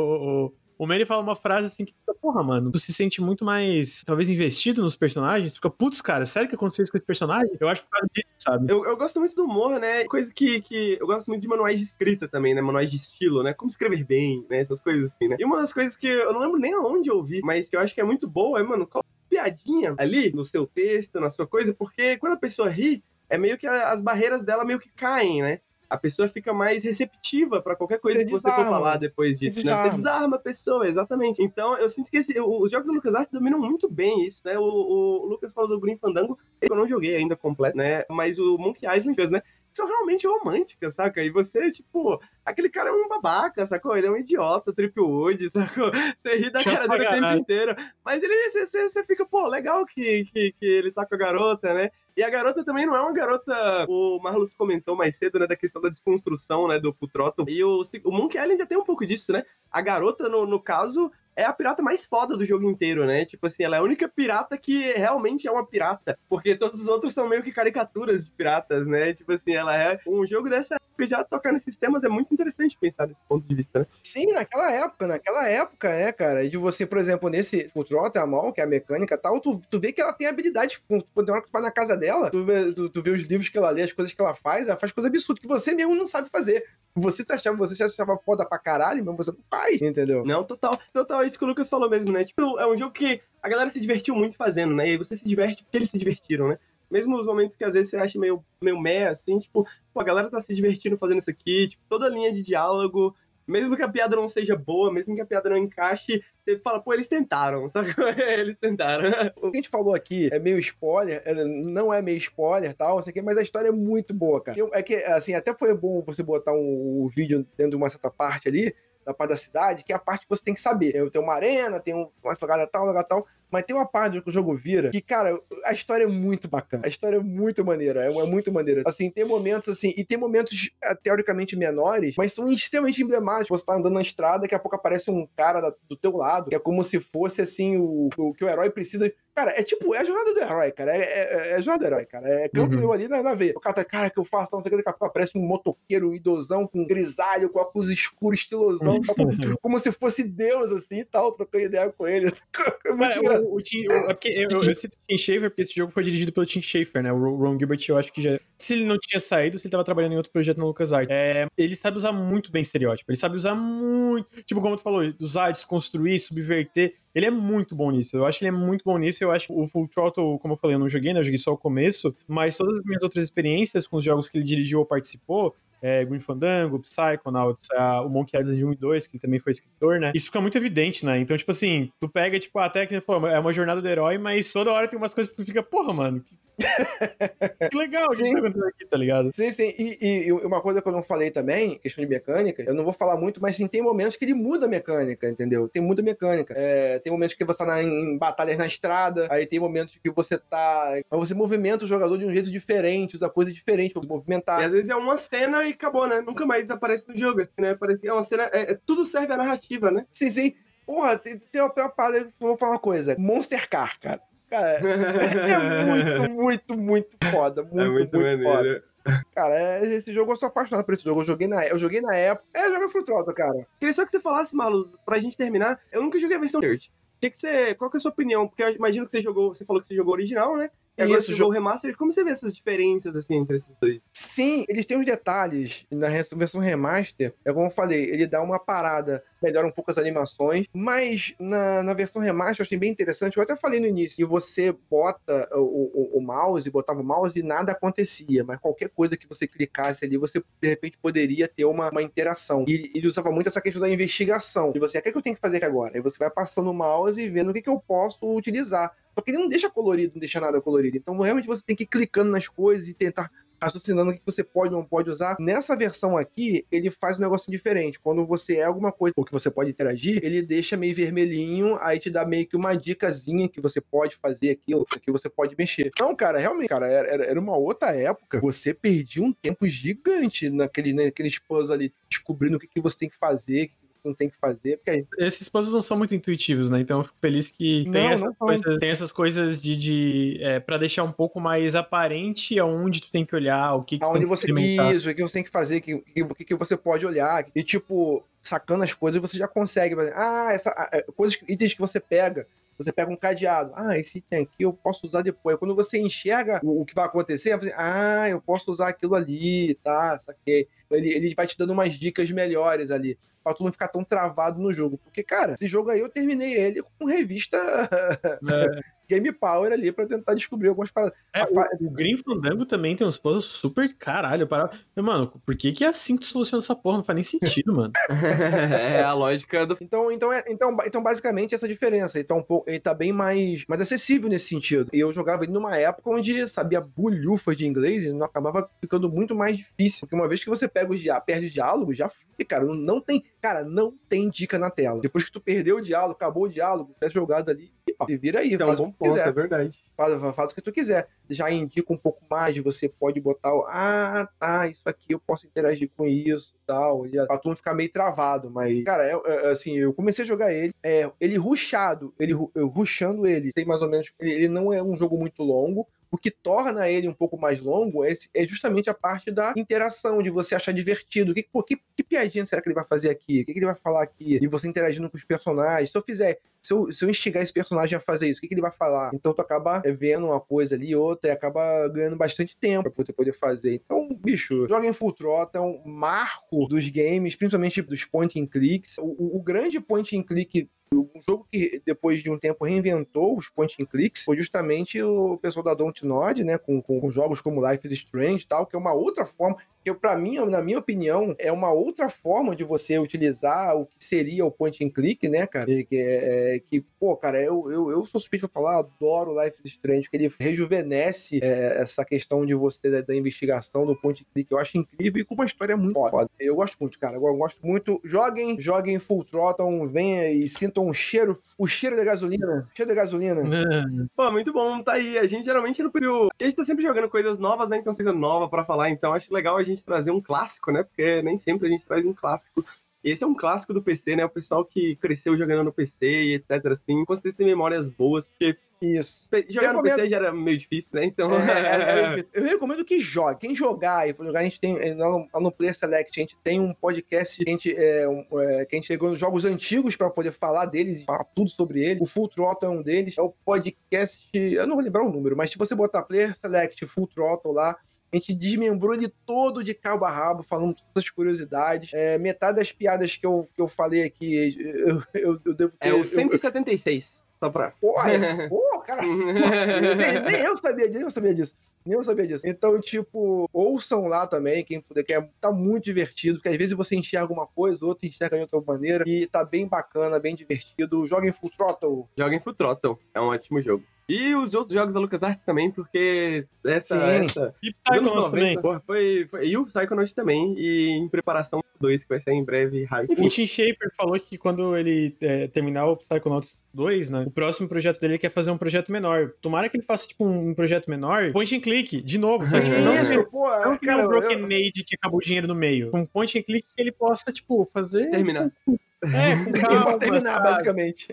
o, o Manny fala uma frase assim que, porra, mano, tu se sente muito mais, talvez, investido nos personagens. Tu fica, putz, cara, sério que aconteceu isso com esse personagem? Eu acho por causa disso, sabe? Eu, eu gosto muito do humor, né? Coisa que, que. Eu gosto muito de manuais de escrita também, né? Manuais de estilo, né? Como escrever bem, né? Essas coisas assim, né? E uma das coisas que eu não lembro nem aonde eu vi, mas que eu acho que é muito boa é, mano, piadinha ali no seu texto, na sua coisa, porque quando a pessoa ri, é meio que as barreiras dela meio que caem, né? A pessoa fica mais receptiva pra qualquer coisa Você que você for desarma. falar depois disso, Você né? Você desarma. desarma a pessoa, exatamente. Então, eu sinto que esse- os jogos do LucasArts dominam muito bem isso, né? O, o Lucas falou do Green Fandango, eu não joguei ainda completo, né? Mas o Monkey Island, né? São realmente românticas, saca? E você, tipo, aquele cara é um babaca, sacou? Ele é um idiota, triple wood, sacou? Você ri da cara dele o tempo inteiro. Mas ele, você, você, você fica, pô, legal que, que, que ele tá com a garota, né? E a garota também não é uma garota. O Marlos comentou mais cedo, né, da questão da desconstrução, né, do Full Throttle. E o, o Monkey Island já tem um pouco disso, né? A garota, no, no caso, é a pirata mais foda do jogo inteiro, né? Tipo assim, ela é a única pirata que realmente é uma pirata. Porque todos os outros são meio que caricaturas de piratas, né? Tipo assim, ela é. Um jogo dessa época já tocar nesses temas é muito interessante pensar desse ponto de vista, né? Sim, naquela época, naquela época, é, cara. E de você, por exemplo, nesse Full Throttle, a mão, que é a mecânica e tal, tu, tu vê que ela tem habilidade. Tem hora que tu vai na casa dela, tu vê, tu, tu vê os livros que ela lê, as coisas que ela faz, ela faz coisa absurda que você mesmo não sabe fazer. Você se achava, você se achava foda pra caralho, mas você não faz, entendeu? Não, total. Total, é isso que o Lucas falou mesmo, né? Tipo, é um jogo que a galera se divertiu muito fazendo, né? E aí você se diverte porque eles se divertiram, né? Mesmo os momentos que às vezes você acha meio, meio meh, assim, tipo, pô, a galera tá se divertindo fazendo isso aqui, tipo, toda a linha de diálogo, mesmo que a piada não seja boa, mesmo que a piada não encaixe, você fala, pô, eles tentaram, sabe? eles tentaram. O que a gente falou aqui é meio spoiler, é- não é meio spoiler tal, sei o quê, mas a história é muito boa, cara. É que, assim, até foi bom você botar um, um vídeo dentro de uma certa parte ali, da parte da cidade, que é a parte que você tem que saber. Tem- uma arena, tem um- uma jogada tal, lugar tal, mas tem uma parte que o jogo vira que, cara, a história é muito bacana. A história é muito maneira, é, é muito maneira. Assim, tem momentos assim, e tem momentos eh, teoricamente menores, mas são extremamente emblemáticos. Você tá andando na estrada, daqui a pouco aparece um cara da- do teu lado, que é como se fosse assim o, o que o herói precisa Cara, é tipo, é a jornada do herói, cara. É, é, é a jornada do herói, cara. É campo Uhum. meu ali na, na veia. O cara tá, cara, que eu faço, não sei o que, daqui aparece um motoqueiro idosão com grisalho, com óculos escuros, estilosão, tá, como, se fosse Deus, assim e tal, trocando ideia com ele. É Cara, o, o Tim, o- é porque eu, eu, eu cito o Tim Schafer porque esse jogo foi dirigido pelo Tim Schafer, né? O Ron Ron Gilbert, eu acho que já. Se ele não tinha saído, se ele tava trabalhando em outro projeto na LucasArts. É, ele sabe usar muito bem estereótipo. Ele sabe usar muito. Tipo, como tu falou, usar, desconstruir, subverter. Ele é muito bom nisso. Eu acho que ele é muito bom nisso. Eu acho que o Full Throttle, como eu falei, eu não joguei, né? Eu joguei só o começo. Mas todas as minhas outras experiências com os jogos que ele dirigiu ou participou, é, Green Fandango, Psychonauts, a- o Monkey Island 1 e 2, que ele também foi escritor, né? Isso fica muito evidente, né? Então, tipo assim, tu pega, tipo, até que falou, é uma jornada do herói, mas toda hora tem umas coisas que tu fica, porra, mano, que, que legal, o que Sim. tá aqui, tá ligado? Sim, sim. E, e- e uma coisa que eu não falei também, questão de mecânica, eu não vou falar muito, mas sim, tem momentos que ele muda a mecânica, entendeu? Tem muda a mecânica. É, tem momentos que você tá na- em batalhas na estrada, aí tem momentos que você tá. Você movimenta o jogador de um jeito diferente, usa coisas diferentes pra você E movimentar. às vezes é uma cena e acabou, né? Nunca mais aparece no jogo, assim, né? Parece, é uma cena. é- é- tudo serve à narrativa, né? Sim, sim. Porra, tem, tem uma, parada, vou falar uma coisa. Monster Car, cara. Cara, é muito, muito, muito foda. Muito, muito, foda. Cara, é- esse jogo eu sou apaixonado por esse jogo. Eu joguei na, eu joguei na época. É, joga Full Throttle, cara. Queria só que você falasse, Malus, pra gente terminar. Eu nunca joguei a versão Dirt. Que, que você. Qual que é a sua opinião? Porque eu imagino que você jogou. Você falou que você jogou original, né? E agora Isso, jogou o remaster. Como você vê essas diferenças, assim, entre esses dois? Sim, eles têm os detalhes na versão remaster. É como eu falei, ele dá uma parada, melhora um pouco as animações, mas na, na versão remaster eu achei bem interessante. Eu até falei no início, que você bota o, o, o mouse, botava o mouse e nada acontecia, mas qualquer coisa que você clicasse ali, você de repente poderia ter uma, uma interação. E ele usava muito essa questão da investigação. E você, o que, é que eu tenho que fazer aqui agora? Aí você vai passando o mouse e vendo o que, que eu posso utilizar. Só que ele não deixa colorido, não deixa nada colorido. Então realmente você tem que ir clicando nas coisas e tentar raciocinando o que você pode ou não pode usar. Nessa versão aqui, ele faz um negócio diferente. Quando você é alguma coisa ou que você pode interagir, ele deixa meio vermelhinho, aí te dá meio que uma dicasinha que você pode fazer aquilo, que você pode mexer. Então, cara, realmente, cara, era, era- uma outra época. Você perdia um tempo gigante naquele, naqueles puzzles ali, descobrindo o que, que você tem que fazer, o que não tem que fazer, porque Esses puzzles não são muito intuitivos, né? Então eu fico feliz que tem, Não, essas, não coisas, tem essas coisas de, de é, para deixar um pouco mais aparente aonde tu tem que olhar, o que, que Aonde você. Isso, o que você tem que fazer, o que, que, que, você pode olhar. E, tipo, sacando as coisas, você já consegue. Ah, essa, coisas, que- itens que você pega. Você pega um cadeado. Ah, esse item aqui eu posso usar depois. Quando você enxerga o, o que vai acontecer, você, ah, eu posso usar aquilo ali, tá? Saquei. Ele, ele vai te dando umas dicas melhores ali. Pra tu não ficar tão travado no jogo. Porque, cara, esse jogo aí eu terminei ele com revista É, Game Power ali pra tentar descobrir algumas paradas. é, o, o Green Fandango também tem uns puzzles super caralho. Para... Mano, por que que é assim que tu soluciona essa porra? Não faz nem sentido, mano. é a lógica do. Então, então, é- então, então, basicamente, essa diferença. Ele tá, um pouco, ele tá bem mais, mais acessível nesse sentido. E eu jogava ele numa época onde sabia bulhufas de inglês e não acabava ficando muito mais difícil. Porque uma vez que você pega os perde o diálogo, já foi, cara. Não, não tem. Cara, não tem dica na tela. Depois que tu perdeu o diálogo, acabou o diálogo, tá jogado ali. E, ó, se vira aí, Então, faz um o que ponto, quiser é verdade. faz, faz o que tu quiser. Já indica um pouco mais, você pode botar o, ah, tá, isso aqui eu posso interagir com isso tal, e pra tu não ficar meio travado, mas, cara, é, é, assim, eu comecei a jogar ele, é, ele rushado, ele eu rushando ele, tem mais ou menos, ele, ele não é um jogo muito longo, o que torna ele um pouco mais longo é, é justamente a parte da interação, de você achar divertido. Que, pô, que, que piadinha será que ele vai fazer aqui? O que, que ele vai falar aqui? E você interagindo com os personagens. Se eu fizer se eu, se eu instigar esse personagem a fazer isso, o que, que ele vai falar? Então tu acaba vendo uma coisa ali, outra, e acaba ganhando bastante tempo pra poder, fazer. Então, bicho, joga em Full Throttle, é um marco dos games, principalmente dos point and clicks. O, o- o grande point and click um jogo que depois de um tempo reinventou os point and clicks foi justamente o pessoal da Dontnod, né, com, com, jogos como Life is Strange e tal, que é uma outra forma, que para mim, na minha opinião, é uma outra forma de você utilizar o que seria o point and click, né, cara? Que, é, é, que pô, cara, eu, eu, eu sou suspeito pra falar, adoro Life is Strange, porque ele rejuvenesce é, essa questão de você, da, da investigação, do point and click, eu acho incrível e com uma história muito foda. Eu gosto muito, cara, eu gosto muito. Joguem, joguem Full Throttle, venha e um cheiro, o cheiro da gasolina, cheiro da gasolina. Pô, muito bom, tá aí. A gente geralmente no período. A gente tá sempre jogando coisas novas, né? Então, coisa nova pra falar. Então, acho legal a gente trazer um clássico, né? Porque nem sempre a gente traz um clássico Esse é um clássico do PC, né? O pessoal que cresceu jogando no PC e etc, assim, com certeza tem memórias boas, porque Isso. jogar no recomendo- PC já era meio difícil, né? Então... É, eu, eu recomendo que jogue. Quem jogar e for jogar, a gente tem. eh, Lá no, lá no Player Select, a gente tem um podcast que a gente, é, um, é, que a gente pegou nos jogos antigos pra poder falar deles e falar tudo sobre eles. O Full Throttle é um deles. É o podcast. Eu não vou lembrar o número, mas se você botar Player Select Full Throttle lá. A gente desmembrou ele todo de cabo a rabo, falando todas as curiosidades. É, metade das piadas que eu, que eu falei aqui, eu, eu, eu devo ter. É o eu- 176, só pra... Pô, é- pô, cara, nem, nem eu sabia disso, nem eu sabia disso. Nem eu sabia disso. Então, tipo, ouçam lá também, quem puder, que é, tá muito divertido, porque às vezes você enxerga uma coisa, outra enxerga de outra maneira, e tá bem bacana, bem divertido. Joguem Full Throttle. Joga em Full Throttle, é um ótimo jogo. E os outros jogos da LucasArts também, porque essa... Sim. essa E Psychonauts 90, também. porra, foi, foi. E o Psychonauts também. E em preparação pro 2, que vai ser em breve. Hype. Enfim, Tim Schafer falou que quando ele é, terminar o Psychonauts 2, né, o próximo projeto dele quer fazer um projeto menor. Tomara que ele faça, tipo, um projeto menor, point and click, de novo. Só, tipo, não, Isso, pô, não que cara, o Broken eu- Age que acabou o dinheiro no meio. Um point and click que ele possa, tipo, fazer... Terminar. É, com calma, terminar, sabe? basicamente.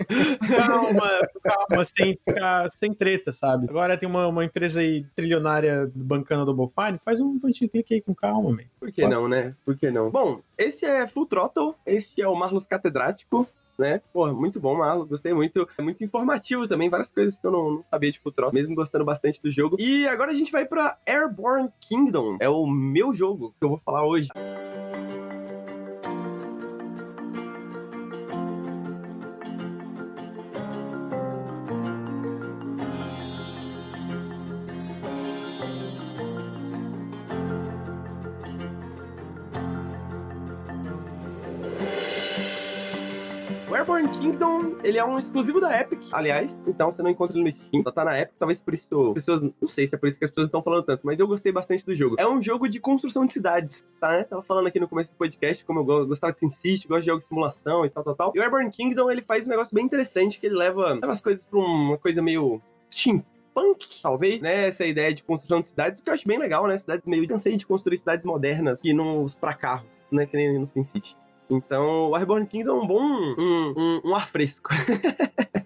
calma, calma, sem, ficar- sem treta, sabe? Agora tem uma, uma empresa aí trilionária bancando a Double Fine, faz um point and click aí com calma, man. Por que não, né? Por que não? Bom, esse é Full Throttle. Esse é o Marlos Catedrático. Né? Porra, muito bom, Marlos. Gostei muito. É muito informativo também. Várias coisas que eu não, não sabia de Full Throttle, mesmo gostando bastante do jogo. E agora a gente vai pra Airborne Kingdom. É o meu jogo que eu vou falar hoje. Airborne Kingdom, ele é um exclusivo da Epic, aliás. Então você não encontra ele no Steam, só tá na Epic. Talvez por isso pessoas... Não sei se é por isso que as pessoas estão falando tanto, mas eu gostei bastante do jogo. É um jogo de construção de cidades, tá? né? Tava falando aqui no começo do podcast como eu go- gostava de SimCity, gosto de jogos de simulação e tal, tal, tal. E o Airborne Kingdom, ele faz um negócio bem interessante, que ele leva, leva as coisas pra uma coisa meio... Steampunk, talvez, né? Essa ideia de construção de cidades, o que eu acho bem legal, né? Cidades meio... Cansei de construir cidades modernas e não pra carros, né? Que nem no SimCity. Então, o Airborne Kingdom é um bom um, um, um ar fresco.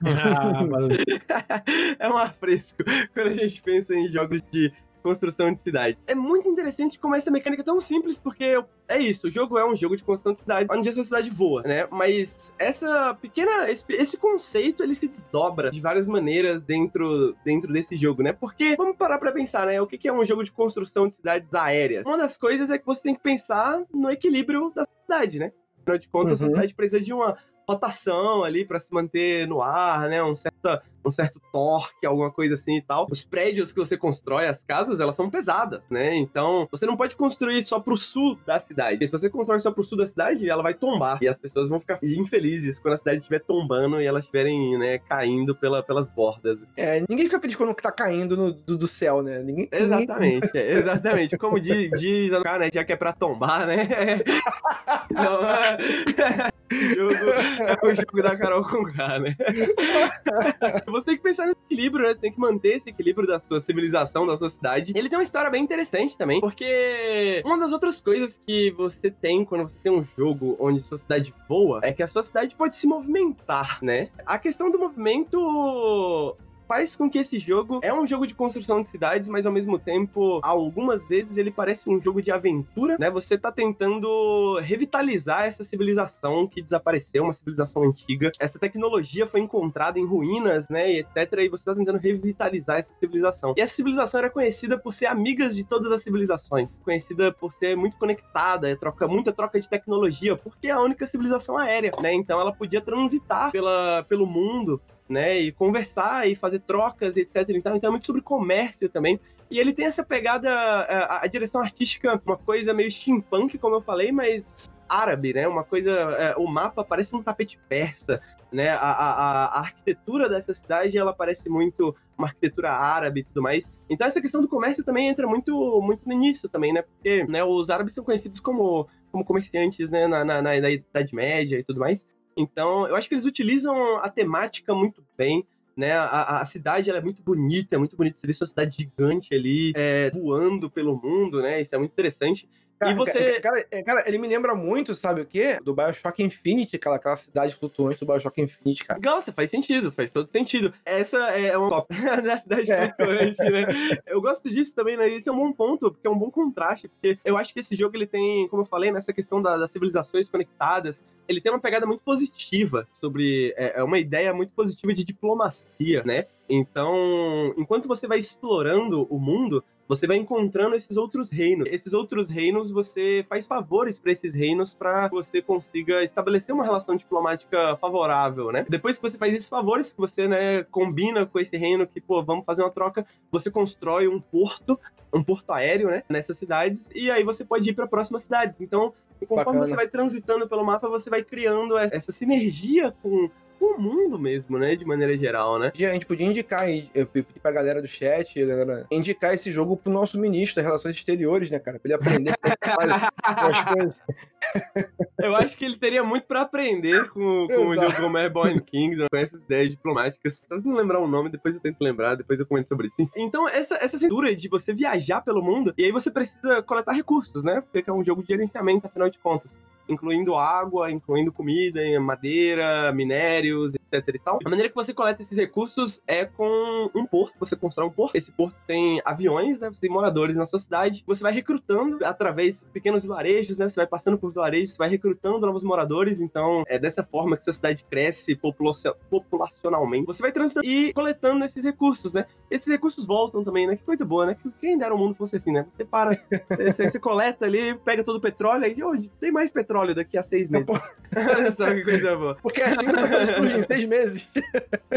Ah, é um ar fresco quando a gente pensa em jogos de construção de cidade. É muito interessante como essa mecânica é tão simples, porque é isso, o jogo é um jogo de construção de cidade, onde a sua cidade voa, né? Mas essa pequena, esse, esse conceito, ele se desdobra de várias maneiras dentro, dentro desse jogo, né? Porque, vamos parar pra pensar, né? O que que é um jogo de construção de cidades aéreas? Uma das coisas é que você tem que pensar no equilíbrio da cidade, né? Afinal de contas, a Uhum. sua cidade precisa de uma rotação ali pra se manter no ar, né? Um certo, um certo torque, alguma coisa assim e tal. Os prédios que você constrói, as casas, elas são pesadas, né? Então, você não pode construir só pro sul da cidade. Se você constrói só pro sul da cidade, ela vai tombar. E as pessoas vão ficar infelizes quando a cidade estiver tombando e elas estiverem, né, caindo pela, pelas bordas. É, ninguém fica feliz quando tá caindo no- do, do céu, né? Ninguém, ninguém- Exatamente, é, exatamente. Como diz, diz a cara, né? Já que é pra tombar, né? Então, é, o jogo, é o jogo da Carol com K, né? Você tem que pensar nesse equilíbrio, né? Você tem que manter esse equilíbrio da sua civilização, da sua cidade. Ele tem uma história bem interessante também, porque uma das outras coisas que você tem quando você tem um jogo onde sua cidade voa é que a sua cidade pode se movimentar, né? A questão do movimento faz com que esse jogo é um jogo de construção de cidades, mas ao mesmo tempo, algumas vezes ele parece um jogo de aventura, né? Você tá tentando revitalizar essa civilização que desapareceu, uma civilização antiga. Essa tecnologia foi encontrada em ruínas, né, e etc, e você tá tentando revitalizar essa civilização. E essa civilização era conhecida por ser amigas de todas as civilizações, conhecida por ser muito conectada, troca muita troca de tecnologia, porque é a única civilização aérea, né? Então ela podia transitar pela, pelo mundo né, e conversar e fazer trocas e etc. Então, então é muito sobre comércio também. E ele tem essa pegada, a, a direção artística, uma coisa meio steampunk, como eu falei, mas árabe, né? Uma coisa, é, o mapa parece um tapete persa, né? A, a, a- arquitetura dessa cidade, ela parece muito uma arquitetura árabe e tudo mais. Então essa questão do comércio também entra muito, muito nisso também, né? Porque né, os árabes são conhecidos como, como comerciantes, né? Na, na, na Idade Média e tudo mais. Então, eu acho que eles utilizam a temática muito bem, né? A, a- cidade é muito bonita, é muito bonito você ver sua cidade gigante ali, é, voando pelo mundo, né? Isso é muito interessante. Cara, E você- Cara, é, cara, ele me lembra muito, sabe o quê? Do Bioshock Infinite, aquela, aquela cidade flutuante do Bioshock Infinite, cara. Nossa, faz sentido, faz todo sentido. Essa é uma top da cidade É. flutuante, né? Eu gosto disso também, né? Esse é um bom ponto, porque é um bom contraste, porque eu acho que esse jogo ele tem, como eu falei, nessa questão da- das civilizações conectadas, ele tem uma pegada muito positiva sobre. É, é uma ideia muito positiva de diplomacia, né? Então, enquanto você vai explorando o mundo, você vai encontrando esses outros reinos. Esses outros reinos, você faz favores para esses reinos para que você consiga estabelecer uma relação diplomática favorável, né? Depois que você faz esses favores, que você, né, combina com esse reino que, pô, vamos fazer uma troca, você constrói um porto, um porto aéreo, né, nessas cidades, e aí você pode ir para próximas cidades. Então, conforme Bacana. você vai transitando pelo mapa, você vai criando essa sinergia com com o mundo mesmo, né, de maneira geral, né? A gente podia indicar, eu pedi pra galera do chat, galera, indicar esse jogo pro nosso ministro das Relações Exteriores, né, cara? Pra ele aprender as coisas. Eu acho que ele teria muito pra aprender com, com o jogo como é Born Kingdom, com essas ideias diplomáticas. Não lembrar o nome, depois eu tento lembrar, depois eu comento sobre isso. Então, essa, essa cintura de você viajar pelo mundo, e aí você precisa coletar recursos, né? Porque é um jogo de gerenciamento, afinal de contas. Incluindo água, incluindo comida, madeira, etc e tal. A maneira que você coleta esses recursos é com um porto. Você constrói um porto. Esse porto tem aviões, né? Você tem moradores na sua cidade. Você vai recrutando através de pequenos vilarejos, né? Você vai passando por vilarejos, você vai recrutando novos moradores. Então, é dessa forma que sua cidade cresce populacio- populacionalmente. Você vai transitando e coletando esses recursos, né? Esses recursos voltam também, né? Que coisa boa, né? Que Quem dera o mundo fosse assim, né? Você para, você, você coleta ali, pega todo o petróleo, aí hoje tem mais petróleo daqui a seis meses. Só que coisa boa. Porque é assim que em seis meses.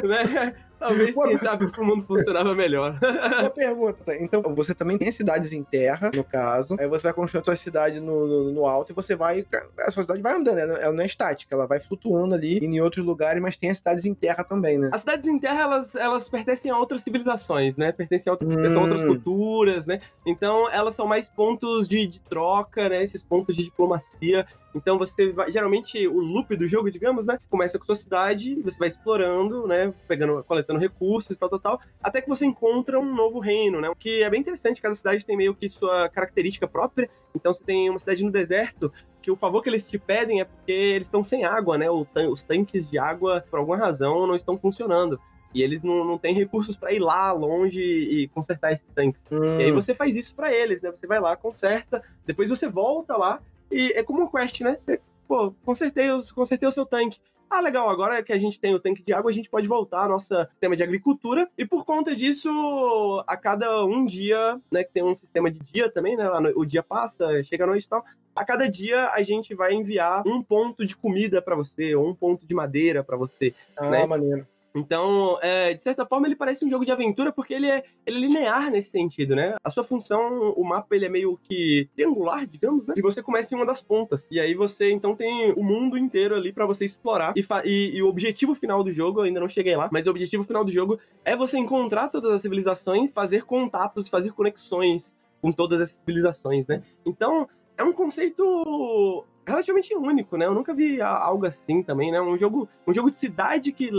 Né? Talvez, quem sabe, o mundo funcionava melhor. Uma pergunta? Então, você também tem cidades em terra, no caso. Aí você vai construindo a sua cidade no, no, no alto e você vai. A sua cidade vai andando, ela não é estática, ela vai flutuando ali em outros lugares, mas tem as cidades em terra também, né? As cidades em terra, elas, elas pertencem a outras civilizações, né? Pertencem a outras, Hum. outras culturas, né? Então, elas são mais pontos de, de troca, né? Esses pontos de diplomacia. Então, você vai... Geralmente, o loop do jogo, digamos, né? Você começa com sua cidade, você vai explorando, né? Pegando, coletando recursos, tal, tal, tal. Até que você encontra um novo reino, né? O que é bem interessante. Cada cidade tem meio que sua característica própria. Então, você tem uma cidade no deserto que o favor que eles te pedem é porque eles estão sem água, né? Os tanques de água, por alguma razão, não estão funcionando. E eles não, não têm recursos para ir lá longe e consertar esses tanques. Hum. E aí você faz isso para eles, né? Você vai lá, conserta, depois você volta lá e é como um quest, né? Você, pô, consertei, consertei o seu tanque. Ah, legal, agora que a gente tem o tanque de água, a gente pode voltar ao nosso sistema de agricultura. E por conta disso, a cada um dia, né, que tem um sistema de dia também, né? O dia passa, chega a noite e tal. A cada dia a gente vai enviar um ponto de comida para você, ou um ponto de madeira para você. Ah, né? maneiro. Então, é, de certa forma, ele parece um jogo de aventura porque ele é, ele é linear nesse sentido, né? A sua função, o mapa, ele é meio que triangular, digamos, né? E você começa em uma das pontas. E aí você, então, tem o mundo inteiro ali pra você explorar. E, e- e o objetivo final do jogo, eu ainda não cheguei lá, mas o objetivo final do jogo é você encontrar todas as civilizações, fazer contatos, fazer conexões com todas essas civilizações, né? Então, é um conceito relativamente único, né? Eu nunca vi algo assim também, né? Um jogo, um jogo de cidade que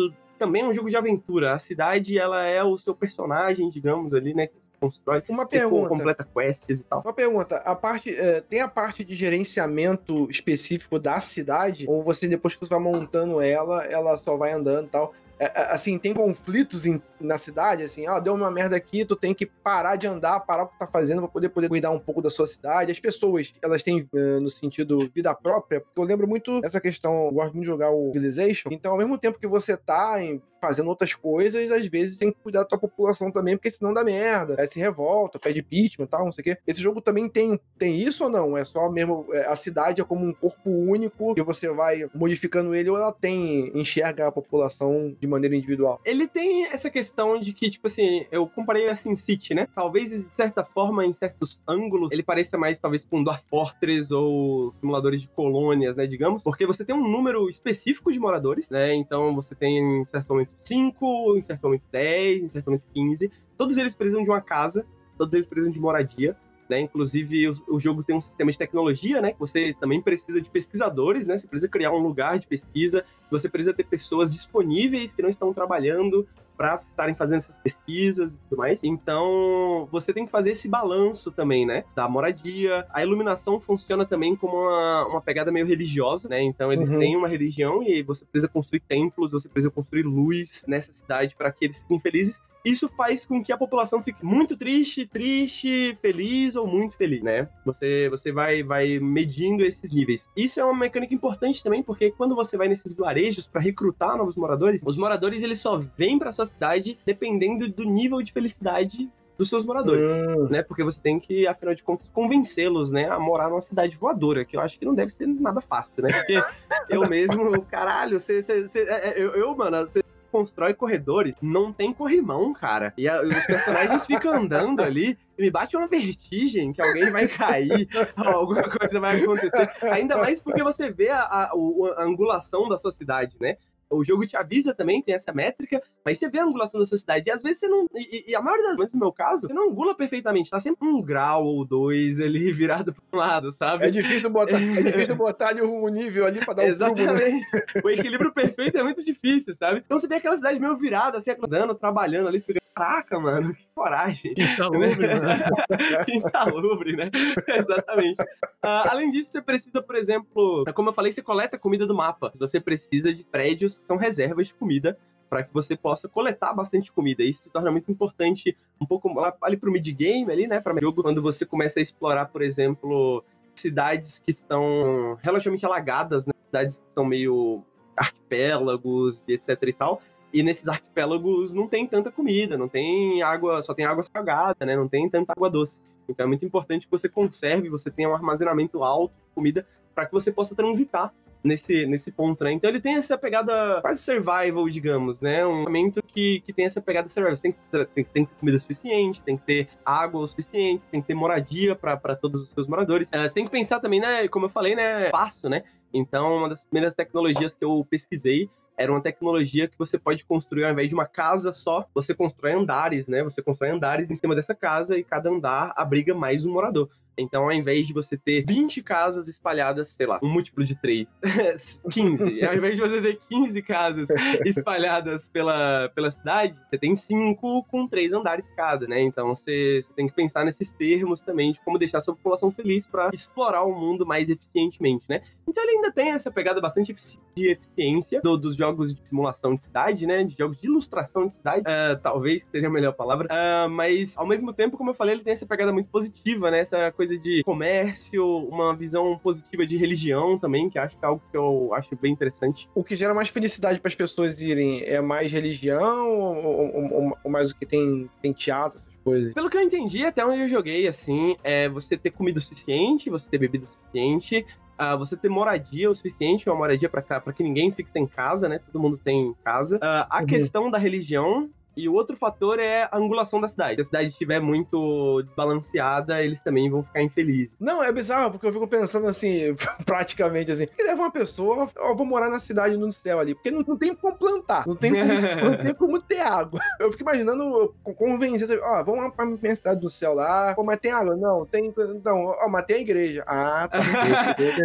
também é um jogo de aventura. A cidade, ela é o seu personagem, digamos, ali, né? Que você constrói. Uma Você pergunta. completa quests e tal. Uma pergunta, a parte eh, tem a parte de gerenciamento específico da cidade ou você depois que você vai montando ela, ela só vai andando e tal? É, é, assim, tem conflitos em- na cidade, assim, ó, deu uma merda aqui, tu tem que parar de andar, parar o que tá fazendo pra poder, poder cuidar um pouco da sua cidade. As pessoas, elas têm eh, no sentido vida própria, porque eu lembro muito dessa questão, eu gosto muito de jogar o Civilization, então ao mesmo tempo que você tá em- fazendo outras coisas, às vezes tem que cuidar da tua população também, porque senão dá merda, aí se revolta, pede impeachment e tal, não sei o quê. Esse jogo também tem, tem isso ou não? É só mesmo, é, a cidade é como um corpo único, que você vai modificando ele, ou ela tem, enxerga a população de maneira individual? Ele tem essa questão de que, tipo assim, eu comparei a SimCity, né? Talvez, de certa forma, em certos ângulos, ele pareça mais, talvez, com Dwarf Fortress ou simuladores de colônias, né, digamos. Porque você tem um número específico de moradores, né? Então, você tem, em certo momento, 5, em certo momento 10, em certo momento 15. Todos eles precisam de uma casa, todos eles precisam de moradia. Né? Inclusive, o, o jogo tem um sistema de tecnologia, né? Que você também precisa de pesquisadores, né? Você precisa criar um lugar de pesquisa, você precisa ter pessoas disponíveis que não estão trabalhando para estarem fazendo essas pesquisas e tudo mais. Então, você tem que fazer esse balanço também, né? Da moradia. A iluminação funciona também como uma, uma pegada meio religiosa, né? Então, eles Uhum. têm uma religião e você precisa construir templos, você precisa construir luz nessa cidade para que eles fiquem felizes. Isso faz com que a população fique muito triste, triste, feliz ou muito feliz, né? Você, você vai, vai medindo esses níveis. Isso é uma mecânica importante também, porque quando você vai nesses vilarejos para recrutar novos moradores, os moradores eles só vêm para sua cidade dependendo do nível de felicidade dos seus moradores. Hum. Né, porque você tem que, afinal de contas, convencê-los, né, a morar numa cidade voadora, que eu acho que não deve ser nada fácil, né? Porque eu mesmo, caralho, você, você, você- é, é, eu, eu, mano, você constrói corredores, não tem corrimão, cara. E a- os personagens ficam andando ali me bate uma vertigem que alguém vai cair, alguma coisa vai acontecer. Ainda mais porque você vê a, a- a angulação da sua cidade, né? O jogo te avisa também, tem essa métrica, mas você vê a angulação da sua cidade. E às vezes você não. E, e a maioria das vezes, no meu caso, você não angula perfeitamente. Tá sempre um grau ou dois ali virado para um lado, sabe? É difícil botar, é difícil botar ali o nível ali pra dar um prumo, né? Exatamente. O equilíbrio perfeito é muito difícil, sabe? Então você vê aquela cidade meio virada, assim, andando, trabalhando ali, você fica, caraca, mano, coragem. Insalubre, né? Insalubre, né? Exatamente. Ah, além disso, você precisa, por exemplo, como eu falei, você coleta comida do mapa. Você precisa de prédios que são reservas de comida para que você possa coletar bastante comida. Isso se torna muito importante um pouco lá- ali pro mid-game ali, né, para jogo, quando você começa a explorar, por exemplo, cidades que estão relativamente alagadas, né? cidades que são meio arquipélagos e etc e tal. E nesses arquipélagos não tem tanta comida, não tem água, só tem água salgada, né? Não tem tanta água doce. Então é muito importante que você conserve, você tenha um armazenamento alto de comida para que você possa transitar nesse, nesse ponto, né? Então ele tem essa pegada quase survival, digamos, né? Um momento que, que tem essa pegada survival. Você tem que, tem, tem que ter comida suficiente, tem que ter água o suficiente, tem que ter moradia para todos os seus moradores. Eh, você tem que pensar também, né? Como eu falei, né? Espaço, né? Então, uma das primeiras tecnologias que eu pesquisei era uma tecnologia que você pode construir, ao invés de uma casa só, você constrói andares, né? Você constrói andares em cima dessa casa e cada andar abriga mais um morador. Então, ao invés de você ter 20 casas espalhadas, sei lá, um múltiplo de 3, 15. Ao invés de você ter 15 casas espalhadas pela, pela cidade, você tem 5 com 3 andares cada, né? Então, você, você tem que pensar nesses termos também de como deixar a sua população feliz para explorar o mundo mais eficientemente, né? Então, ele ainda tem essa pegada bastante de eficiência do- dos jogos de simulação de cidade, né? De jogos de ilustração de cidade, ah, talvez que seja a melhor palavra. Ah, mas, ao mesmo tempo, como eu falei, ele tem essa pegada muito positiva, né? Essa coisa de comércio, uma visão positiva de religião também, que acho que é algo que eu acho bem interessante. O que gera mais felicidade para as pessoas irem é mais religião ou, ou- ou- mais o que tem, tem teatro, essas coisas? Pelo que eu entendi, até onde eu joguei, assim, é você ter comida o suficiente, você ter bebida o suficiente, ah, você ter moradia o suficiente, uma moradia pra cá, para que ninguém fique sem casa, né? Todo mundo tem casa. Ah, a Uhum. questão da religião. E o outro fator é a angulação da cidade. Se a cidade estiver muito desbalanceada, eles também vão ficar infelizes. Não, é bizarro, porque eu fico pensando assim, praticamente assim, que leva uma pessoa, ó, vou morar na cidade no céu ali, porque não, não tem como plantar, não tem como, não tem como ter água. Eu fico imaginando convencer, sabe, ó, vamos pra minha cidade do céu lá, pô, mas tem água? Não, tem, não, ó, mas tem a igreja. Ah, tá.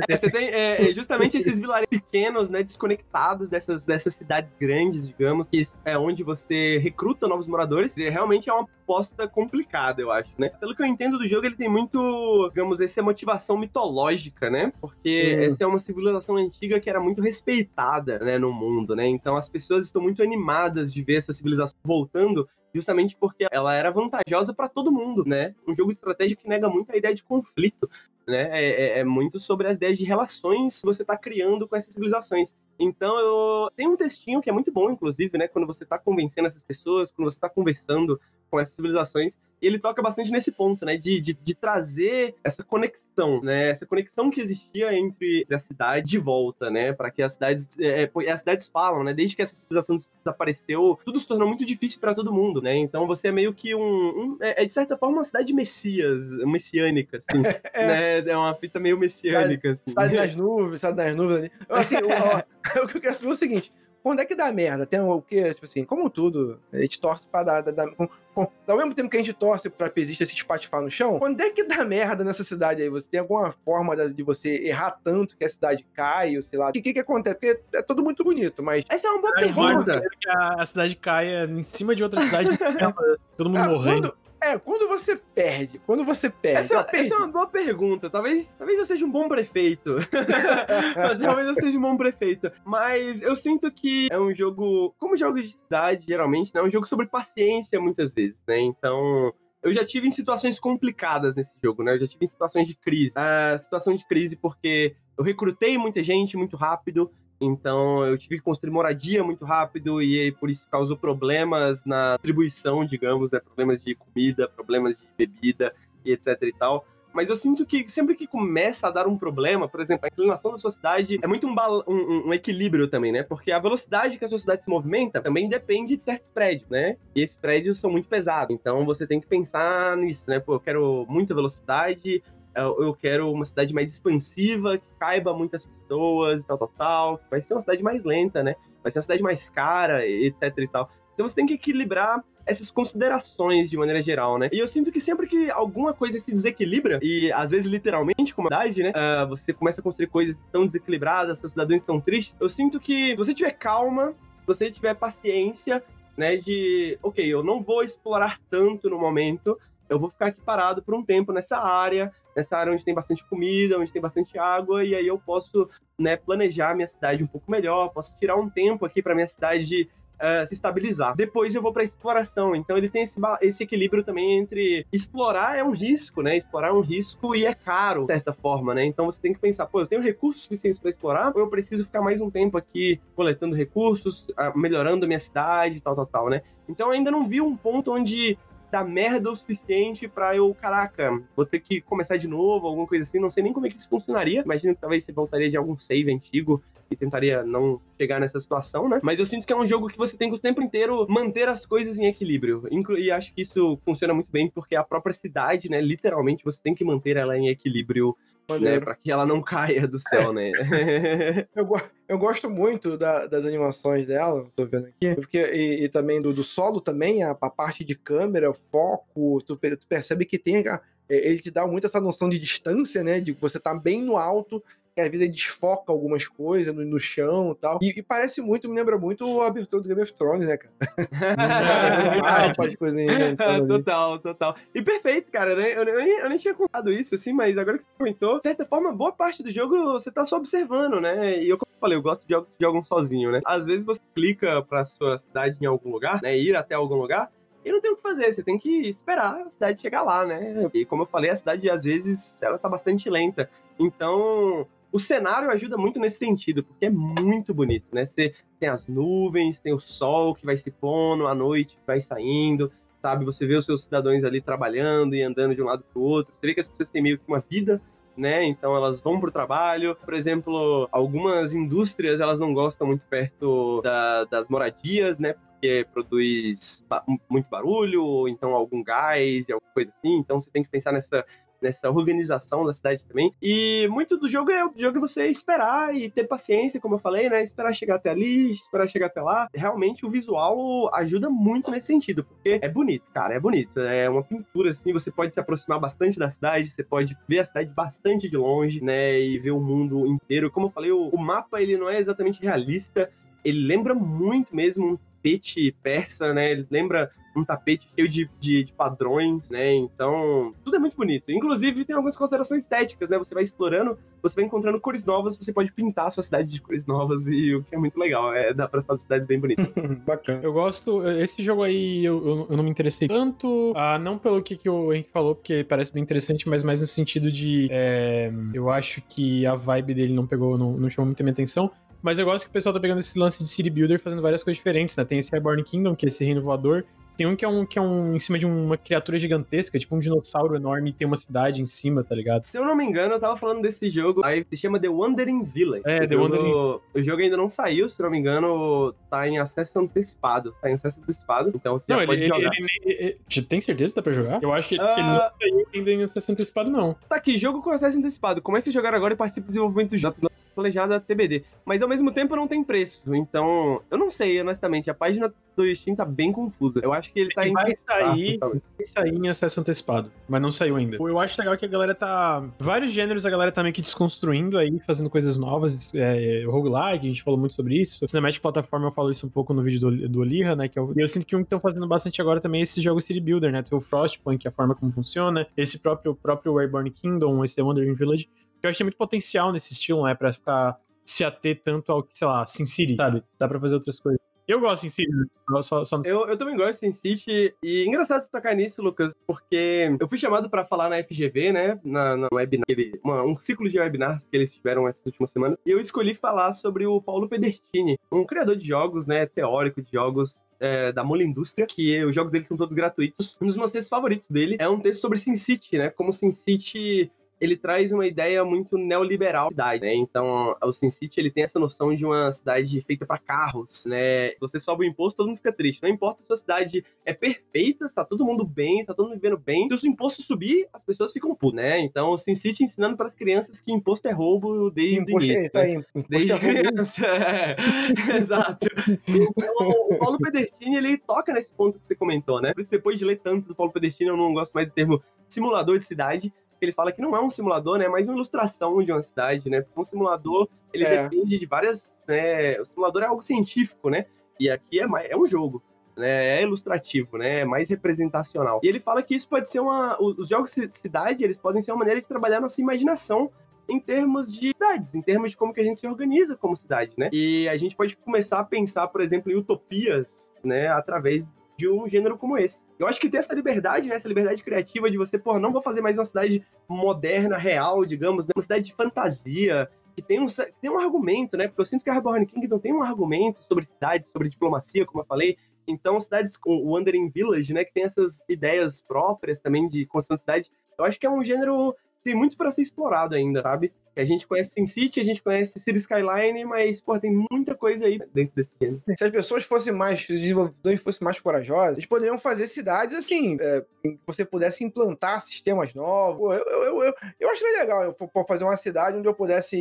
É, você tem é, é, justamente esses vilarejos pequenos, né, desconectados dessas, dessas cidades grandes, digamos, que é onde você recruta novos moradores. E realmente é uma proposta complicada, eu acho, né? Pelo que eu entendo do jogo, ele tem muito, digamos, essa motivação mitológica, né? Porque Hum. essa é uma civilização antiga que era muito respeitada, né, no mundo, né? Então as pessoas estão muito animadas de ver essa civilização voltando justamente porque ela era vantajosa para todo mundo, né? Um jogo de estratégia que nega muito a ideia de conflito, né? É, é- é muito sobre as ideias de relações que você está criando com essas civilizações. Então, eu... tem um textinho que é muito bom, inclusive, né? Quando você está convencendo essas pessoas, quando você está conversando com essas civilizações, e ele toca bastante nesse ponto, né? De, de, de trazer essa conexão, né? Essa conexão que existia entre a cidade de volta, né? Para que as cidades. É, e as cidades falam, né? Desde que essa civilização desapareceu, tudo se tornou muito difícil para todo mundo, né? Então você é meio que um. um- é, é, de certa forma uma cidade messias, messiânica, assim. né? É uma fita meio messiânica, assim. Cidade nas nuvens, cidade nas nuvens Assim, o, ó, o que eu quero saber é o seguinte. Quando é que dá merda? Tem o quê? Tipo assim, como tudo, a gente torce pra dar. dar, dar com, com, ao mesmo tempo que a gente torce pra pesista se espatifar no chão, quando é que dá merda nessa cidade aí? Você tem alguma forma de você errar tanto que a cidade cai, ou sei lá? O que, que, que acontece? Porque é tudo muito bonito, mas. Essa é uma boa pergunta. que a, a cidade caia em cima de outra cidade, todo mundo Ah, morrendo. quando- é, quando você perde, quando você perde. Essa, é- essa é uma boa pergunta. Talvez, talvez eu seja um bom prefeito. talvez eu seja um bom prefeito. Mas eu sinto que é um jogo. Como jogos de cidade, geralmente, né? É um jogo sobre paciência, muitas vezes, né? Então. Eu já tive em situações complicadas nesse jogo, né? Eu já tive em situações de crise. A situação de crise porque eu recrutei muita gente muito rápido. Então eu tive que construir moradia muito rápido e por isso causou problemas na distribuição, digamos, né? Problemas de comida, problemas de bebida e etc e tal. Mas eu sinto que sempre que começa a dar um problema, por exemplo, a inclinação da sua cidade é muito um, um- um- equilíbrio também, né? Porque a velocidade que a sua cidade se movimenta também depende de certos prédios, né? E esses prédios são muito pesados. Então você tem que pensar nisso, né? Pô, eu quero muita velocidade, eu quero uma cidade mais expansiva, que caiba muitas pessoas e tal, tal, tal. Vai ser uma cidade mais lenta, né? Vai ser uma cidade mais cara, etc e tal. Então você tem que equilibrar essas considerações de maneira geral, né? E eu sinto que sempre que alguma coisa se desequilibra, e às vezes literalmente, como a idade, né? ah, você começa a construir coisas tão desequilibradas, seus cidadãos estão tristes. Eu sinto que se você tiver calma, se você tiver paciência, né? De, ok, eu não vou explorar tanto no momento, eu vou ficar aqui parado por um tempo nessa área, nessa área onde tem bastante comida, onde tem bastante água, e aí eu posso, né, planejar minha cidade um pouco melhor, posso tirar um tempo aqui para minha cidade eh, se estabilizar. Depois eu vou para exploração. Então ele tem esse, esse equilíbrio também entre explorar é um risco, né? Explorar é um risco e é caro, de certa forma, né? Então você tem que pensar, pô, eu tenho recursos suficientes para explorar, ou eu preciso ficar mais um tempo aqui coletando recursos, ah, melhorando minha cidade, tal, tal, tal, né? Então eu ainda não vi um ponto onde dá merda o suficiente pra eu, caraca, vou ter que começar de novo, alguma coisa assim. Não sei nem como é que isso funcionaria. Imagino que talvez você voltaria de algum save antigo e tentaria não chegar nessa situação, né? Mas eu sinto que é um jogo que você tem que o tempo inteiro manter as coisas em equilíbrio. E acho que isso funciona muito bem porque a própria cidade, né, literalmente você tem que manter ela em equilíbrio, né, Maneiro. para que ela não caia do céu, né? Eu, eu gosto muito da- das animações dela, tô vendo aqui, porque, e, e também do, do solo também, a, a parte de câmera, foco, tu, tu percebe que tem, a- é, ele te dá muito essa noção de distância, né, de que você tá bem no alto, que às vezes ele desfoca algumas coisas no, no chão e tal, e, parece muito, me lembra muito a abertura do Game of Thrones, né, cara? Ah, faz ali. total, total. E perfeito, cara. né? Eu, eu, nem, eu nem tinha contado isso, assim, mas agora que você comentou, de certa forma, boa parte do jogo você tá só observando, né? E eu, como eu falei, eu gosto de jogos que jogam sozinho, né? Às vezes você clica pra sua cidade em algum lugar, né? Ir até algum lugar. E não tem o que fazer, você tem que esperar a cidade chegar lá, né? E como eu falei, a cidade às vezes ela tá bastante lenta. Então, o cenário ajuda muito nesse sentido, porque é muito bonito, né? Você tem as nuvens, tem o sol que vai se pondo, a noite vai saindo, sabe? Você vê os seus cidadãos ali trabalhando e andando de um lado pro outro. Você vê que as pessoas têm meio que uma vida, né? Então elas vão pro trabalho. Por exemplo, algumas indústrias elas não gostam muito perto da- das moradias, né? Porque produz ba- muito barulho, ou então algum gás e alguma coisa assim. Então você tem que pensar nessa nessa organização da cidade também. E muito do jogo é o jogo você esperar e ter paciência, como eu falei, né? Esperar chegar até ali, esperar chegar até lá. Realmente o visual ajuda muito nesse sentido, porque é bonito, cara, é bonito. É uma pintura assim, você pode se aproximar bastante da cidade, você pode ver a cidade bastante de longe, né? E ver o mundo inteiro. Como eu falei, o, o mapa ele não é exatamente realista, ele lembra muito mesmo um tapete persa, né? Ele lembra um tapete cheio de, de, de padrões, né? Então, tudo é muito bonito. Inclusive, tem algumas considerações estéticas, né? Você vai explorando, você vai encontrando cores novas, você pode pintar a sua cidade de cores novas, e o que é muito legal. É, dá pra fazer cidades bem bonitas. Bacana. Eu gosto. Esse jogo aí eu, eu, eu não me interessei tanto. Ah, não pelo que, que o Henrique falou, porque parece bem interessante, mas mais no sentido de. é, eu acho que a vibe dele não pegou, não, não chamou muito a minha atenção. Mas eu gosto que o pessoal tá pegando esse lance de City Builder fazendo várias coisas diferentes, né? Tem esse Reborn Kingdom, que é esse reino voador. Tem um que é um que é um em cima de uma criatura gigantesca, tipo um dinossauro enorme e tem uma cidade em cima, tá ligado? Se eu não me engano, eu tava falando desse jogo, aí se chama The Wandering Village. É, o The jogo, Wandering- O jogo ainda não saiu, se eu não me engano, tá em acesso antecipado. Tá em acesso antecipado, então você Não, já ele, pode ele, jogar. ele- ele- ele- Tem certeza que dá pra jogar? Eu acho que ele, Ah. ele não saiu ainda em acesso antecipado, não. Tá aqui, jogo com acesso antecipado. Comece a jogar agora e participe do desenvolvimento dos jogos. Planejada TBD. Mas ao mesmo tempo não tem preço. Então, eu não sei, honestamente. A página do Steam tá bem confusa. Eu acho que ele tá Ele em vai sair, vai sair em acesso antecipado, mas não saiu ainda. Eu acho legal que a galera tá. Vários gêneros a galera tá meio que desconstruindo aí, fazendo coisas novas. É, roguelike, a gente falou muito sobre isso. Cinematic Plataforma eu falo isso um pouco no vídeo do, do Olira, né? Que eu, e eu sinto que um que estão fazendo bastante agora também é esse jogo City Builder, né? Tem o Frostpunk, a forma como funciona. Esse próprio, próprio Reborn Kingdom, esse The Wandering Village. Eu tem muito potencial nesse estilo, né? Pra ficar se ater tanto ao que, sei lá, Sin City, sabe? Dá pra fazer outras coisas. Eu gosto de Sin City, né? só, só Eu, eu também gosto de Sin City. E engraçado você tocar nisso, Lucas, porque eu fui chamado pra falar na FGV, né? Na, na webinar, uma- um ciclo de webinars que eles tiveram essas últimas semanas. E eu escolhi falar sobre o Paulo Pedertini, um criador de jogos, né? Teórico de jogos. é, da Mola Indústria, que os jogos dele são todos gratuitos. Um dos meus textos favoritos dele é um texto sobre Sin City, né? Como Sin City ele traz uma ideia muito neoliberal da cidade, né? Então, o Sin City, ele tem essa noção de uma cidade feita para carros, né? Você sobe o imposto, todo mundo fica triste. Não importa se a sua cidade é perfeita, está todo mundo bem, está todo mundo vivendo bem. Se o imposto subir, as pessoas ficam putas, né? Então, o Sin City ensinando para as crianças que imposto é roubo desde o Imposto, é início. né? Imposto Desde é criança. É, exato. Então, o Paulo Pedertini, ele toca nesse ponto que você comentou, né? Por isso, depois de ler tanto do Paulo Pedertini, eu não gosto mais do termo simulador de cidade. Ele fala que não é um simulador, né? É mais uma ilustração de uma cidade, né? Porque um simulador, ele É. depende de várias... Né? O simulador é algo científico, né? E aqui é, mais, é um jogo. Né, é ilustrativo, né? É mais representacional. E ele fala que isso pode ser uma. Os os jogos de cidade, eles podem ser uma maneira de trabalhar nossa imaginação em termos de cidades, em termos de como que a gente se organiza como cidade, né? E a gente pode começar a pensar, por exemplo, em utopias, né, através de um gênero como esse. Eu acho que ter essa liberdade, né, essa liberdade criativa de você, porra, não vou fazer mais uma cidade moderna, real, digamos, né, uma cidade de fantasia, que tem um, tem um argumento, né? Porque eu sinto que a Reborn Kingdom tem um argumento sobre cidade, sobre diplomacia, como eu falei. Então, cidades com o Wandering Village, né, que tem essas ideias próprias também de construção de cidade, eu acho que é um gênero tem muito para ser explorado ainda, sabe? Que a gente conhece Sin City, a gente conhece City Skyline, mas, pô, tem muita coisa aí dentro desse gênero. Se as pessoas fossem mais, se os desenvolvedores fossem mais corajosos, eles poderiam fazer cidades assim, é, em que você pudesse implantar sistemas novos. Eu, eu, eu, eu, acharia legal eu fazer uma cidade onde eu pudesse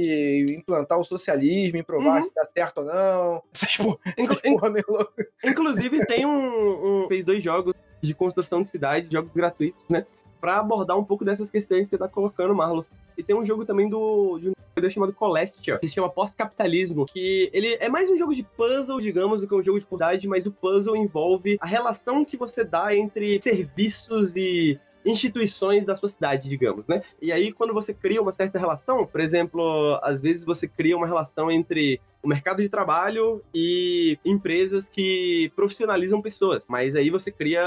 implantar o socialismo e provar Uhum. se dá certo ou não. Essas porra, Inclu- essas porra meio louca. Inclusive, tem um, um- Fez dois jogos de construção de cidade, jogos gratuitos, né? Pra abordar um pouco dessas questões que você tá colocando, Marlos. E tem um jogo também do, de um jogador chamado Colestia, que se chama Pós-Capitalismo, que ele é mais um jogo de puzzle, digamos, do que um jogo de comunidade, mas o puzzle envolve a relação que você dá entre serviços e instituições da sua cidade, digamos, né? E aí, quando você cria uma certa relação, por exemplo, às vezes você cria uma relação entre o mercado de trabalho e empresas que profissionalizam pessoas. Mas aí você cria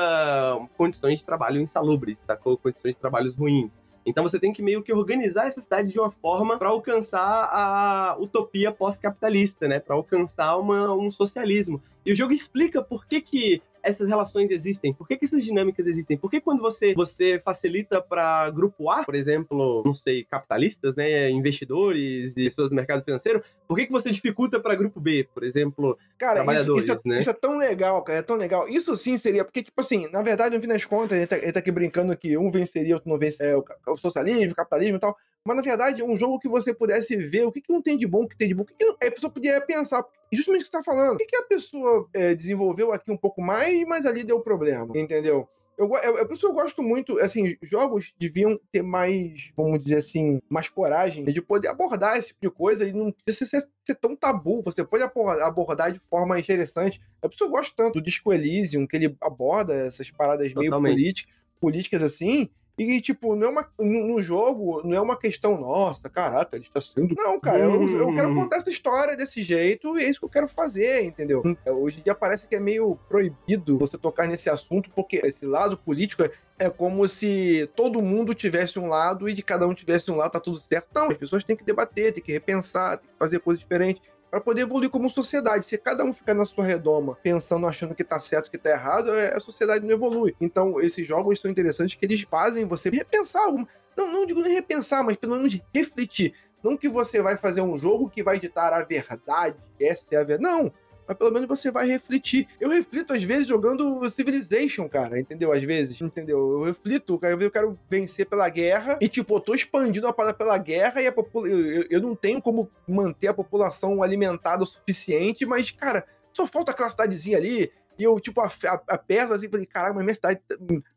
condições de trabalho insalubres, sacou? Condições de trabalhos ruins. Então você tem que meio que organizar essa cidade de uma forma para alcançar a utopia pós-capitalista, né? Para alcançar uma, um socialismo. E o jogo explica por que, que essas relações existem, por que, que essas dinâmicas existem, por que quando você, você facilita para grupo A, por exemplo, não sei, capitalistas, né, investidores e pessoas do mercado financeiro, por que, que você dificulta para grupo B, por exemplo, Cara, isso, Trabalhadores, isso, é, né? isso é tão legal, cara. É tão legal. Isso sim seria, porque, tipo assim, na verdade, no fim das contas, ele tá, ele tá aqui brincando que um venceria, outro não venceria, é, o, o socialismo, o capitalismo e tal. Mas, na verdade, é um jogo que você pudesse ver o que, que não tem de bom, o que tem de bom. O que que não- a pessoa podia pensar, justamente o que você tá falando. O que, que a pessoa é, desenvolveu aqui um pouco mais, mas ali deu problema, entendeu? Eu, é, é por isso que eu gosto muito, assim, jogos deviam ter mais, vamos dizer assim, mais coragem de poder abordar esse tipo de coisa e não precisa ser, ser tão tabu. Você pode abor- abordar de forma interessante. É por isso que eu gosto tanto do Disco Elysium, que ele aborda essas paradas meio Totalmente. políticas, políticas assim. E, tipo, não é uma, no jogo, não é uma questão, nossa, caraca, ele está sendo. Não, cara, eu, eu quero contar essa história desse jeito e é isso que eu quero fazer, entendeu? Hoje em dia parece que é meio proibido você tocar nesse assunto, porque esse lado político é, é como se todo mundo tivesse um lado e de cada um tivesse um lado, tá tudo certo. Não, as pessoas têm que debater, têm que repensar, têm que fazer coisas diferentes para poder evoluir como sociedade. Se cada um ficar na sua redoma pensando, achando que tá certo, que tá errado, é- a sociedade não evolui. Então, esses jogos são interessantes que eles fazem você repensar alguma. Não, não digo nem repensar, mas pelo menos refletir. Não que você vai fazer um jogo que vai ditar a verdade, essa é a verdade. Não. Mas pelo menos você vai refletir. Eu reflito, às vezes, jogando Civilization, cara, entendeu? Às vezes, entendeu? Eu reflito, eu quero vencer pela guerra e, tipo, eu tô expandindo a parada pela guerra e a popula... eu, eu não tenho como manter a população alimentada o suficiente, mas, cara, só falta aquela cidadezinha ali, e eu, tipo, aperto assim, falei, caralho, mas minha cidade.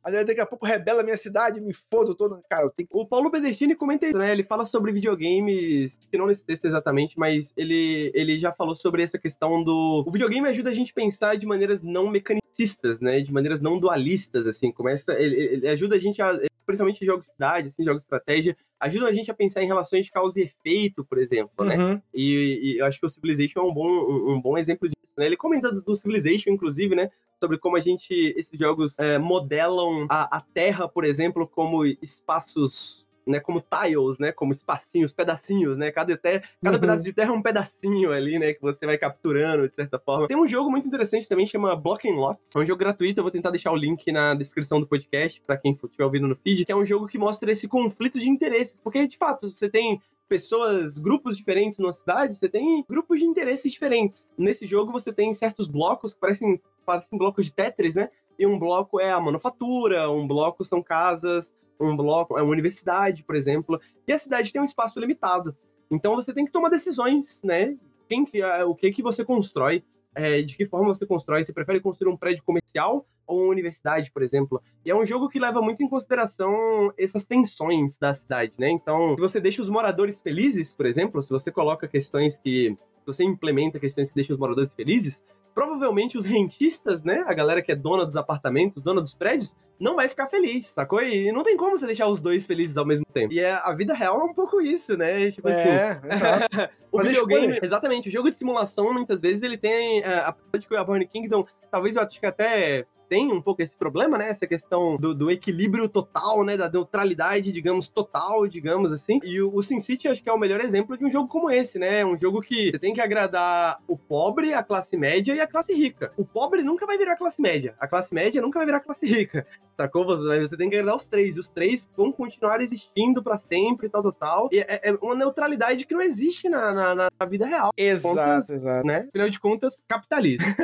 Aliás, daqui a pouco rebela a minha cidade, me fodo todo. Cara, eu tenho. O Paulo Bedestini comenta isso, né? Ele fala sobre videogames, que não nesse texto exatamente, mas ele, ele já falou sobre essa questão do. O videogame ajuda a gente a pensar de maneiras não mecanicistas, né? De maneiras não dualistas, assim. Começa. Ele, ele ajuda a gente a. Principalmente jogos de cidade, assim, jogos de estratégia, ajudam a gente a pensar em relações de causa e efeito, por exemplo, né? Uhum. E, e eu acho que o Civilization é um bom, um, um bom exemplo disso, né? Ele comenta do, do Civilization, inclusive, né? Sobre como a gente, esses jogos é, modelam a, a Terra, por exemplo, como espaços né, como tiles, né, como espacinhos, pedacinhos, né, cada, te, cada Uhum. pedaço de terra é um pedacinho ali, né, que você vai capturando, de certa forma. Tem um jogo muito interessante também, chama Block and Lots, é um jogo gratuito, eu vou tentar deixar o link na descrição do podcast, pra quem estiver ouvindo no feed, que é um jogo que mostra esse conflito de interesses, porque, de fato, você tem pessoas, grupos diferentes numa cidade, você tem grupos de interesses diferentes. Nesse jogo você tem certos blocos que parecem, parecem blocos de Tetris, né, e um bloco é a manufatura, um bloco são casas, um bloco é uma universidade, por exemplo, e a cidade tem um espaço limitado. Então você tem que tomar decisões, né? Quem, que- ah, o que que você constrói, é, de que forma você constrói. Você prefere construir um prédio comercial ou uma universidade, por exemplo? E é um jogo que leva muito em consideração essas tensões da cidade, né? Então, se você deixa os moradores felizes, por exemplo, se você coloca questões que se você implementa questões que deixam os moradores felizes, provavelmente os rentistas, né, a galera que é dona dos apartamentos, dona dos prédios, não vai ficar feliz, sacou? E não tem como você deixar os dois felizes ao mesmo tempo. E é- a vida real é um pouco isso, né? Tipo assim, É, exato. o Fazer videogame, exatamente, o jogo de simulação, muitas vezes, ele tem, é, apesar de que o Aborn Kingdom, talvez eu acho que até tem um pouco esse problema, né? Essa questão do, do equilíbrio total, né? Da neutralidade, digamos, total, digamos assim. E o, o SimCity acho que é o melhor exemplo de um jogo como esse, né? Um jogo que você tem que agradar o pobre, a classe média e a classe rica. O pobre nunca vai virar classe média. A classe média nunca vai virar classe rica. Sacou? Você, você tem que agradar os três. E os três vão continuar existindo pra sempre, tal, tal, tal. E é, é uma neutralidade que não existe na, na, na- na vida real, Exato, Contas, exato. né? Afinal de contas, capitalismo.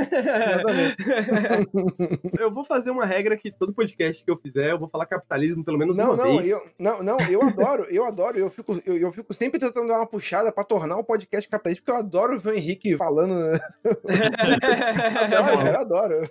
eu vou fazer uma regra que todo podcast que eu fizer, eu vou falar capitalismo pelo menos Não, uma não, vez. eu, não, não, eu adoro, eu adoro, eu fico, eu, eu fico sempre tentando dar uma puxada pra tornar o podcast capitalista, porque eu adoro ver o Henrique falando. né? Adoro, cara, eu adoro.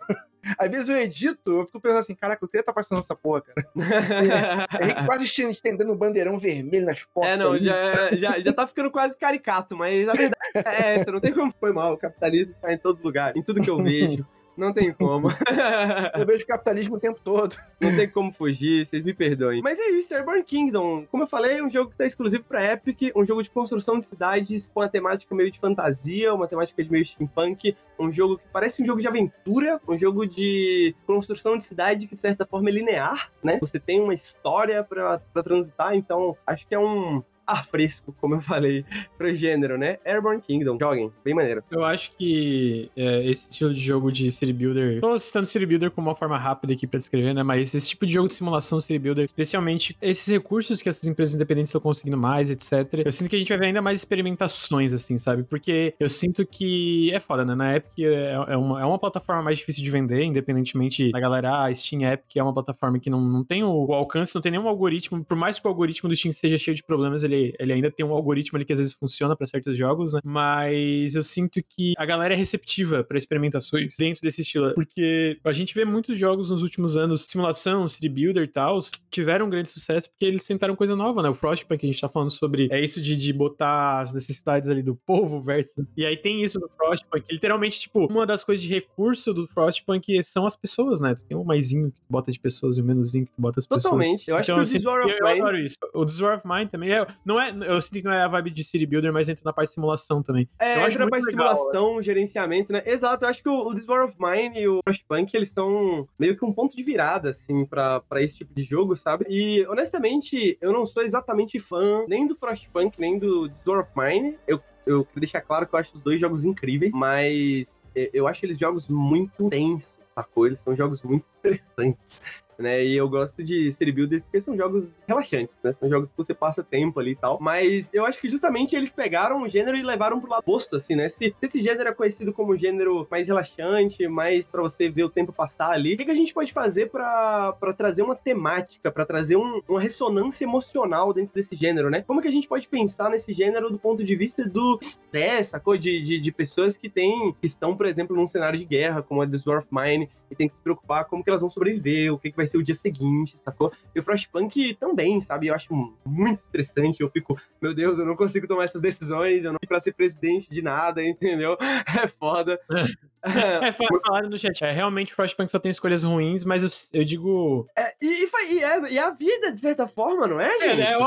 Às vezes eu edito, eu fico pensando assim, caraca, eu queria estar passando essa porra, cara. O Henrique quase esten- estendendo um bandeirão vermelho nas costas. É, não, ali. já, já, já tá ficando quase caricato, mas a verdade é essa, não tem como foi mal. O capitalismo tá em todos os lugares, em tudo que eu vejo. Não tem como. Eu vejo capitalismo o tempo todo. Não tem como fugir, vocês me perdoem. Mas é isso, Airborne Kingdom. Como eu falei, é um jogo que tá exclusivo pra Epic, um jogo de construção de cidades com uma temática meio de fantasia, uma temática de meio steampunk, um jogo que parece um jogo de aventura, um jogo de construção de cidade que de certa forma é linear, né? Você tem uma história pra transitar, então acho que é um ar fresco, como eu falei, pro gênero, né? Airborne Kingdom, joguem, bem maneiro. Eu acho que é, esse estilo de jogo de City Builder. Tô citando City Builder como uma forma rápida aqui pra descrever, né? Mas esse tipo de jogo de simulação City Builder, especialmente esses recursos que essas empresas independentes estão conseguindo mais, etc. Eu sinto que a gente vai ver ainda mais experimentações, assim, sabe? Porque eu sinto que é foda, né? Na Epic é, é uma, é uma plataforma mais difícil de vender, independentemente da galera. Ah, Steam Epic é uma plataforma que não, não tem o, o alcance, não tem nenhum algoritmo. Por mais que o algoritmo do Steam seja cheio de problemas, ele, ele ainda tem um algoritmo ali que às vezes funciona pra certos jogos, né? Mas eu sinto que a galera é receptiva pra experimentações dentro desse estilo. Porque a gente vê muitos jogos nos últimos anos, simulação, city builder e tal, tiveram um grande sucesso porque eles tentaram coisa nova, né? O Frostpunk, a gente tá falando sobre é isso de, de botar as necessidades ali do povo versus. E aí tem isso no Frostpunk. Literalmente, tipo, uma das coisas de recurso do Frostpunk são as pessoas, né? Tu tem um maisinho que tu bota de pessoas e um menuzinho que tu bota as pessoas. Totalmente. Eu acho Então, que o War of eu, eu adoro isso. O War of Mine também é. Não é eu sinto que não é a vibe de City Builder, mas entra na parte de simulação também. É, Eu acho entra pra muito legal, estimulação, gerenciamento, né? Exato, eu acho que o, o This War of Mine e o Frostpunk, eles são meio que um ponto de virada, assim, pra, pra esse tipo de jogo, sabe? E, honestamente, eu não sou exatamente fã nem do Frostpunk, nem do This War of Mine. Eu, eu queria deixar claro que eu acho os dois jogos incríveis, mas é, eu acho eles jogos muito tensos, sacou? Eles são jogos muito estressantes. Né? E eu gosto de city builders porque são jogos relaxantes, né? São jogos que você passa tempo ali e tal. Mas eu acho que justamente eles pegaram o gênero e levaram pro lado oposto, assim, né? Se, se esse gênero é conhecido como gênero mais relaxante, mais para você ver o tempo passar ali, o que, que a gente pode fazer para trazer uma temática, para trazer um, uma ressonância emocional dentro desse gênero, né? Como que a gente pode pensar nesse gênero do ponto de vista do estresse, sacou? De, de, de pessoas que têm, que estão, por exemplo, num cenário de guerra, como a The of Mine, e tem que se preocupar como que elas vão sobreviver, o que, que vai ser o dia seguinte, sacou? E o Frostpunk também, sabe? Eu acho muito estressante. Eu fico, meu Deus, eu não consigo tomar essas decisões, eu não fui pra ser presidente de nada, entendeu? É foda. É, falaram no chat. É, realmente Frostpunk só tem escolhas ruins, mas eu, eu digo. É, e, e, é, e, a vida, de certa forma, não é, é gente? É, é o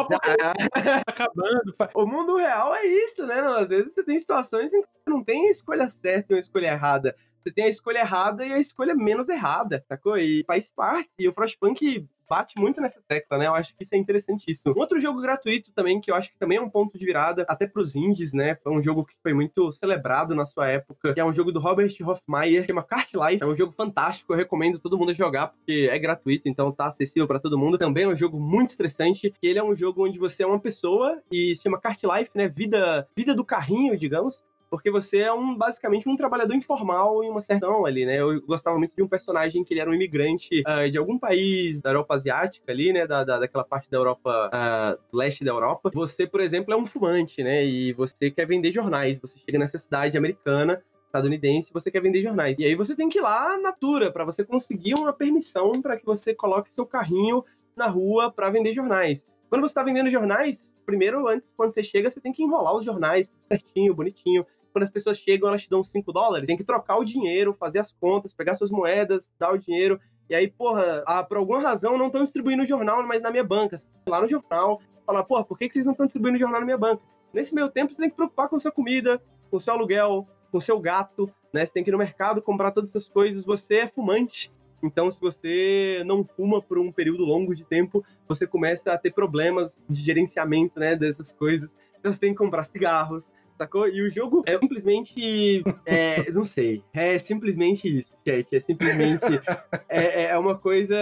acabando. O mundo real é isso, né? Às vezes você tem situações em que não tem escolha certa e uma escolha errada. Você tem a escolha errada e a escolha menos errada, sacou? E faz parte. E o Frostpunk bate muito nessa tecla, né? Eu acho que isso é interessantíssimo. Outro jogo gratuito também, que eu acho que também é um ponto de virada, até pros indies, né? Foi um jogo que foi muito celebrado na sua época, que é um jogo do Robert Hoffmeyer, chama Kart Life. É um jogo fantástico, eu recomendo todo mundo jogar, porque é gratuito, então tá acessível para todo mundo. Também é um jogo muito estressante, que ele é um jogo onde você é uma pessoa e se chama Kart Life, né? Vida, vida do carrinho, digamos porque você é um basicamente um trabalhador informal em uma certa ali, né? Eu gostava muito de um personagem que ele era um imigrante uh, de algum país da Europa asiática ali, né? Da, da daquela parte da Europa, uh, leste da Europa. Você, por exemplo, é um fumante, né? E você quer vender jornais. Você chega nessa cidade americana estadunidense, você quer vender jornais. E aí você tem que ir lá na Natura para você conseguir uma permissão para que você coloque seu carrinho na rua para vender jornais. Quando você está vendendo jornais, primeiro, antes, quando você chega, você tem que enrolar os jornais certinho, bonitinho quando as pessoas chegam, elas te dão 5 dólares, tem que trocar o dinheiro, fazer as contas, pegar suas moedas, dar o dinheiro. E aí, porra, ah, por alguma razão não estão distribuindo o jornal, mas na minha banca. Você lá no jornal, fala, porra, por que, que vocês não estão distribuindo o jornal na minha banca? Nesse meio tempo, você tem que preocupar com sua comida, com seu aluguel, com seu gato, né? Você tem que ir no mercado comprar todas essas coisas. Você é fumante. Então, se você não fuma por um período longo de tempo, você começa a ter problemas de gerenciamento, né, dessas coisas. Então, você tem que comprar cigarros, sacou? E o jogo é simplesmente. É, não sei. É simplesmente isso, chat. É simplesmente. é, é uma coisa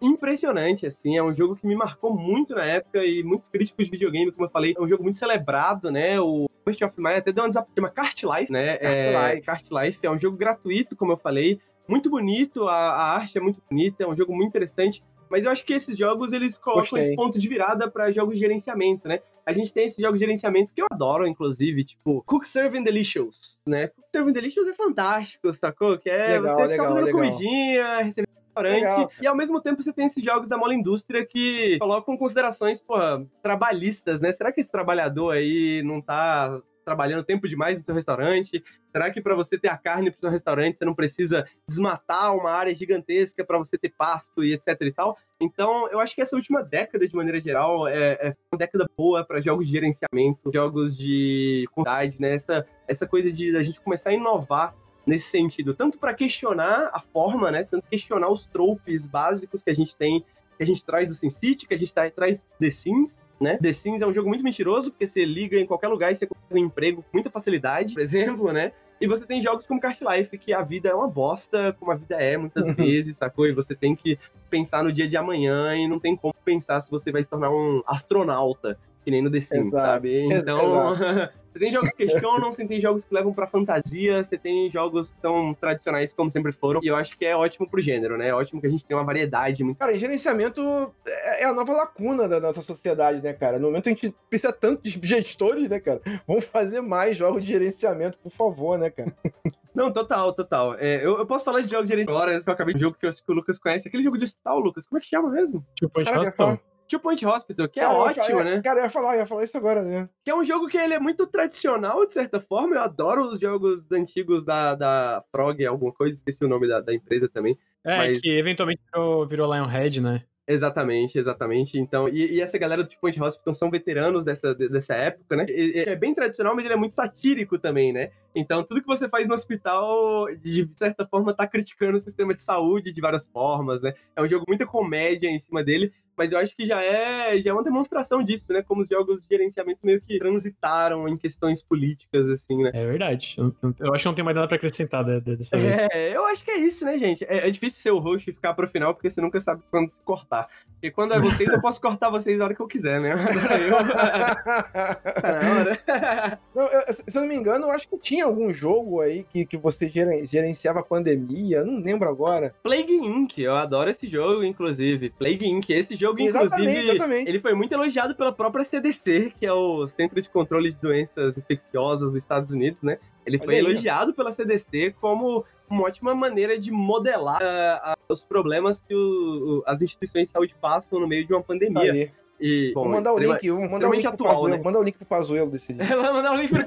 impressionante, assim. É um jogo que me marcou muito na época e muitos críticos de videogame, como eu falei, é um jogo muito celebrado, né? O First of Mine até deu um desafio, chama Kart Life, né? É, Life. Kart Life é um jogo gratuito, como eu falei. Muito bonito, a, a arte é muito bonita, é um jogo muito interessante. Mas eu acho que esses jogos, eles colocam Gostei. esse ponto de virada para jogos de gerenciamento, né? A gente tem esse jogo de gerenciamento que eu adoro, inclusive, tipo, Cook Serving Delicious, né? Cook Serving Delicious é fantástico, sacou? Que é legal, você legal, ficar fazendo legal. comidinha, recebendo restaurante. E ao mesmo tempo você tem esses jogos da mola indústria que colocam considerações, pô, trabalhistas, né? Será que esse trabalhador aí não tá trabalhando tempo demais no seu restaurante? Será que para você ter a carne para o seu restaurante você não precisa desmatar uma área gigantesca para você ter pasto e etc e tal? Então, eu acho que essa última década, de maneira geral, é, é uma década boa para jogos de gerenciamento, jogos de qualidade, né? Essa, essa coisa de a gente começar a inovar nesse sentido, tanto para questionar a forma, né? Tanto questionar os tropes básicos que a gente tem, que a gente traz do SimCity, que a gente traz The Sims, né? The Sims é um jogo muito mentiroso, porque você liga em qualquer lugar e você consegue um emprego com muita facilidade, por exemplo, né? E você tem jogos como Cast Life, que a vida é uma bosta, como a vida é muitas uhum. vezes, sacou? E você tem que pensar no dia de amanhã e não tem como pensar se você vai se tornar um astronauta, que nem no The Sims, Exato. sabe? Então, Você tem jogos que questionam, você tem jogos que levam pra fantasia, você tem jogos que são tradicionais como sempre foram. E eu acho que é ótimo pro gênero, né? É ótimo que a gente tem uma variedade muito. Cara, gerenciamento é, é a nova lacuna da nossa sociedade, né, cara? No momento a gente precisa tanto de gestores, né, cara? Vamos fazer mais jogos de gerenciamento, por favor, né, cara? Não, total, total. É, eu, eu, posso falar de jogo de gerenciamento agora, eu acabei de jogo que, eu, que o Lucas conhece. Aquele jogo de hospital, Lucas, como é que chama mesmo? Tipo, Hospital. Two Point Hospital, que é cara, ótimo, ia, né? Cara, eu ia falar, eu ia falar isso agora, né? Que é um jogo que ele é muito tradicional, de certa forma. Eu adoro os jogos antigos da, da Frog, alguma coisa, esqueci o nome da, da empresa também. É, mas... que eventualmente virou, virou Lionhead, né? Exatamente, exatamente. Então, e, e, essa galera do Two Point Hospital são veteranos dessa, dessa época, né? é bem tradicional, mas ele é muito satírico também, né? Então, tudo que você faz no hospital, de certa forma, tá criticando o sistema de saúde de várias formas, né? É um jogo muita comédia em cima dele, mas eu acho que já é, já é uma demonstração disso, né? Como os jogos de gerenciamento meio que transitaram em questões políticas, assim, né? É verdade. Eu, eu acho que não tem mais nada pra acrescentar de- de- dessa vez. É, eu acho que é isso, né, gente? É, é difícil ser o host e ficar pro final, porque você nunca sabe quando se cortar. Porque quando é vocês, eu posso cortar vocês a hora que eu quiser, né? Agora eu. tá na hora. Não, eu- se eu não me engano, eu acho que tinha algum jogo aí que, que você geren- gerenciava a pandemia, não lembro agora. Plague Inc. Eu adoro esse jogo, inclusive. Plague Inc. Esse jogo, Exatamente, inclusive, exatamente. ele foi muito elogiado pela própria CDC, que é o Centro de Controle de Doenças Infecciosas dos Estados Unidos, né? Ele foi Olha aí, ó. elogiado pela CDC como uma ótima maneira de modelar ah, ah, os problemas que o- o- as instituições de saúde passam no meio de uma pandemia. Aí. E, bom, Vou mandar o link, vou mandar o link extremamente pro atual, Pazuello, né? mandar o link pro Pazuello desse dia. Mandar o link pro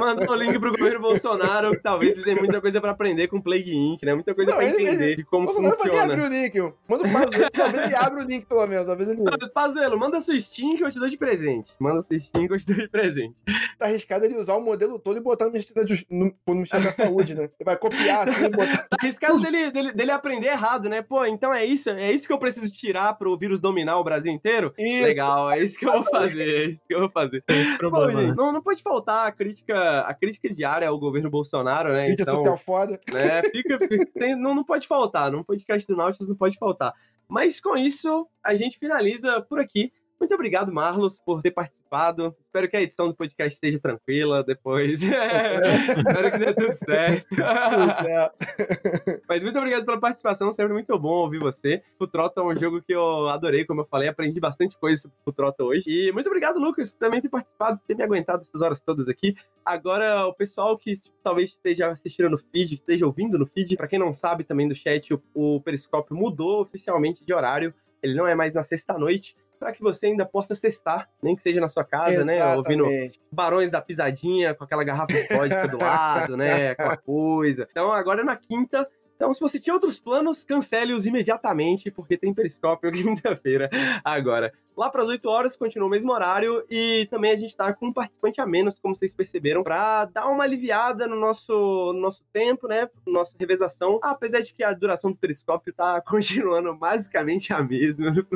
Mandar o link pro governo Bolsonaro, que talvez ele tenha muita coisa pra aprender com Plague Inc, né? Muita coisa Não, pra ele- entender ele- de como Bolsonaro vai funciona. abrir o link. eu- Manda o Pazuello, talvez ele abra o link pelo menos, talvez ele Pazuelo, manda sua Steam que eu te dou de presente. Manda sua Steam que eu te dou de presente. tá arriscado ele usar o modelo todo e botar no Ministério da, no, no Ministério da Saúde, né? Ele vai copiar assim e botar. Tá arriscado dele, dele, dele aprender errado, né? Pô, então é isso, é isso que eu preciso tirar pro vírus dominar o Brasil inteiro? Isso. Legal, é isso que eu vou fazer, é isso que eu vou fazer. Bom, gente, né? não, não pode faltar a crítica, a crítica diária ao governo Bolsonaro, né? Crítica Então, social foda. né? Fica, fica- tem- não, não pode faltar, num podcast do Nautilus não pode faltar. Mas com isso, a gente finaliza por aqui. Muito obrigado, Marlos, por ter participado. Espero que a edição do podcast seja tranquila depois. Espero que dê tudo certo. Mas muito obrigado pela participação, sempre muito bom ouvir você. Futrota é um jogo que eu adorei, como eu falei, aprendi bastante coisa sobre Futrota hoje. E muito obrigado, Lucas, por também ter participado, por ter me aguentado essas horas todas aqui. Agora, o pessoal que talvez esteja assistindo no feed, esteja ouvindo no feed, pra quem não sabe também do chat, o, o Periscópio mudou oficialmente de horário. Ele não é mais na sexta-noite, para que você ainda possa sextar, nem que seja na sua casa, né? Ouvindo Exatamente. Barões da Pisadinha, com aquela garrafa de vodka do lado, né? Aquela coisa. Então agora é na quinta. Então, se você tinha outros planos, cancele-os imediatamente, porque tem periscópio quinta-feira agora. Lá para as 8 horas, continua o mesmo horário, e também a gente tá com um participante a menos, como vocês perceberam, para dar uma aliviada no nosso, no nosso tempo, né? Nossa revezação. Apesar de que a duração do periscópio tá continuando basicamente a mesma, no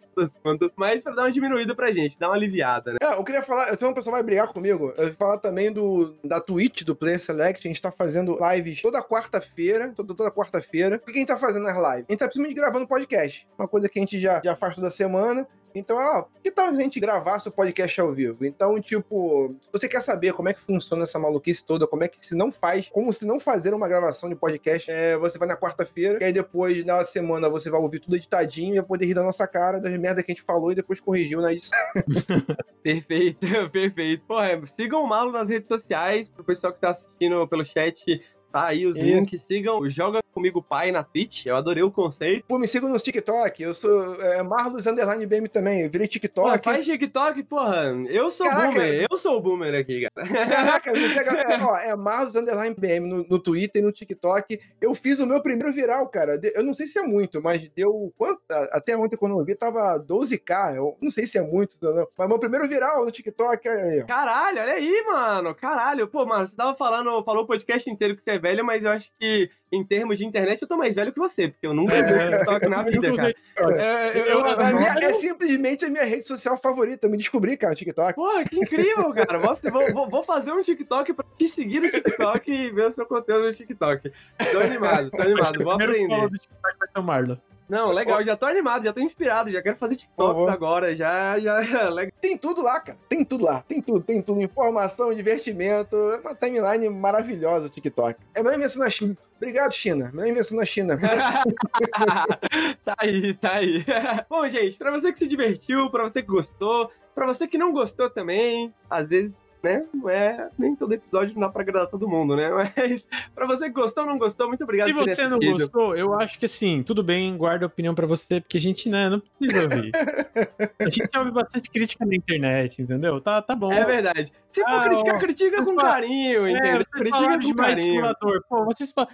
mas para dar uma diminuída pra gente, dar uma aliviada, né? É, eu queria falar, se uma pessoa vai brigar comigo, eu vou falar também do, da Twitch, do Player Select. A gente tá fazendo lives toda quarta-feira, toda, toda quarta-feira. O que a gente tá fazendo nas lives? A gente tá simplesmente gravando podcast. Uma coisa que a gente já, já faz toda semana. Então, ó, que tal a gente gravar seu podcast ao vivo? Então, tipo, se você quer saber como é que funciona essa maluquice toda, como é que se não faz, como se não fazer uma gravação de podcast, é, você vai na quarta-feira, e aí depois, na semana, você vai ouvir tudo editadinho e vai poder rir da nossa cara, das merdas que a gente falou e depois corrigiu na edição. Perfeito, perfeito. Pô, é, sigam o Malo nas redes sociais, pro pessoal que tá assistindo pelo chat, tá aí os Isso. links. Sigam o Joga Comigo Pai na Twitch, eu adorei o conceito. Pô, me sigam no TikTok, eu sou é, Marlos Underline BM também, eu virei Pô, TikTok. faz TikTok, porra, eu sou Caraca. boomer, eu sou o boomer aqui, cara. Caraca, é, ó, é Marlos Underline BM no, no Twitter e no TikTok. Eu fiz o meu primeiro viral, cara. Eu não sei se é muito, mas deu. Quanto, até ontem, quando eu vi, tava 12k. Eu não sei se é muito, não. Mas meu primeiro viral no TikTok é. Caralho, olha aí, mano. Caralho. Pô, mano, você tava falando, falou o podcast inteiro que você é velho, mas eu acho que em termos de internet eu tô mais velho que você, porque eu nunca usei o TikTok na vida, cara. É, eu, eu, A eu- minha- é simplesmente a minha rede social favorita. Eu me descobri, cara, o TikTok. Porra, que incrível, cara. Você, vou, vou- fazer um TikTok pra te seguir no TikTok e ver o seu conteúdo no TikTok. Tô animado, tô animado. Vou O aprender. do TikTok vai ser o Marlon. Não, legal, já tô animado, já tô inspirado, já quero fazer Por TikTok favor. agora, já, já, legal. Tem tudo lá, cara. Tem tudo lá. Tem tudo, tem tudo. Informação, divertimento. É uma timeline maravilhosa o TikTok. É a melhor invenção na China. Obrigado, China. Melhor invenção na China. tá aí, tá aí. Bom, gente, pra você que se divertiu, pra você que gostou, pra você que não gostou também, às vezes, né, não é, nem todo episódio não dá pra agradar todo mundo, né, mas pra você que gostou ou não gostou, muito obrigado Se você não assistido. gostou, eu acho que assim, tudo bem, guarda a opinião pra você, porque a gente, né, não precisa ouvir. a gente ouve bastante crítica na internet, entendeu? Tá, tá bom. É verdade. Se for Ah, criticar, ó, critica com falam- carinho, É, entendeu? Critica com demais de carinho. simulador. Pô, vocês falam.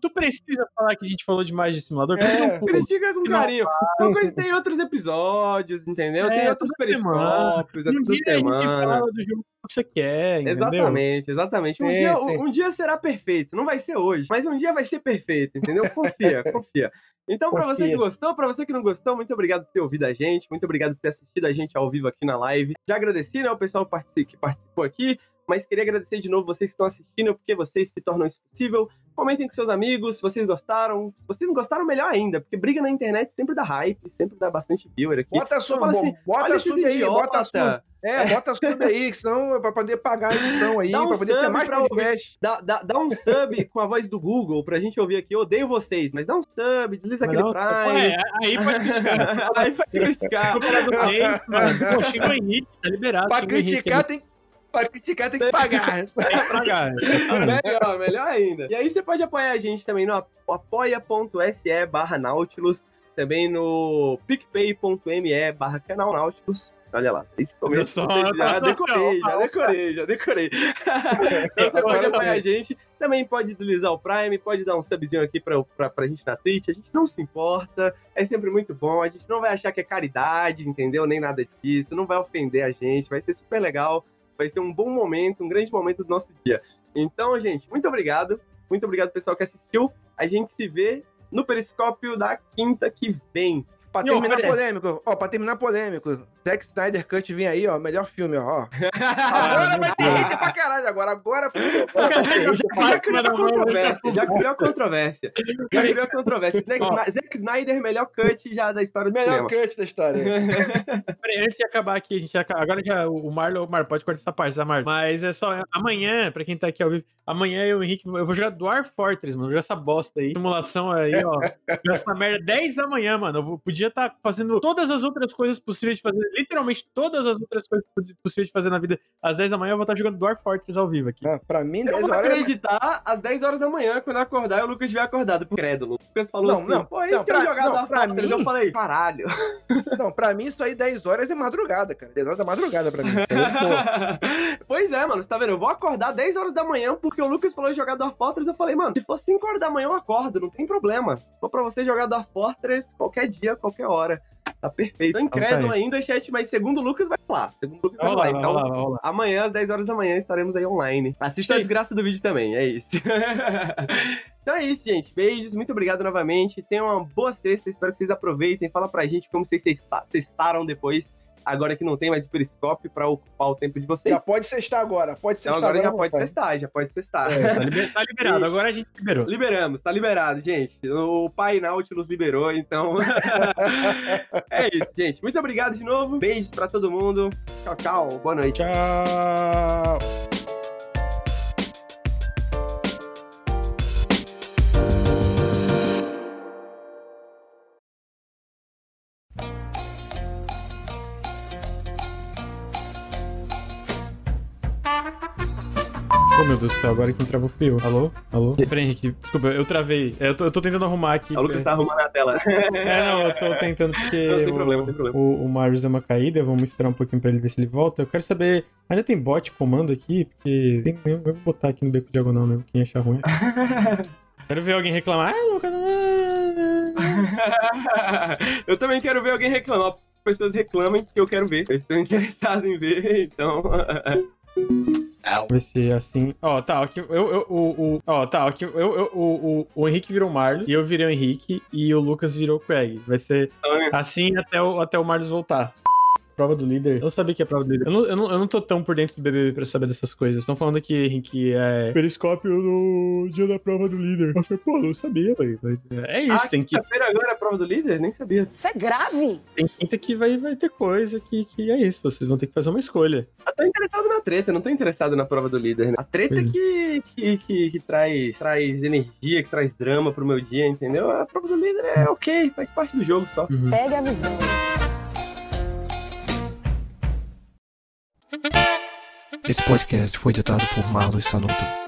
Tu precisa falar que a gente falou demais de simulador? É. Critica com carinho. Uma coisa tem outros episódios, entendeu? É, tem outros semana. periscópios, é toda dia a gente semana. fala do jogo você quer, entendeu? Exatamente, exatamente. Um, dia, um, um dia será perfeito. Não vai ser hoje, mas um dia vai ser perfeito, entendeu? Confia, confia. Então, pra você que gostou, pra você que não gostou, muito obrigado por ter ouvido a gente, muito obrigado por ter assistido a gente ao vivo aqui na live. Já agradeci, né, o pessoal que participou aqui, mas queria agradecer de novo vocês que estão assistindo, porque vocês que tornam isso possível. Comentem com seus amigos se vocês gostaram. Se vocês não gostaram, melhor ainda, porque briga na internet sempre dá hype, sempre dá bastante viewer aqui. Bota sub, falo assim, bota sub aí, bota sub. idiota. É, bota sub aí, que senão é pra poder pagar a edição aí, Dá um pra poder ter sub mais pra ouvir. podcast. Dá, dá, dá um sub com a voz do Google pra gente ouvir aqui. Eu odeio vocês, mas dá um sub, desliza Mas aquele não, Prime. é, aí pode criticar. Aí vai criticar. Xinga o Henrique, tá liberado. Pra o Henrique, criticar, tem, pra criticar tem que pagar. tem que pagar. melhor, melhor ainda. E aí você pode apoiar a gente também no apoia.se barra Nautilus, também no picpay.me barra canal Nautilus. Olha lá, desde o começo. Só, já decorei, já decorei, já decorei. então você pode apoiar a gente, também pode deslizar o Prime, pode dar um subzinho aqui pra, pra, pra gente na Twitch, a gente não se importa, é sempre muito bom, a gente não vai achar que é caridade, entendeu? Nem nada disso, não vai ofender a gente, vai ser super legal, vai ser um bom momento, um grande momento do nosso dia. Então, gente, muito obrigado, muito obrigado pessoal que assistiu, a gente se vê no Periscópio da quinta que vem. Pra terminar polêmico, ó, pra terminar polêmico, Zack Snyder Cut vem aí, ó, melhor filme, ó. Agora vai ter hater pra caralho, agora, agora Já criou a controvérsia, já criou a controvérsia. Já criou a controvérsia. Zack, Snyder, melhor cut já da história do Melhor cinema. cut da história. Peraí, antes de acabar aqui, a gente já, agora já o Marlon, o Marlon pode cortar essa parte, tá, Marlon? Mas é só amanhã, pra quem tá aqui ao vivo, amanhã eu e o Henrique, eu vou jogar Dwarf Fortress, mano, vou jogar essa bosta aí, simulação aí, ó, essa merda 10 da manhã, mano, eu podia estar fazendo todas as outras coisas possíveis de fazer, literalmente todas as outras coisas possíveis de fazer na vida, às 10 da manhã eu vou estar jogando Dwarf Fortress ao vivo aqui. Ah, pra mim, Eu 10 vou horas é acreditar às 10 horas da manhã, quando eu acordar, e o Lucas estiver acordado. Crédulo. O Lucas falou Não, assim, não, pô, não, eu pra- jogar não, da pra Fortress? Eu mim- falei, caralho. Não, pra mim isso aí 10 horas é madrugada, cara. 10 horas da madrugada pra mim. Isso aí, pô. pois é, mano, você tá vendo? Eu vou acordar 10 horas da manhã, porque o Lucas falou em jogar Dwarf Fortress, eu falei, mano, se for 5 horas da manhã eu acordo, não tem problema. Se for pra você jogar Dwarf Fortress, qualquer dia, qualquer hora. Tá perfeito. Tô incrédulo tá aí. ainda, chat, mas segundo o Lucas vai lá. Segundo o Lucas vai Vai lá. lá, vai Então, lá, vai lá. Amanhã, às 10 horas da manhã, estaremos aí online. Assista a desgraça do vídeo também, é isso. então é isso, gente. Beijos, muito obrigado novamente. Tenham uma boa sexta, espero que vocês aproveitem. Fala pra gente como vocês sexta- sextaram depois, agora que não tem mais o periscópio pra ocupar o tempo de vocês. Já pode sextar agora. Pode então sextar agora já pode sextar, já pode sextar. Tá, liber- tá liberado, agora a gente liberou. Liberamos, tá liberado, gente. O pai Nautilus liberou, então. é isso, gente. Muito obrigado de novo. Beijos pra todo mundo. Tchau, tchau. Boa noite. Tchau! Meu Deus do céu, agora quem travou fui eu. Alô? Alô? Peraí, Henrique, desculpa, eu travei. É, Eu tô, eu tô tentando arrumar aqui. O Lucas tá arrumando a tela. É, não, eu tô tentando porque. Não, sem o, problema, sem problema. O, o Marius é uma caída, vamos esperar um pouquinho pra ele ver se ele volta. Eu quero saber. Ainda tem bot comando aqui? Porque. Tem, eu vou botar aqui no beco diagonal mesmo, quem achar ruim. quero ver alguém reclamar. Ah, Lucas. eu também quero ver alguém reclamar. Pessoas reclamem que eu quero ver. Eu estou interessado em ver, então. Vamos ver se é assim. Ó, tá, aqui. Eu, eu, o, o, ó, tá, aqui. Eu, eu, o, o, o Henrique virou o Marlos, e eu virei o Henrique, e o Lucas virou o Craig. Vai ser assim até o, até o Marlos voltar. Prova do líder. Eu não sabia que é prova do líder. Eu não, eu, não, eu não tô tão por dentro do BBB pra saber dessas coisas. Estão falando aqui, Henrique, é. Periscópio no dia da prova do líder. Eu falei, pô, não sabia, velho. É isso, ah, tem que. quinta-feira agora é a prova do líder? Nem sabia. Isso é grave. Tem quinta que vai, vai ter coisa que, que é isso. Vocês vão ter que fazer uma escolha. Eu tô interessado na treta, não tô interessado na prova do líder, né? A treta é. que, que, que, que traz, traz energia, que traz drama pro meu dia, entendeu? A prova do líder é ok, faz parte do jogo só. Uhum. Pegue a visão. Esse podcast foi editado por Marlos Sanuto.